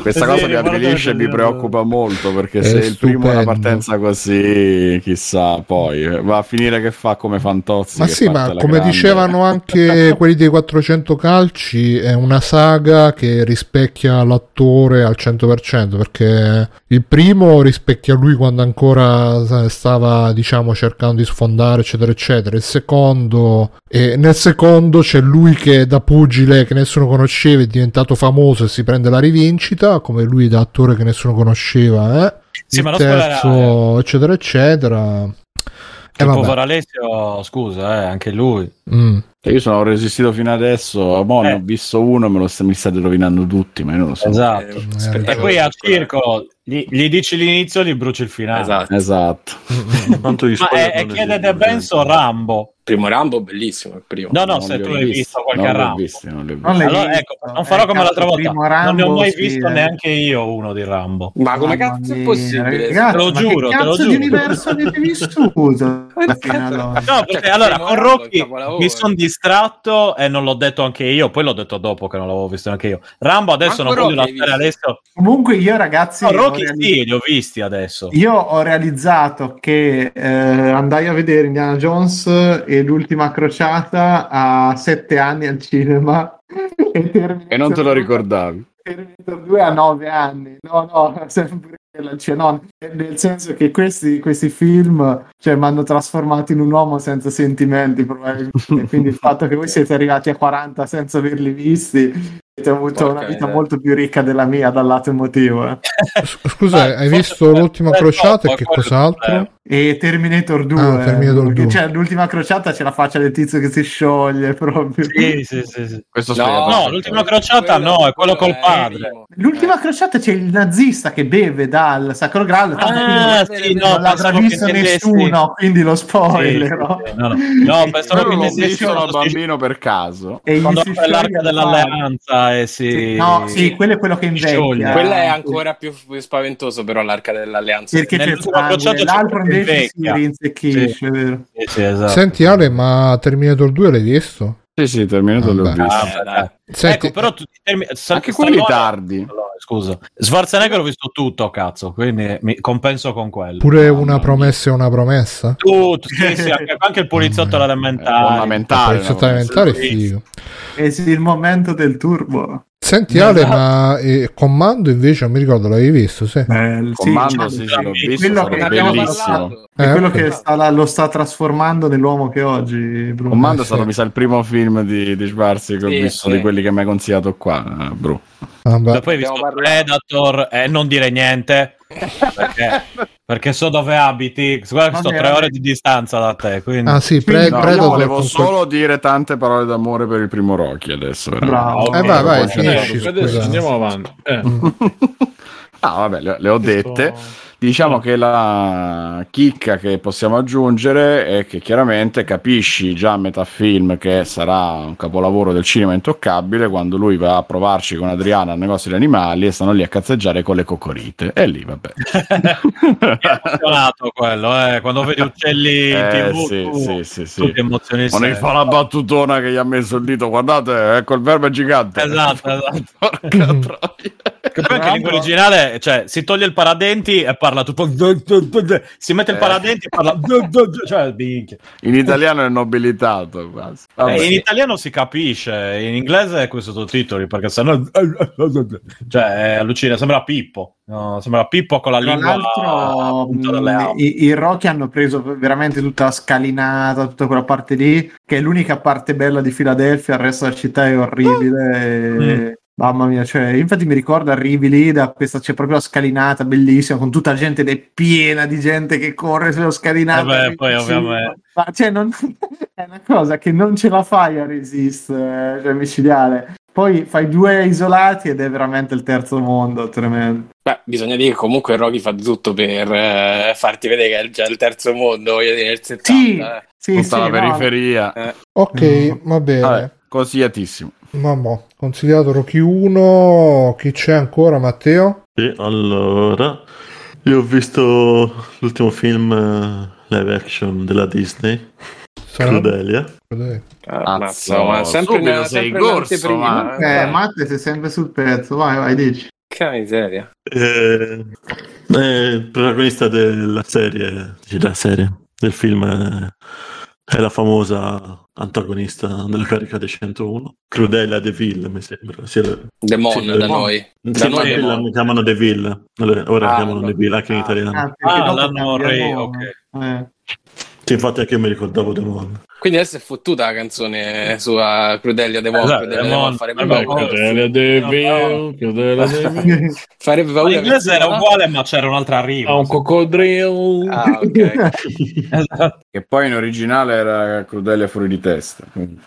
Questa Sì, cosa mi avvilisce e mi preoccupa molto perché È se il primo è una stupendo. partenza così, chissà, poi va a finire che fa come Fantozzi. Ma sì, ma come grande. dicevano anche quelli dei 400 calci, è una saga che rispecchia l'attore al 100%, perché il primo rispecchia lui quando ancora sa- stava, diciamo, cercando di sfondare, eccetera, eccetera. Il secondo, e nel secondo c'è lui che da pugile che nessuno conosceva è diventato famoso e si prende la rivincita, come lui da attore che nessuno conosceva, eh? Sì, il terzo, eccetera, eccetera. E Il vabbè. povero Alessio, scusa, eh, anche lui. Mm. Cioè, Io sono resistito fino adesso, mo ne Eh. ho visto uno, me lo st- mi state rovinando tutti, ma io non lo so. Esatto. Eh, Eh, E poi al circolo gli, gli dici l'inizio, gli bruci il finale. Esatto. Esatto. Tanto gli Ma spoiler è, è non chiede esistono, De Benson Rambo. Primo Rambo, bellissimo il primo. No, no, Non se tu l'hai visti, visto qualche non Rambo. visti, non visti. Non l'hai Allora, visto? ecco, non farò Eh, come cazzo, l'altra volta. primo non ne ho Rambo, mai sì, visto eh. neanche io uno di Rambo. Ma come Mamma cazzo è possibile? ragazzi, Te lo ma giuro, che te lo cazzo giuro. di universo avete vissuto? No, Cioè, perché allora primo con Rambo è Rocky mi sono distratto e non l'ho detto anche io, poi l'ho detto dopo che non l'avevo visto neanche io. Rambo adesso non voglio lasciare Alessio. Comunque io ragazzi No, ho Rocky realizzato- sì, li ho visti adesso. Io ho realizzato che eh, andai a vedere Indiana Jones e l'ultima crociata a sette anni al cinema e, E non te lo 2 ricordavi. Terminator 2 a nove anni. No, no, sempre cioè, no, nel senso che questi, questi film cioè, mi hanno trasformato in un uomo senza sentimenti probabilmente. Quindi il fatto che voi siete arrivati a 40 senza averli visti avete avuto Porca una vita miseria. molto più ricca della mia dal lato emotivo. eh. Scusa, Ah, hai visto l'ultima crociata e che cos'altro? E Terminator 2, Ah, Terminator perché 2. c'è l'ultima crociata c'è la faccia del tizio che si scioglie proprio. Sì, sì, sì, sì. Questo No, No, l'ultima crociata no, è quello col padre. L'ultima crociata c'è il nazista che beve dal Sacro Graal, tanto Ah, sì, no, non che visto nessuno, quindi lo spoiler. sì, no? no, no. No, pensavo Quello che intendessi si- bambino per caso. E quando si apre l'arca il dell'alleanza e si... No, sì, quello è quello che invecchia. Quella è ancora più spaventoso, però l'arca dell'alleanza. Perché c'è il L'altro proprio esce si è vero. Sì, sì, esatto. Senti Ale, ma Terminator 2 l'hai visto? Sì, sì, terminato l'ho Vabbè. visto. Ah. Senti, Ecco, però tu, termi- Anche quelli tardi. Allora, Scusa, Schwarzenegger ho visto tutto, cazzo, quindi mi compenso con quello. pure una mia. promessa è una promessa? Tutto, sì, sì, anche, anche il poliziotto È elementare. fondamentale. Il no? elementare è sì. figo. E sì, il momento del turbo. Senti Ale, ma eh, Comando invece non mi ricordo, l'avevi visto? Sì. Eh, sì, Comando, cioè, sì, sì, l'ho Quello visto, che sarebbe abbiamo bellissimo. parlato. è Eh, quello ok. che sta- lo sta trasformando nell'uomo che oggi, Bruno. Comando è Eh, stato, sì. mi sa, il primo film di, di Schwarzi che ho Sì, visto sì. di quelli che mi hai consigliato qua, eh, bro. Vabbè. Poi hai visto. Predator e non dire niente perché, perché so dove abiti. Guarda che sto tre ore di distanza da te. Quindi... Ah sì, Quindi pre- No, io Predator volevo solo dire tante parole d'amore per il primo Rocky adesso. Bravo. Eh, vai, vai, Eh, finisci, adesso andiamo avanti. Eh, Ah, vabbè, le, le ho dette. questo- Diciamo che la chicca che possiamo aggiungere è che chiaramente capisci già a metà film che sarà un capolavoro del cinema intoccabile quando lui va a provarci con Adriana al negozio di animali e stanno lì a cazzeggiare con le coccorite. E lì, vabbè. Ha emozionato quello, eh. quando vedi uccelli in Eh, tv, sì, tu, sì, sì, sì. ti emozioni Ma fa la battutona che gli ha messo il dito. Guardate, ecco il verbo è gigante. Esatto, esatto. Porca troia. Che poi anche in lingua originale, cioè, si toglie il paradenti e parla tutto. Si mette il Eh. paradenti e parla. Cioè. In italiano è nobilitato quasi. Eh, in italiano si capisce, in inglese è con i sottotitoli perché sennò. Cioè, è allucina, sembra Pippo. No, sembra Pippo con la Tra lingua l'altro, api. i, i Rocky hanno preso veramente tutta la scalinata, tutta quella parte lì, che è l'unica parte bella di Filadelfia, il resto della città è orribile. e- Mm. Mamma mia, cioè, infatti mi ricordo arrivi lì, da questa c'è proprio la scalinata bellissima, con tutta la gente ed è piena di gente che corre sulla scalinata. Vabbè, poi Sì, ovviamente. ma, cioè, non- è una cosa che non ce la fai a resistere, cioè, micidiale. Poi fai due isolati ed è veramente il terzo mondo, tremendo. Beh, bisogna dire che comunque Rocky fa di tutto per eh, farti vedere che è già il terzo mondo, voglio dire, nel 70. Sì, eh. sì, Tutta sì, la no. periferia. Ok, Mm. va bene. Vabbè, consigliatissimo. Mamma, consigliato Rocky 1. Chi c'è ancora, Matteo? Sì, allora, io ho visto l'ultimo film eh, live action della Disney, Sarà? Crudelia. Crudelia. Ammazza, ma sempre, subito una, sei sempre corso, ma- eh. Eh, Matte sei sempre sul pezzo, vai, vai, dici. Che miseria. Eh, eh, il protagonista della serie, della serie, del film eh, è la famosa antagonista della carica dei 101, Crudelia De Vil, mi sembra. Sì, la- Demon Sì, da Demon. noi. sì, Da noi la chiamano De Vil, allora, ora la Ah, chiamano no. De Vil anche in Ah, italiano. Ah, dopo l'hanno re- nome. Eh. Sì, infatti anche io mi ricordavo Demon. Quindi adesso è fottuta la canzone sua Crudelia Demon. Esatto, Crudelia farebbe Vabbè, paura. Crudelia De Vil, Crudelia De Vil. Farebbe paura. inglese era uguale, ma c'era un'altra rima. Un coccodrillo. Ah, ok. Esatto. Che poi in originale era Crudelia fuori di testa.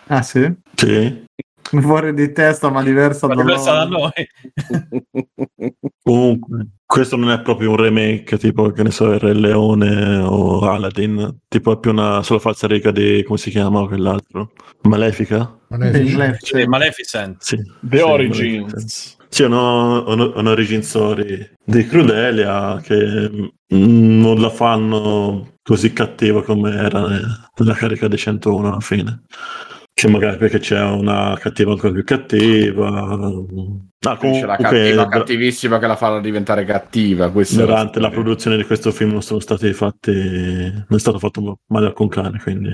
ah sì? Sì. Fuori di testa ma diversa Ma da diversa da loro. noi. Comunque, questo non è proprio un remake tipo, che ne so, il Re Leone o Aladdin. Tipo è più una sola falsariga di, come si chiama quell'altro? Malefica? Sì, Sì, Maleficent. Sì. The Sì, Origins. Malefica. Sì, una, una origin story di Crudelia che mm, non la fanno così cattiva come era nella carica dei 101 alla fine. Che magari perché c'è una cattiva ancora più cattiva. Ah, Quindi c'è la comunque, cattiva, cattivissima che la fa diventare cattiva. Durante la storia. produzione di questo film non sono stati fatti non è stato fatto male alcun cane quindi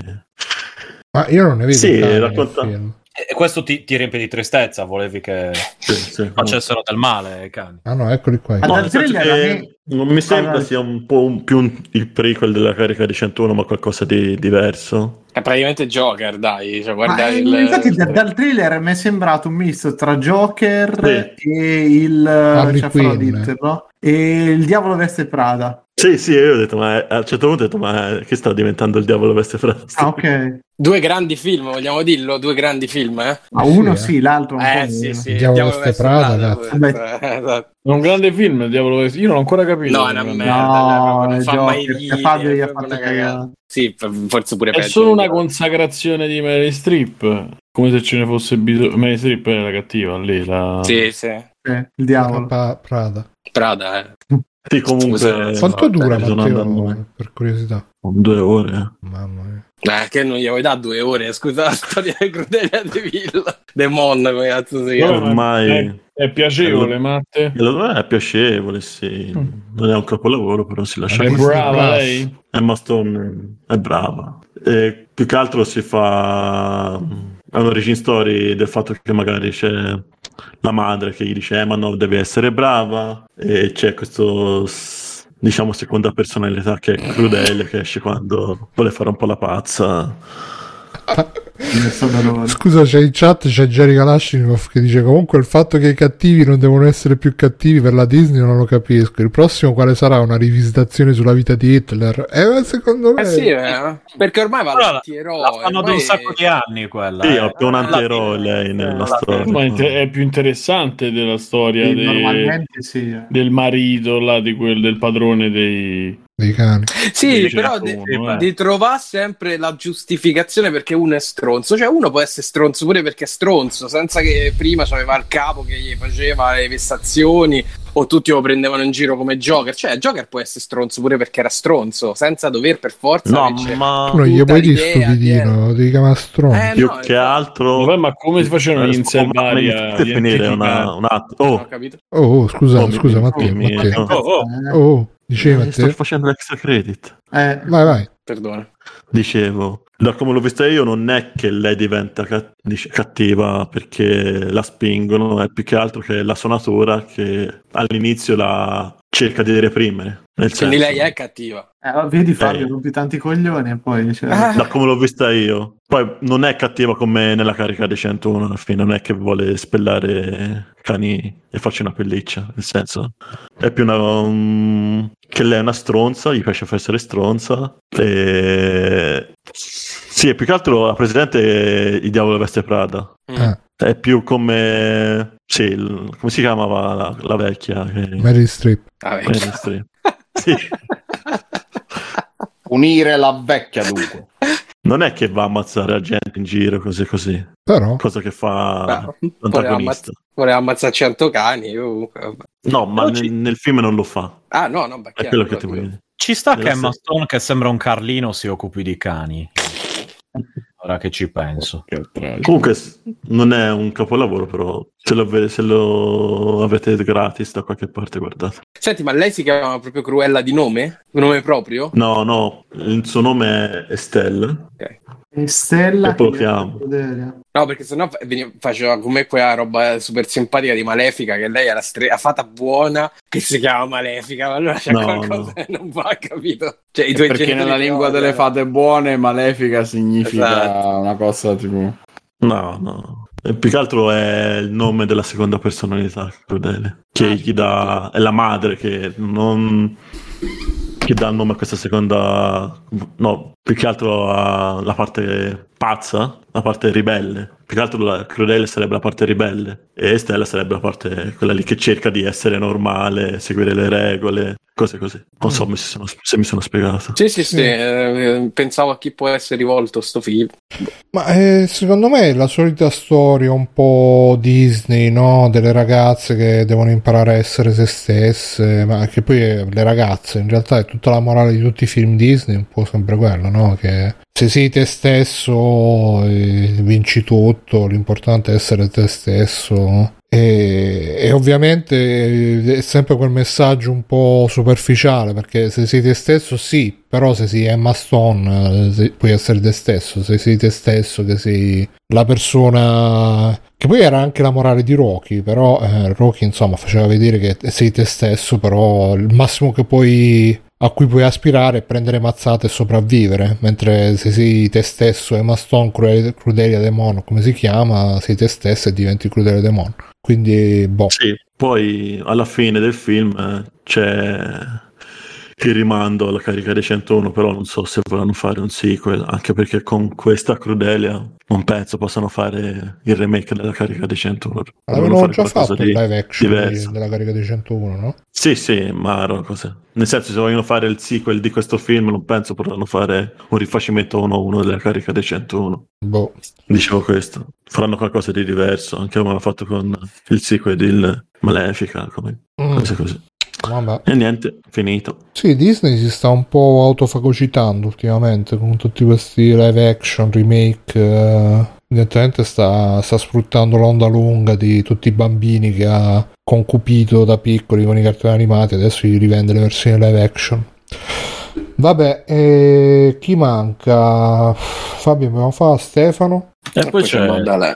Ma io non ne vedo Sì, racconta- film. E questo ti, ti riempie di tristezza, volevi che sì, sì. facessero del male i cani. Ah no, eccoli qua. No, che non mi sembra Ah, sia un po' un- più un- il prequel della carica di 101 ma qualcosa di diverso È praticamente Joker, dai. Cioè, Ma, guarda eh, il... infatti da- dal trailer mi è sembrato un misto tra Joker Sì. e il Harley cioè, dirtelo, no? e il Diavolo Veste Prada. Sì sì io ho detto ma a un certo punto ho detto ma che sta diventando il diavolo veste frasi Ah, ok. Due grandi film, vogliamo dirlo? Due grandi film, eh? Ma uno eh. sì, l'altro un Eh, sì, meno. sì. Il Diavolo Diavolo Veste Prada, eh, esatto. È un grande film, il diavolo vestito. Io non ho ancora capito. No, è una merda. No, non è fa mai ridere, Fabio gli ha è fatto una cagata. cagare. Sì, forse pure È peggio. solo una di- consacrazione di Mary Streep. Come se ce ne fosse bisogno. Mary Streep è la cattiva lì. La... Sì, sì. Sì, il diavolo. Prada. Prada, eh. Sì, comunque... Scusa, Quanto dura, sono Matteo, per curiosità? Due ore. eh. Mamma mia. Eh, che non gli vuoi dare due ore, scusa la storia di Crudelia di Villa. De Mon, come cazzo si chiama? Ormai- È, è piacevole, Matte. Allora, È piacevole, sì. Non è un capolavoro, però si lascia È È brava brava. lei? Emma Stone è brava. E più che altro si fa è una origin story del fatto che magari c'è la madre che gli dice eh, ma no, devi essere brava e c'è questo diciamo seconda personalità che è crudele che esce quando vuole fare un po' la pazza loro. Scusa, c'è in chat c'è Jerry Kalashnikov che dice comunque il fatto che i cattivi non devono essere più cattivi per la Disney non lo capisco. Il prossimo quale sarà? Una rivisitazione sulla vita di Hitler? Eh, secondo me... Eh sì, eh, perché ormai va Allora, l'antieroe. La fanno da ormai- un sacco di anni quella. sì, eh. è più un antieroe lei nella storia Ma è, più interessante della storia Sì, de- Normalmente sì. eh. del marito, là, di quel, del padrone dei... Dei cani. Sì, Dice però uno, di, eh. di trovare sempre la giustificazione perché uno è stronzo. Cioè, uno può essere stronzo pure perché è stronzo, senza che prima c'aveva il capo che gli faceva le vessazioni o tutti lo prendevano in giro come Joker. Cioè, Joker può essere stronzo pure perché era stronzo, senza dover per forza. no ma Tu non gli puoi dire stupidino, devi chiamare stronzo. Eh, più no, che altro Vabbè, ma come si facevano gli Eh, fate finire una, un attimo oh. Oh, oh, scusa, Oh, scusa Matteo, mi- Matteo. no. Oh, oh. Eh, sto facendo l'extra credit eh, Vai, vai. Perdona. Dicevo, da come l'ho vista io, non è che lei diventa dice, cattiva perché la spingono, è più che altro che la suonatura che all'inizio la cerca di reprimere. Nel Quindi senso, lei è cattiva. eh, vedi Fabio, Eh. rompi tanti coglioni e poi... Cioè, Ah. Da come l'ho vista io, poi non è cattiva come nella carica dei 101 alla fine, non è che vuole spellare cani e farci una pelliccia, nel senso è più una um, che lei è una stronza, gli piace essere stronza e sì, più che altro la presidente il diavolo veste Prada. Mm. Ah, È più come. Sì, come si chiamava la, la vecchia? Che... Mary Strip. Vabbè. Meryl Streep. Sì. Punire la vecchia dunque. Non è che va a ammazzare la gente in giro, così così. Però, Cosa che fa. Voleva, l'antagonista. voleva ammazzare 100 cani. comunque, vabbè. No, ma Però nel, ci- nel film non lo fa. Ah, no, no, beh, È quello che ti però- voglio dire. Ci sta Deve che Emma Stone, che sembra un Carlino, si occupi di cani. Ora che ci penso. Comunque non è un capolavoro, però se lo, ave- se lo avete gratis da qualche parte, guardate. Senti, ma lei si chiama proprio Cruella di nome? Nome proprio? No, no, il suo nome è Estelle. E Stella... Che-. No, perché sennò faceva come quella roba super simpatica di Malefica, che lei era stre- fatta buona, che si chiama Malefica, ma allora c'è No, qualcosa no. che non va, capito? Cioè, i tuoi Perché nella lingua delle fate buone, malefica significa Esatto. una cosa tipo. No, no. E più che altro è il nome della seconda personalità, Crudele. Che gli dà. È la madre che non. Che dà il nome a questa seconda. No, più che altro alla parte pazza, la parte ribelle. Più che altro la Crudele sarebbe la parte ribelle. E Stella sarebbe la parte. quella lì che cerca di essere normale, seguire le regole, cose così. Non so se, sono- se mi sono spiegato. Sì, sì, sì, eh, pensavo a chi può essere rivolto sto film. ma eh, secondo me è la solita storia un po' Disney, no? Delle ragazze che devono imparare a essere se stesse, ma che poi eh, le ragazze, in realtà è tutta la morale di tutti i film Disney, un po' sempre quello, no? Che se sei te stesso eh, vinci tutto, l'importante è essere te stesso. E, e ovviamente eh, è sempre quel messaggio un po' superficiale perché se sei te stesso sì, però se sei Emma Stone eh, se- puoi essere te stesso, se sei te stesso che sei la persona che poi era anche la morale di Rocky, però eh, Rocky insomma faceva vedere che sei te stesso, però il massimo che puoi a cui puoi aspirare prendere mazzate e sopravvivere, mentre se sei te stesso Emma Stone, Cruel- Crudelia Demon, come si chiama, sei te stesso e diventi Crudelia Demon. Quindi, boh. Sì, poi alla fine del film c'è il rimando alla carica dei 101, però non so se vorranno fare un sequel, anche perché con questa Crudelia non penso possano fare il remake della carica dei 101. Dovranno Avevano già fatto di il live action diverso. di- della carica dei 101, no? Sì, sì, ma erano cose. Nel senso, se vogliono fare il sequel di questo film, non penso potranno fare un rifacimento uno a uno della carica dei 101. Boh. Dicevo questo. Faranno qualcosa di diverso, anche come hanno fatto con il sequel di Malefica, come Mm. cose così. Vabbè. E niente, finito. Sì, Disney si sta un po' autofagocitando ultimamente con tutti questi live action, remake. eh, evidentemente sta, sta sfruttando l'onda lunga di tutti i bambini che ha concupito da piccoli con i cartoni animati, adesso gli rivende le versioni live action. Vabbè, e chi manca? Fabio, abbiamo fa Stefano. E poi c'è... c'è Mandalè.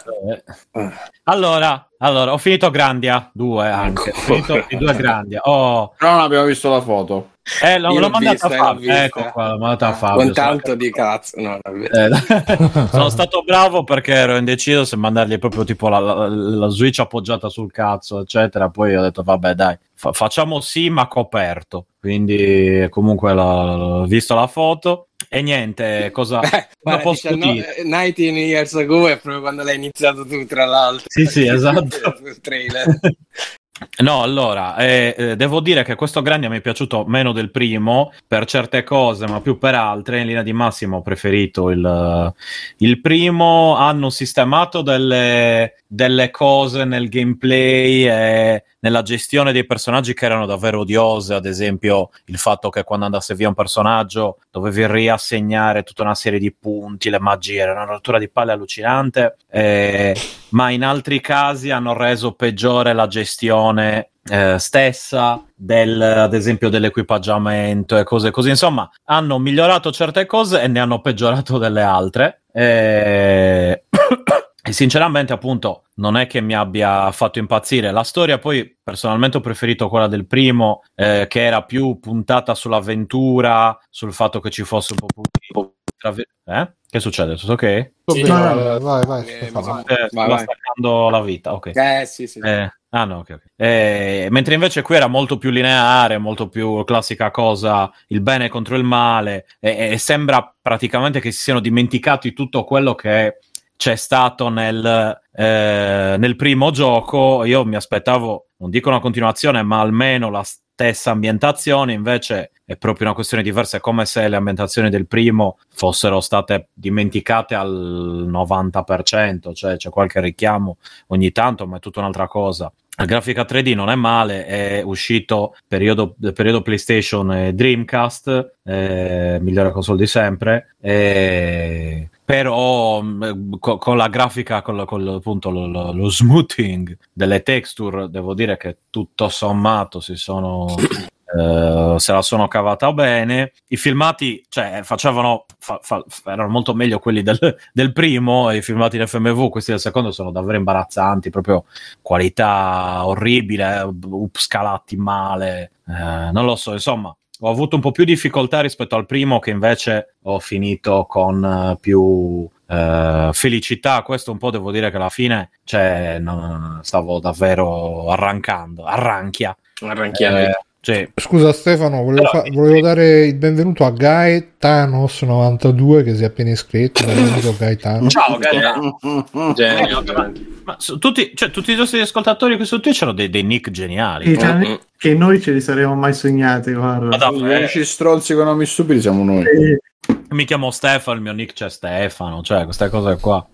eh. Allora, allora, ho finito Grandia 2 anche. Ho finito i due Grandia. Oh, Però non abbiamo visto la foto. eh, l'ho, l'ho mandata a Fabio. Ecco qua, l'ho mandata a Fabio. Con tanto di cazzo. No. Eh, sono stato bravo perché ero indeciso se mandargli proprio tipo la, la- la Switch appoggiata sul cazzo, eccetera. Poi ho detto, vabbè, dai, fa- facciamo sì, ma coperto. Quindi, comunque, l'ho, l'ho visto la foto. E niente, cosa, Eh, cosa posso 19 dire? eh, 19 years ago è proprio quando l'hai iniziato tu, tra l'altro. Sì, sì, esatto. Sul trailer. No, allora, eh, eh, devo dire che questo Grandia mi è piaciuto meno del primo per certe cose, ma più per altre. In linea di massima ho preferito il, il primo. Hanno sistemato delle, delle cose nel gameplay e nella gestione dei personaggi che erano davvero odiose. Ad esempio, il fatto che quando andasse via un personaggio dovevi riassegnare tutta una serie di punti, le magie, era una rottura di palle allucinante. eh, ma in altri casi hanno reso peggiore la gestione eh, stessa del, ad esempio dell'equipaggiamento e cose così insomma hanno migliorato certe cose e ne hanno peggiorato delle altre e... e sinceramente appunto non è che mi abbia fatto impazzire la storia poi personalmente ho preferito quella del primo eh, che era più puntata sull'avventura sul fatto che ci fosse un po' più eh? che succede tutto ok? Sì, bene, no, vai, vai, vai, eh, ma- Eh, Vai, sto vai. staccando la vita ok Eh, sì, sì. eh, ah no, ok, ok. Eh, mentre invece qui era molto più lineare, molto più classica cosa, il bene contro il male, e, e sembra praticamente che si siano dimenticati tutto quello che c'è stato nel, eh, nel primo gioco. Io mi aspettavo, non dico una continuazione, ma almeno la stessa ambientazione, invece è proprio una questione diversa, è come se le ambientazioni del primo fossero state dimenticate al 90%, cioè c'è qualche richiamo ogni tanto, ma è tutta un'altra cosa. La grafica 3D non è male, è uscito periodo, periodo PlayStation e Dreamcast, eh, migliore console di sempre, eh, però mh, co- con la grafica, con, con lo- appunto lo, lo- lo smoothing delle texture, devo dire che tutto sommato si sono eh, se la sono cavata bene. I filmati, cioè, facevano, fa- fa- erano molto meglio quelli del, del primo, i filmati in FMV, questi del secondo sono davvero imbarazzanti, proprio qualità orribile, up scalati male, eh, non lo so, insomma. Ho avuto un po' più difficoltà rispetto al primo, che invece ho finito con eh, più eh, felicità. Questo un po' devo dire che alla fine cioè, non- stavo davvero arrancando, arranchia. Arranchiano. Eh, sì. Scusa Stefano, volevo, Però- fa- volevo dare il benvenuto a Gaetanos92 che si è appena iscritto. Benvenuto Gaetano. Ciao, Gaetano. Genio, Ma su- tutti, cioè, tutti i nostri ascoltatori qui su Twitch hanno dei, dei nick geniali. Sì, cioè, Mm. che noi ce li saremmo mai sognati, guarda. Ma davvero? Gli unici stronzi con nomi stupidi siamo noi. Mi chiamo Stefano, il mio nick c'è Stefano, cioè queste cose qua.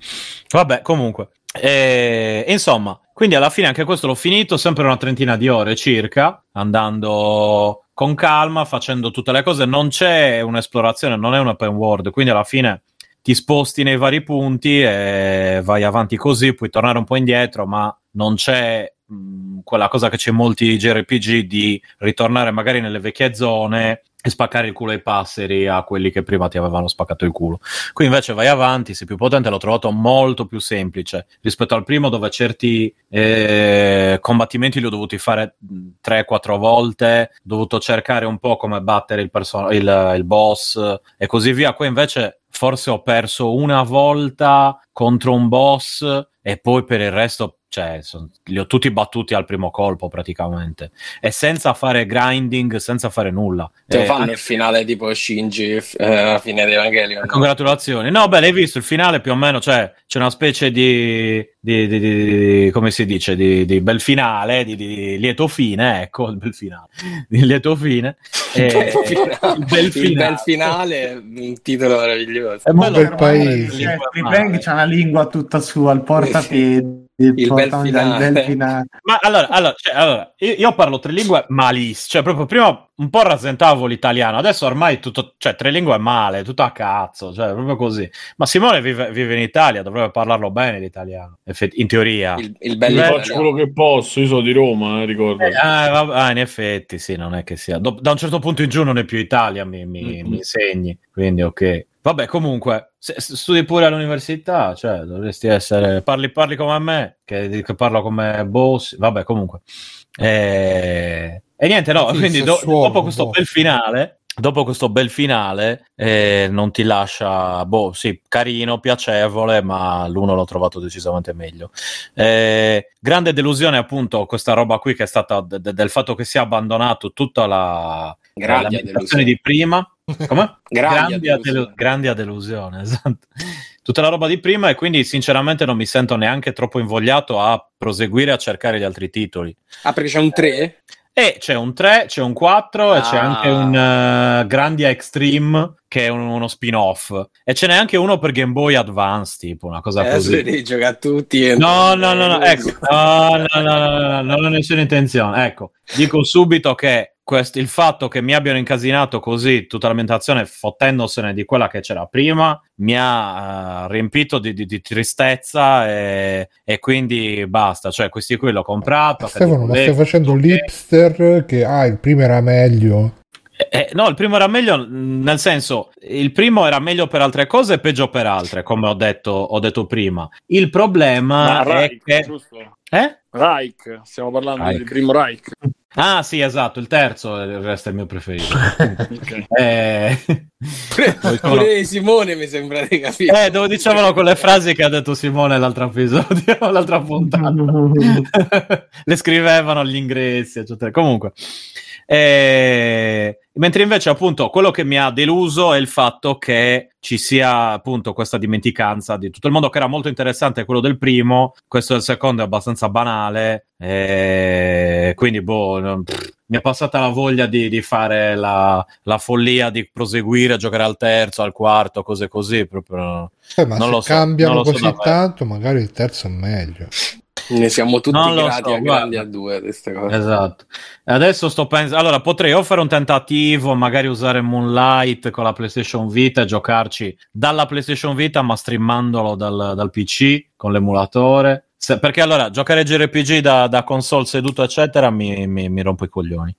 Vabbè, comunque. E, insomma, quindi alla fine anche questo l'ho finito, sempre una trentina di ore circa, andando con calma, facendo tutte le cose. Non c'è un'esplorazione, non è un open world, quindi alla fine ti sposti nei vari punti e vai avanti così, puoi tornare un po' indietro, ma non c'è mh, quella cosa che c'è in molti JRPG di ritornare magari nelle vecchie zone e spaccare il culo ai passeri a quelli che prima ti avevano spaccato il culo. Qui invece vai avanti, sei più potente, l'ho trovato molto più semplice rispetto al primo dove certi eh, combattimenti li ho dovuti fare 3-4 volte, ho dovuto cercare un po' come battere il, perso- il, il boss e così via. Qui invece forse ho perso una volta contro un boss e poi per il resto cioè, son- li ho tutti battuti al primo colpo praticamente e senza fare grinding, senza fare nulla. Te lo Eh, fanno il finale tipo Shinji eh, alla fine di Evangelion. Congratulazioni. No, beh, l'hai visto il finale più o meno, cioè c'è una specie di, di, di- di- come si dice, di, di bel finale, di, di lieto fine, ecco, il bel finale, di lieto fine. Il Eh, bel finale. il bel Il finale. un titolo meraviglioso. È bello bel paese. Cioè, Free Bang c'ha una lingua tutta sua, il portapiedi. Il, Il bel finale. bel finale. Ma allora, allora, cioè, allora, io, io parlo tre lingue malissimo, cioè proprio prima un po' rasentavo l'italiano, adesso ormai tutto, cioè tre lingue è male, tutto a cazzo, cioè proprio così. Ma Simone vive, vive in Italia, dovrebbe parlarlo bene l'italiano, in teoria. Il, il bello Io faccio italiano. quello che posso, io sono di Roma, eh, ricordo. Eh, ah, vabbè, ah, in effetti, sì, non è che sia. do- da un certo punto in giù non è più Italia, mi, mi- Mhm. mi insegni, quindi ok. Vabbè, comunque, studi pure all'università, cioè, dovresti essere. Parli, parli come me, che, che parlo come boss. Vabbè, comunque. Eh, E, niente, no, Sì, quindi do- sessuolo, dopo questo boh. bel finale. Dopo questo bel finale, eh, non ti lascia, boh, sì, carino, piacevole, ma l'uno l'ho trovato decisamente meglio. Eh, grande delusione, appunto, questa roba qui che è stata de- de- del fatto che si è abbandonato tutta la, Grandi la di prima. Come? Grandi a a delusione. delu- grandi a delusione, esatto. Tutta la roba di prima e quindi sinceramente non mi sento neanche troppo invogliato a proseguire a cercare gli altri titoli. Ah, perché c'è un 3? E c'è un 3, c'è un 4 e c'è Ah. anche un eh, Grandia Extreme che è un- uno spin-off. E ce n'è anche uno per Game Boy Advance, tipo una cosa Adesso così. devi giocare a tutti. e- No, no, no, no, ecco, no, no, no, no, no, no, non ho nessuna intenzione. Ecco, dico subito che quest- il fatto che mi abbiano incasinato così tutta l'ambientazione fottendosene di quella che c'era prima mi ha eh, riempito di, di- di tristezza e, e quindi basta. Cioè, questi qui l'ho comprato. Stefano, ma stai "Beh, facendo ok". l'hipster che ah, il primo era meglio. Eh, no, il primo era meglio, nel senso, il primo era meglio per altre cose e peggio per altre, come ho detto, ho detto prima. Il problema Ma è Reich, che... giusto? Eh? Reich, stiamo parlando Reich. del primo Reich. Ah, sì, esatto, il terzo resta il mio preferito. Eh, Pure, pure Simone mi sembra di capire. eh, dove dicevano quelle frasi che ha detto Simone l'altro episodio, l'altra puntata. Le scrivevano agli ingressi, eccetera. Comunque, eh, mentre invece, appunto, quello che mi ha deluso è il fatto che ci sia appunto questa dimenticanza di tutto il mondo, che era molto interessante quello del primo. Questo del secondo è abbastanza banale. eh, quindi, boh, pff, mi è passata la voglia di, di fare la, la follia di proseguire a giocare al terzo, al quarto, cose così. Proprio. Eh, ma Non se lo so, cambiano lo così tanto, magari il terzo è meglio. Ne siamo tutti Non grati so, a grandi a due queste cose. Esatto. Adesso sto pensando. Allora, potrei o fare un tentativo, magari usare Moonlight con la PlayStation Vita e giocarci dalla PlayStation Vita, ma streamandolo dal, dal PC con l'emulatore. Se- perché allora giocare JRPG da, da console seduto, eccetera, mi, mi, mi rompe i coglioni.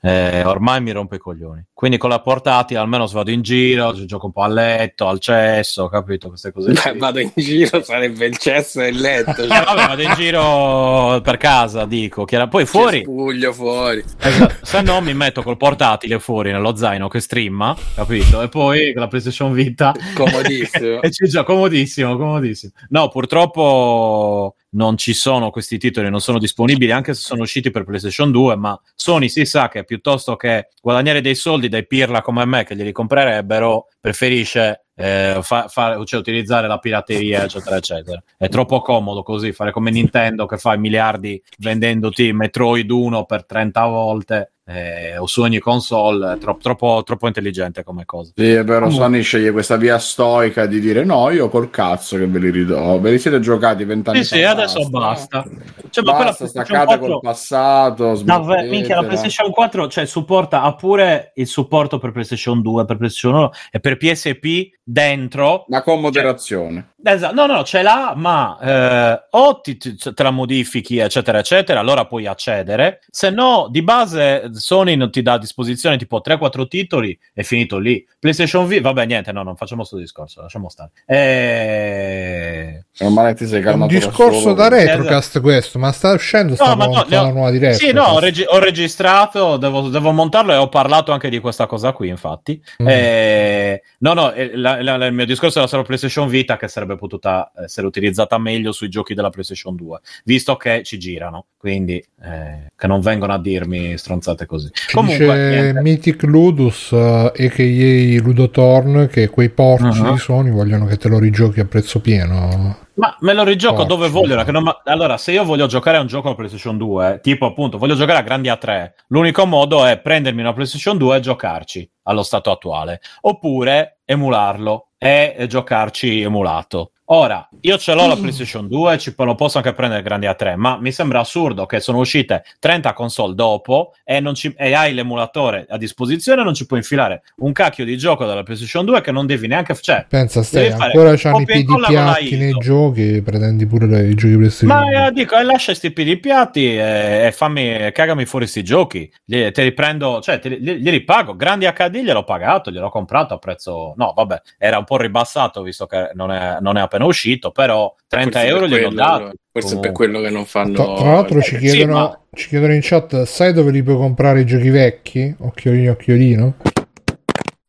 Eh, ormai mi rompe i coglioni. Quindi con la portatile almeno se vado in giro, gi- gioco un po' a letto, al cesso, capito? Queste cose. Beh, vado in giro, sarebbe il cesso e il letto. Eh, vabbè, vado in giro per casa, dico. chiara- Poi fuori, Cespuglio fuori. Esatto. Se no, mi metto col portatile fuori nello zaino che streama, capito? E poi con la PlayStation Vita. Comodissimo. e ci gioco comodissimo, comodissimo. No, purtroppo non ci sono questi titoli, non sono disponibili, anche se sono usciti per PlayStation 2. Ma Sony si sa che piuttosto che guadagnare dei soldi dai pirla come me che glieli comprerebbero, preferisce. eh, fa- fa- cioè, utilizzare la pirateria eccetera eccetera è troppo comodo così fare come Nintendo che fa i miliardi vendendoti Metroid 1 per 30 volte eh, o su ogni console è tro- troppo, troppo intelligente come cosa Sì, è vero, Comunque- Sony sceglie questa via stoica di dire no, io col cazzo che ve li ridò, ve li siete giocati vent'anni sì sì fa. adesso basta cioè, ma Basta, PlayStation staccate 4 col passato. Davvero, minchia, la. PlayStation 4 cioè, supporta ha pure il supporto per PlayStation 2, per PlayStation 1 e per PSP dentro. Ma con moderazione. Esatto, no, no, ce l'ha, ma eh, o ti, ti- te la modifichi, eccetera, eccetera, allora puoi accedere. Se no, di base Sony non ti dà a disposizione tipo 3-4 titoli, è finito lì. PlayStation V, vabbè, niente, no, non facciamo questo discorso, lasciamo stare. Eh... Meno male che ti sei È un calmato da discorso solo. da retrocast questo, ma sta uscendo sta No, ma no, ho- la nuova diretta. Sì, no, ho, regi- ho registrato, devo, devo montarlo e ho parlato anche di questa cosa qui, infatti. Mm. Eh, no, no, eh, la- la- la- il mio discorso era solo PlayStation Vita che sarebbe potuta essere utilizzata meglio sui giochi della PlayStation 2, visto che ci girano, quindi eh, che non vengono a dirmi stronzate così. Ci Comunque. Mythic Ludus, uh, a.k.a. Ludotorn, che quei porci Uh-huh. di Sony vogliono che te lo rigiochi a prezzo pieno. Ma me lo rigioco Porci, dove non ma- Allora, se io voglio giocare a un gioco alla PlayStation 2, tipo appunto, voglio giocare a Grandi A3, l'unico modo è prendermi una PlayStation 2 e giocarci allo stato attuale, oppure emularlo e giocarci emulato. Ora, io ce l'ho la PlayStation 2, ci, lo posso anche prendere grandi a 3, ma mi sembra assurdo che sono uscite 30 console dopo e, non ci, e hai l'emulatore a disposizione, non ci puoi infilare un cacchio di gioco dalla PlayStation 2 che non devi neanche... Cioè, Pensa, stai ancora c'hanno i e piedi piatti nei giochi, pretendi pure le- i giochi PlayStation. Ma eh, dico, eh, lascia sti piedi piatti e, e fammi, cagami fuori sti giochi. Li- te li prendo, cioè, te li, li- glieli pago. Grandi HD gliel'ho pagato, gliel'ho comprato a prezzo. No, vabbè, era un po' ribassato visto che non è, non è appena uscito, però 30 Forse euro per gliel'ho quello, dato. Forse è per quello che non fanno. Tra, tra l'altro ci sì, chiedono, ma- ci chiedono in chat, sai dove li puoi comprare i giochi vecchi? Occhiolino, occhiolino.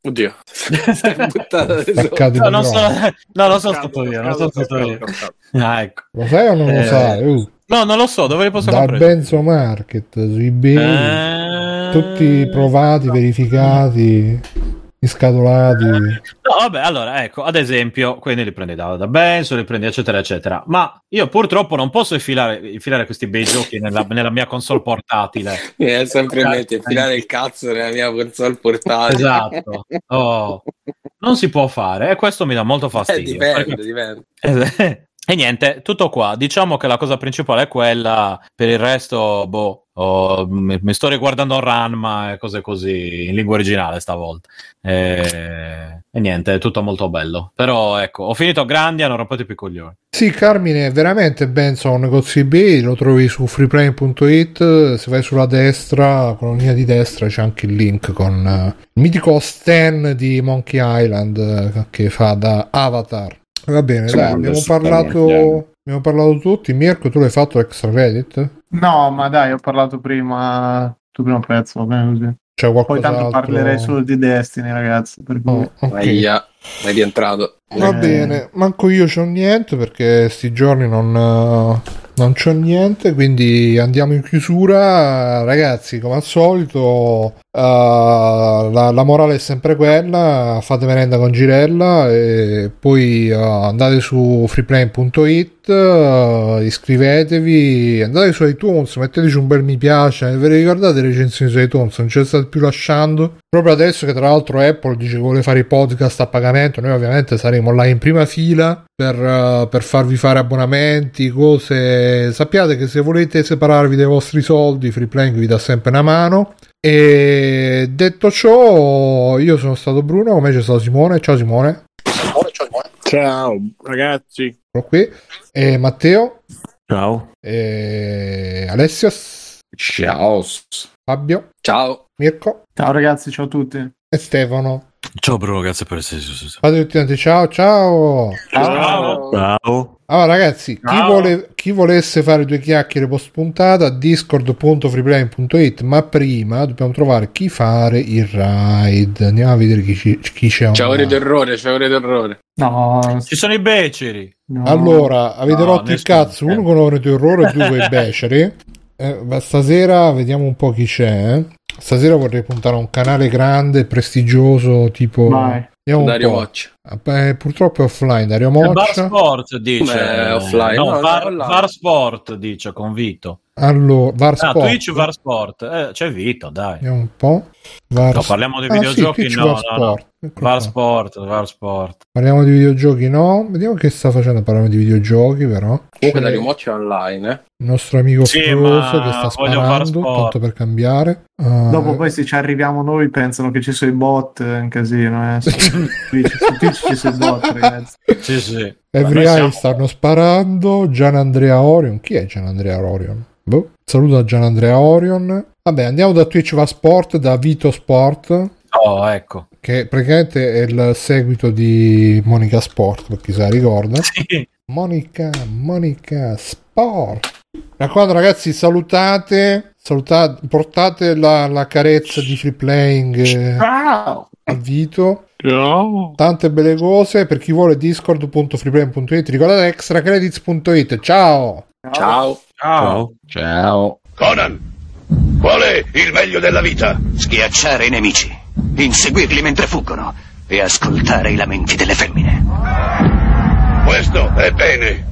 Oddio, No, non so, no, non sono stato io, non sono stato io. Ah, ecco. Lo sai o non lo Eh, sai? Uh, No, non lo so, dove li posso dal comprare? Benzo Market su eBay, Eh, tutti provati, verificati, inscatolati. No, vabbè, allora, ecco, ad esempio, quindi li prendi da, da Benzo, li prendi eccetera, eccetera. Ma io purtroppo non posso infilare, infilare questi bei giochi nella, nella mia console portatile. Mi è sempre in mente infilare il cazzo nella mia console portatile. Esatto. Oh, non si può fare e questo mi dà molto Eh, fastidio. dipende, perché- dipende. E niente, tutto qua. Diciamo che la cosa principale è quella, per il resto, boh, oh, mi, mi sto riguardando Ranma e cose così in lingua originale stavolta. E, e niente, è tutto molto bello. Però ecco, ho finito Grandia, non rompete più i coglioni. Sì, Carmine, veramente un negozio eBay, lo trovi su freeplane.it, se vai sulla destra, con la linea di destra c'è anche il link con eh, il mitico Stan di Monkey Island eh, che fa da Avatar. Va bene, Sì, dai, abbiamo parlato, abbiamo parlato tutti. Mirko, tu l'hai fatto extra credit? No, ma dai, ho parlato prima. Tu prima pezzo, va bene così. C'è Poi qualcos'altro? tanto parlerei solo di Destiny, ragazzi. Per cui... Oh, ok. Aia, è rientrato. Va Eh. bene, manco io c'ho niente perché sti giorni non, eh, non c'ho niente, quindi andiamo in chiusura. Ragazzi, come al solito, eh, la, la morale è sempre quella, fate merenda con Girella e poi eh, andate su freeplane.it, eh, iscrivetevi, andate su iTunes, metteteci un bel mi piace, ve le ricordate le recensioni su iTunes? Non ce le state più lasciando? Proprio adesso che tra l'altro Apple dice che vuole fare i podcast a pagamento, noi ovviamente saremo là in prima fila per, per farvi fare abbonamenti, cose. Sappiate che se volete separarvi dai vostri soldi, Freeplank vi dà sempre una mano. E detto ciò, io sono stato Bruno, come c'è stato Simone. Ciao Simone, Ciao ragazzi. sono qui. E Matteo, Ciao. e Alessio, Ciao. Fabio, Ciao. Mirko Ciao ragazzi, ciao a tutti. e Stefano. Ciao Bruno, grazie per essere Fate tutti quanti ciao ciao. Ciao. Ciao. Allora ragazzi, chi, vuole- chi volesse fare due chiacchiere post puntata, discord.freeplane.it, ma prima dobbiamo trovare chi fare il raid. Andiamo a vedere chi, ci- chi c'è. C'è ore d'errore, c'è ore d'errore. No, Ci sono i beceri. no. Allora, avete No, rotto il cazzo, uno con ore di orrore e due con i beceri. Eh, stasera vediamo un po' chi c'è. eh. Stasera vorrei puntare a un canale grande, prestigioso, tipo... Vai. Vediamo un Dario po'. Watch. Eh, purtroppo è offline, Dario Bar Moccia. Sport dice. Beh, offline. No, No, Var. Var Sport dice con Vito. Allora, Var Ah, Sport. Twitch Var Sport. Eh, c'è Vito, dai. Vediamo un po'. Var No, parliamo di Ah, videogiochi, sì, no, Var no, no. Var. Sport, Var Sport. Parliamo di videogiochi, no? Vediamo che sta facendo. Parliamo di videogiochi, però. Comunque Dario Moccia è online, eh. il nostro amico Sì, Froso che sta sparando, tanto per cambiare. Ah, Dopo poi se ci arriviamo noi pensano che ci sono i bot, è un casino. Eh. Su, Twitch, ci sono i bot, ragazzi. Sì, sì. Every Eye siamo- stanno sparando. Gian Andrea Orion. Chi è Gian Andrea Orion? Boh. Saluto a Gian Andrea Orion. Vabbè, andiamo da Twitch Va Sport, da Vito Sport, Oh, ecco. che praticamente è il seguito di Monica Sport, per chi se la ricorda. Sì. Monica, Monica Sport. Mi raccomando, ragazzi, salutate, salutate portate la, la carezza di free playing eh, Ciao! a Vito. Ciao. Tante belle cose per chi vuole discord.freeplane.it. Ricordate extracredits.it. Ciao! Ciao. Ciao. Ciao. Conan, qual è il meglio della vita? Schiacciare i nemici, inseguirli mentre fuggono e ascoltare i lamenti delle femmine. Questo è bene.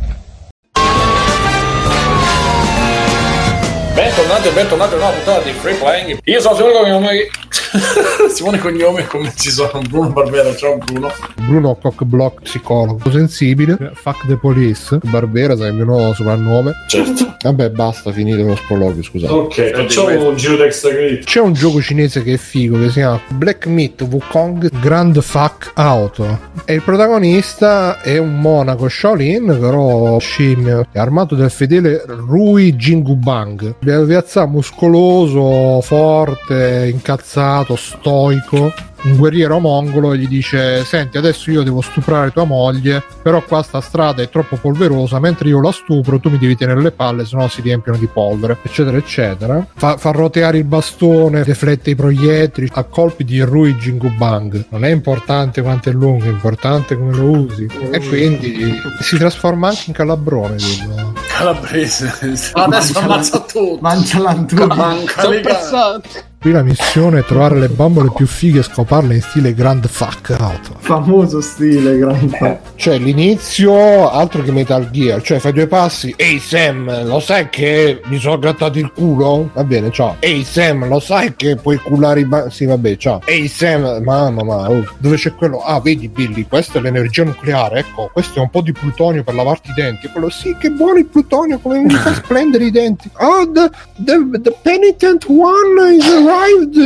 Bentornati e bentornati a una puntata di Free Playing. Io sono sicuro che Simone Cognome come ci sono Bruno Barbera, ciao Bruno. Bruno Cockblock psicologo sensibile. Fuck the police. Barbera sarebbe il mio nuovo soprannome. Certo. Vabbè, basta, finite lo sproloquio, scusate. Ok, facciamo un giro d'extra credit. C'è un gioco cinese che è figo che si chiama Black Myth Wukong Grand Fuck Auto e il protagonista è un monaco Shaolin però scimmio è armato del fedele Rui Jingubang piazza muscoloso forte incazzato stoico un guerriero mongolo e gli dice senti adesso io devo stuprare tua moglie però qua sta strada è troppo polverosa mentre io la stupro tu mi devi tenere le palle sennò si riempiono di polvere eccetera eccetera fa, fa roteare il bastone deflette i proiettili a colpi di Rui Jingubang non è importante quanto è lungo è importante come lo usi e quindi si trasforma anche in calabrone quello. Calabrese. Adesso ammazza tutto. Mangia. Manca le gambe. Qui la missione è trovare le bambole più fighe e scoparle in stile Grand Fuck Auto Famoso stile, grande. Cioè, l'inizio altro che Metal Gear, cioè fai due passi. Ehi Sam, lo sai che mi sono grattato il culo? Va bene, ciao. Ehi Sam, lo sai che puoi culare i ba- Sì, vabbè, ciao. Ehi Sam, mamma, ma oh, dove c'è quello? Ah, vedi Billy, questa è l'energia nucleare, ecco, questo è un po' di plutonio per lavarti i denti. Quello sì, che buono il plutonio, come mi fa splendere i denti. Oh, the, the, the penitent one is arrived.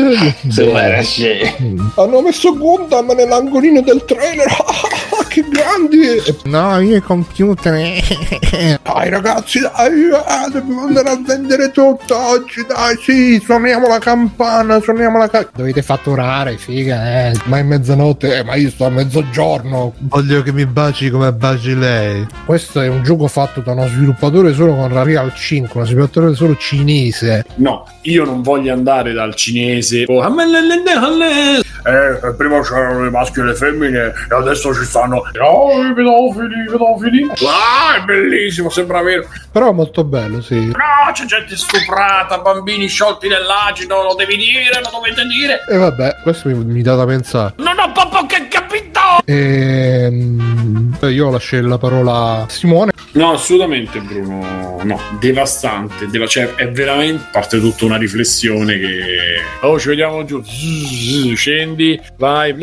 Mm. Hanno messo Gundam nell'angolino del trailer. che grandi! No, io i computer. dai ragazzi, dai, eh, dobbiamo andare a vendere tutto oggi, dai, sì, suoniamo la campana, suoniamo la campana. Dovete fatturare, figa, eh. Ma è mezzanotte, eh, ma io sto a mezzogiorno. Voglio che mi baci come baci lei. Questo è un gioco fatto da uno sviluppatore solo con la Real 5, uno sviluppatore solo cinese. No, io non voglio andare dal cinese. Oh, eh, prima c'erano i maschi e le femmine e adesso ci stanno oh, i pedofili, i pedofili. Ah, è bellissimo, sembra vero. Però è molto bello, sì. No, c'è gente stuprata, bambini sciolti nell'acido, lo devi dire, lo dovete dire. E vabbè, questo mi, mi dà da pensare. Non ho proprio che capito! Ehm, io lascio la parola a Simone. No, assolutamente Bruno, no, devastante, deva- cioè è veramente parte tutta una riflessione che oh ci vediamo giù, scendi, vai,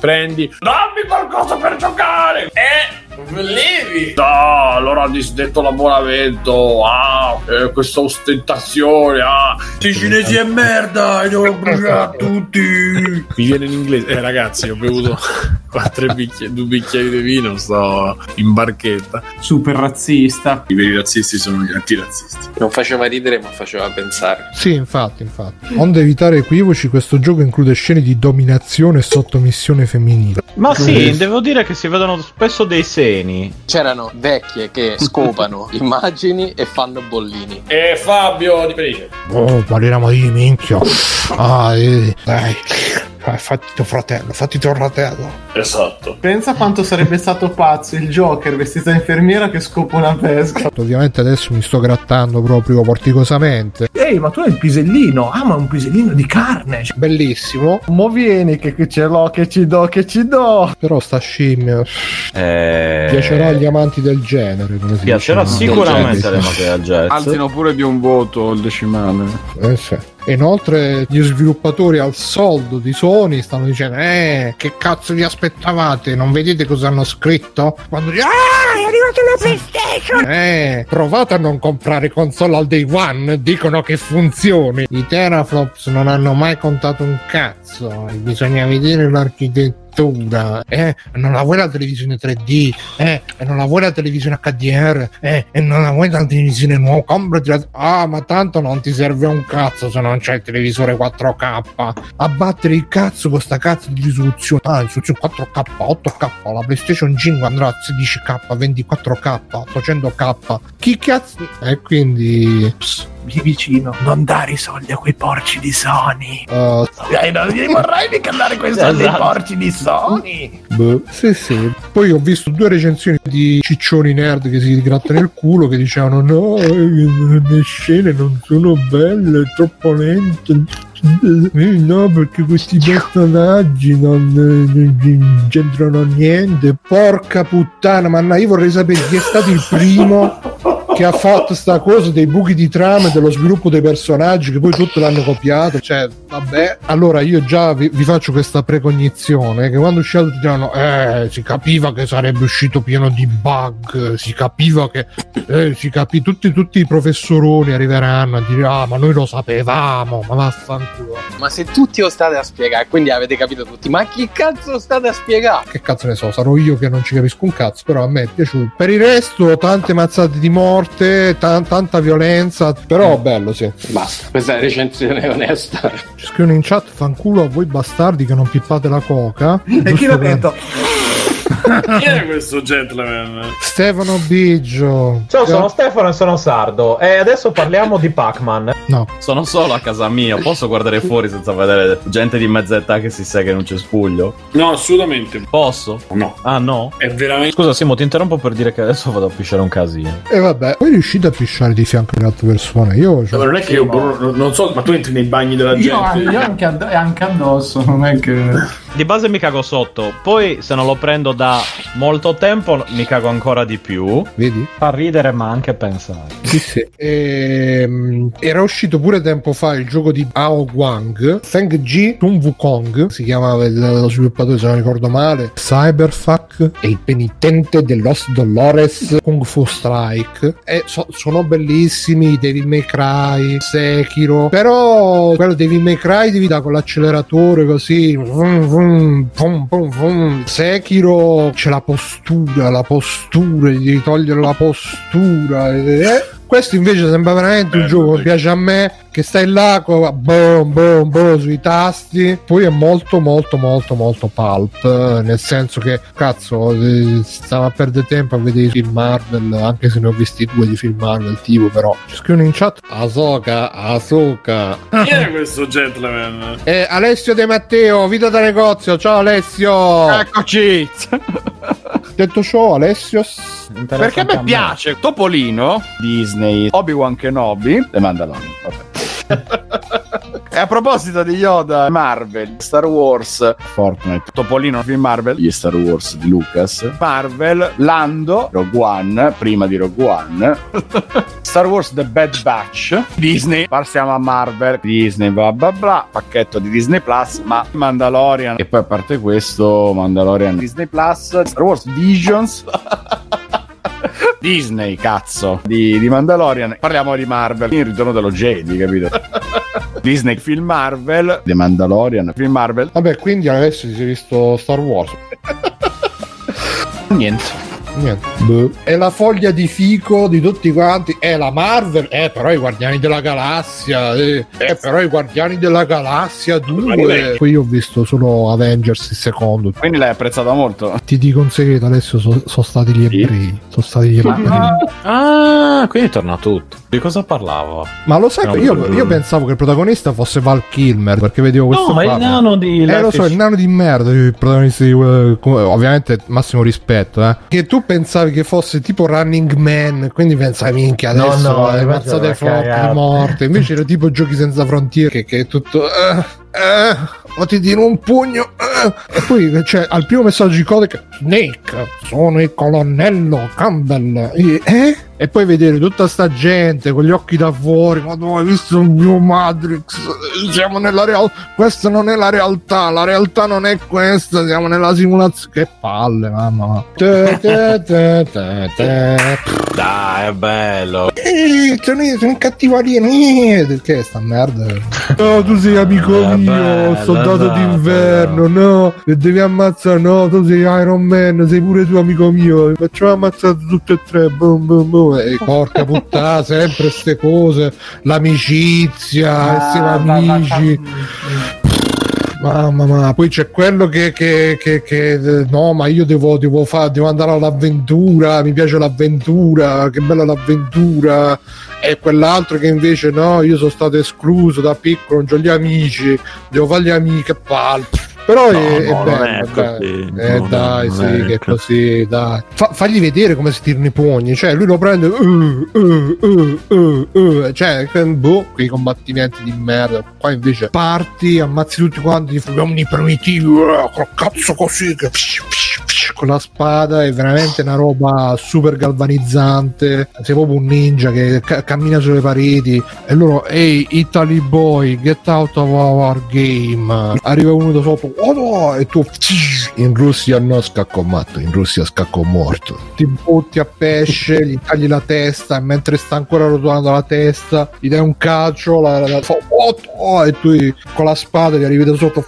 prendi, dammi qualcosa per giocare. E Volevi? No, allora ha disdetto l'abbonamento. Ah, eh, questa ostentazione. Ah, i cinesi è merda. E devo bruciare tutti. Mi viene in inglese. Eh, ragazzi, ho bevuto quattro bicchieri, due bicchieri di vino. Sto in barchetta. Super razzista. I veri razzisti sono gli antirazzisti. Non faceva ridere, ma faceva pensare. Sì, infatti, infatti. Onde evitare equivoci, questo gioco include scene di dominazione e sottomissione femminile. Ma sì, devo dire che si vedono spesso dei seni. C'erano vecchie che scopano immagini e fanno bollini. E Fabio di Felice. Oh, parliamo di minchia. Ah, eh, dai. Eh, Fatti tuo fratello, fatti tuo fratello. Esatto. Pensa quanto sarebbe stato pazzo il Joker vestito da infermiera che scopa una pesca. Ovviamente adesso mi sto grattando proprio porticosamente. Ehi, ma tu hai il pisellino. Ah, ma un pisellino di carne. Bellissimo. Mo vieni che, che ce l'ho, che ci do, che ci do. Però sta scimmia Eh... piacerà agli amanti del genere. Come si Piacerà dice. sicuramente alle Matera Jazz. Alzino pure di un voto il decimale. Eh, sì. E inoltre gli sviluppatori al soldo di Sony stanno dicendo Eh, che cazzo vi aspettavate? Non vedete cosa hanno scritto? Quando dicono Ah, è arrivata la PlayStation! Eh, provate a non comprare console al day one Dicono che funzioni I teraflops non hanno mai contato un cazzo Bisogna vedere l'architettura eh, non la vuoi la televisione 3D, eh, non la vuoi la televisione HDR, eh, e non la vuoi la televisione nuova, comprati la... Ah, ma tanto non ti serve un cazzo se non c'è il televisore 4K. Abbattere il cazzo con sta cazzo di risoluzione. Ah, risoluzione 4K, 8K, la PlayStation 5 andrà a 16K, 24K, 800K. Chi cazzo... E quindi... Pss, Vieni vicino, non dare i soldi a quei porci di Sony. uh, Eh, non mi vorrei mica dare quei soldi ai Esatto. porci di Sony. Boh, sì, sì. Poi ho visto due recensioni di ciccioni nerd che si grattano il culo che dicevano no, eh, le scene non sono belle, è troppo lente. Eh, no, perché questi personaggi non, eh, non c'entrano niente. Porca puttana, ma no, io vorrei sapere chi è stato il primo che ha fatto sta cosa dei buchi di trama e dello sviluppo dei personaggi che poi tutti l'hanno copiato. Cioè, Vabbè, allora io già vi, vi faccio questa precognizione che quando uscirà tutti diranno eh, si capiva che sarebbe uscito pieno di bug, si capiva che eh, si capì tutti, tutti i professoroni arriveranno a dire ah ma noi lo sapevamo, ma vaffanculo. Ma se tutti lo state a spiegare, quindi avete capito tutti, ma chi cazzo lo state a spiegare? Che cazzo ne so, sarò io che non ci capisco un cazzo, però a me è piaciuto. Per il resto tante mazzate di morte, tan- tanta violenza, però bello sì. Basta, questa è la recensione onesta. Ci scrivono in chat fanculo a voi bastardi che non pippate la coca. E chi l'ha detto? Chi è questo gentleman? Stefano Biggio. Ciao, sono Stefano e sono sardo. E adesso parliamo di Pac-Man. No. Sono solo a casa mia, posso guardare fuori senza vedere gente di mezza età che si sega in un cespuglio? No, assolutamente. Posso? No. Ah no? È veramente. Scusa Simo, ti interrompo per dire che adesso vado a pisciare un casino. E vabbè, poi riuscite a pisciare di fianco alle altre persone. Io Ma non è che io non- non so, ma tu entri nei bagni della Io, gente. io anche, anche addosso, non è che... Di base mi cago sotto, poi se non lo prendo da molto tempo mi cago ancora di più. Vedi? Fa ridere ma anche pensare. Sì, sì. Ehm, era uscito pure tempo fa il gioco di Ao Guang, Feng Ji Sun Wukong, si chiamava il- lo sviluppatore se non ricordo male, Cyberfuck e il penitente de Los Dolores Kung Fu Strike. E so- sono bellissimi, Devil May Cry, Sekiro, però quello Devil May Cry devi dare con l'acceleratore così, vum, vum, pum, pum, pum. Sekiro c'è la postura, la postura, devi togliere la postura. eh. Questo invece sembra veramente un gioco che piace a me, che stai là, co- boom, boom, boom, sui tasti. Poi è molto, molto, molto, molto pulp. eh, Nel senso che, cazzo, eh, stava a perdere tempo a vedere i film Marvel, anche se ne ho visti due di film Marvel, tipo, però. Ci scrivono in chat, Asoka, Asoka. Chi è questo gentleman? Eh, Alessio De Matteo, vita da negozio, ciao Alessio! Eccoci! Detto ciò, Alessio... Perché a me piace Topolino, Disney, Obi-Wan Kenobi e Mandalorian. Vabbè. e a proposito di Yoda, Marvel, Star Wars, Fortnite, Topolino, film Marvel, gli Star Wars di Lucas, Marvel, Lando, Rogue One, prima di Rogue One, Star Wars The Bad Batch, Disney, passiamo a Marvel, Disney, bla bla bla, pacchetto di Disney Plus, ma Mandalorian, e poi a parte questo, Mandalorian, Disney Plus, Star Wars Visions. Disney, cazzo, di, di Mandalorian. Parliamo di Marvel. Il ritorno dello Jedi, capito? Disney, film Marvel, The Mandalorian, film Marvel. Vabbè, quindi adesso si è visto Star Wars. Niente. Niente. Boh. È la foglia di fico di tutti quanti. È la Marvel. Eh, però i Guardiani della Galassia. Eh, eh, però i Guardiani della Galassia 2. Poi io ho visto solo Avengers il secondo. Quindi l'hai apprezzata molto. Ti dico un segreto, adesso sono stati gli ebrei. Sono stati gli ebrei. Ah, quindi torna tutto. Di cosa parlava? Ma lo sai, No, io, io pensavo che il protagonista fosse Val Kilmer perché vedevo questo. No, ma il nano di Eh, lo so, il nano di merda, il protagonista di ovviamente massimo rispetto, eh. Che tu pensavi che fosse tipo Running Man, quindi pensavi minchia No, adesso no, le invece mazzate forti morte. Invece era tipo giochi senza frontiere che, che è tutto eh, eh, o ti tiro un pugno eh. e poi c'è al primo messaggio di codice Snake, sono il colonnello Campbell. E, eh? E poi vedere tutta sta gente con gli occhi da fuori, ma tu hai visto un New Matrix? Siamo nella realtà, questa non è la realtà, la realtà non è questa, siamo nella simulazione. Che palle, mamma. Te, te, te, te, te. Dai, è bello. Eh, sono, sono cattivo alieno. Eh, è sta merda? No, tu sei amico Eh, mio, bella, soldato dai, d'inverno. No, devi ammazzare. No, tu sei Iron Man, sei pure tu amico mio. Facciamo ammazzare tutti e tre. Boom, boom, boom. E porca puttana, sempre ste cose. L'amicizia, essere amici. Mamma mia, poi c'è quello che, che, che, che- no, ma io devo, devo, fa- devo andare all'avventura, mi piace l'avventura, che bella l'avventura. E quell'altro che invece no, io sono stato escluso da piccolo, non ho gli amici, devo fare gli amici, che palle. Però No, è, è no, non bello, è dai. Eh, No, dai, sì, è che è così. dai. Fa- fagli vedere come si tirano i pugni, cioè lui lo prende, uh, uh, uh, uh, uh, cioè, boh, quei combattimenti di merda. Qua invece parti, ammazzi tutti quanti, uomini primitivi, uh, col cazzo così, che con la spada è veramente una roba super galvanizzante. Sei proprio un ninja che ca- cammina sulle pareti e loro, ehi, Italy boy, get out of our game. Arriva uno da sopra, oh no, e tu in Russia no scacco matto, in Russia scacco morto. Ti butti a pesce, gli tagli la testa e mentre sta ancora rotolando la testa, gli dai un calcio, la, la, la oh, oh, e tu con la spada gli arrivi da sotto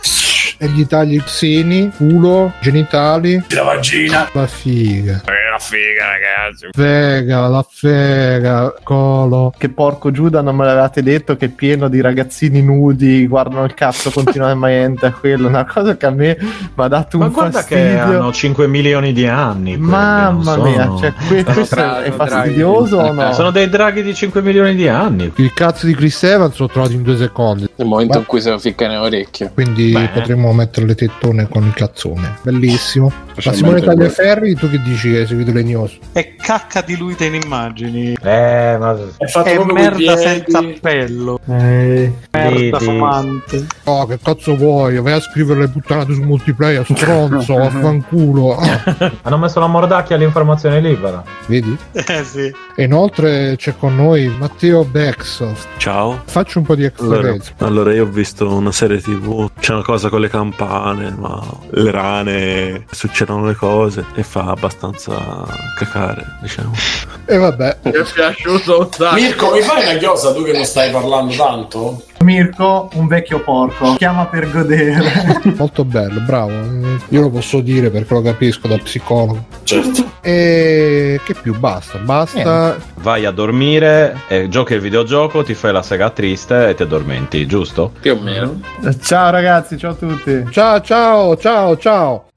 e gli tagli i seni, culo, genitali. La vagina. La figa. Eh, figa, ragazzi. Fega, la fega, colo. Che porco Giuda non me l'avevate detto che è pieno di ragazzini nudi, guardano il cazzo continuamente a quello. Una cosa che a me mi ha dato Ma un guarda fastidio. che hanno 5 milioni di anni. quelli, Mamma non mia, sono- cioè, que- questo Tra- è fastidioso o no? Sono dei draghi di 5 milioni di anni. Il cazzo di Chris Evans l'ho trovato in due secondi. Nel momento Ma- in cui se lo ficca nell'orecchio. Quindi Beh. potremmo mettere le tettone con il cazzone. Bellissimo. Ma Simone. Tagliaferri, tu che dici che hai seguito le news? È cacca diluita in immagini. Eh, ma È fatto È merda senza appello. Eh, Merda Vedi. fumante. Oh, che cazzo vuoi? Vai a scrivere le puttanate su multiplayer, stronzo, vaffanculo. Ah, hanno messo la mordacchia all'informazione libera. vedi? Eh sì. E inoltre c'è con noi Matteo Bexoft. Ciao. Faccio un po' di Allora, extra allora, io ho visto una serie tv, c'è una cosa con le campane, ma le rane, succedono le cose e fa abbastanza cacare, diciamo. E vabbè, Mi è piaciuto un sacco. Mirko, mi fai una chiosa tu che non stai parlando tanto? Mirko, un vecchio porco, chiama per godere. molto bello, bravo. Io lo posso dire perché lo capisco da psicologo. Certo. E che più? Basta, basta. Vai a dormire, e giochi il videogioco, ti fai la sega triste e ti addormenti, giusto? Più o meno. Ciao ragazzi, ciao a tutti. Ciao, ciao, ciao, ciao.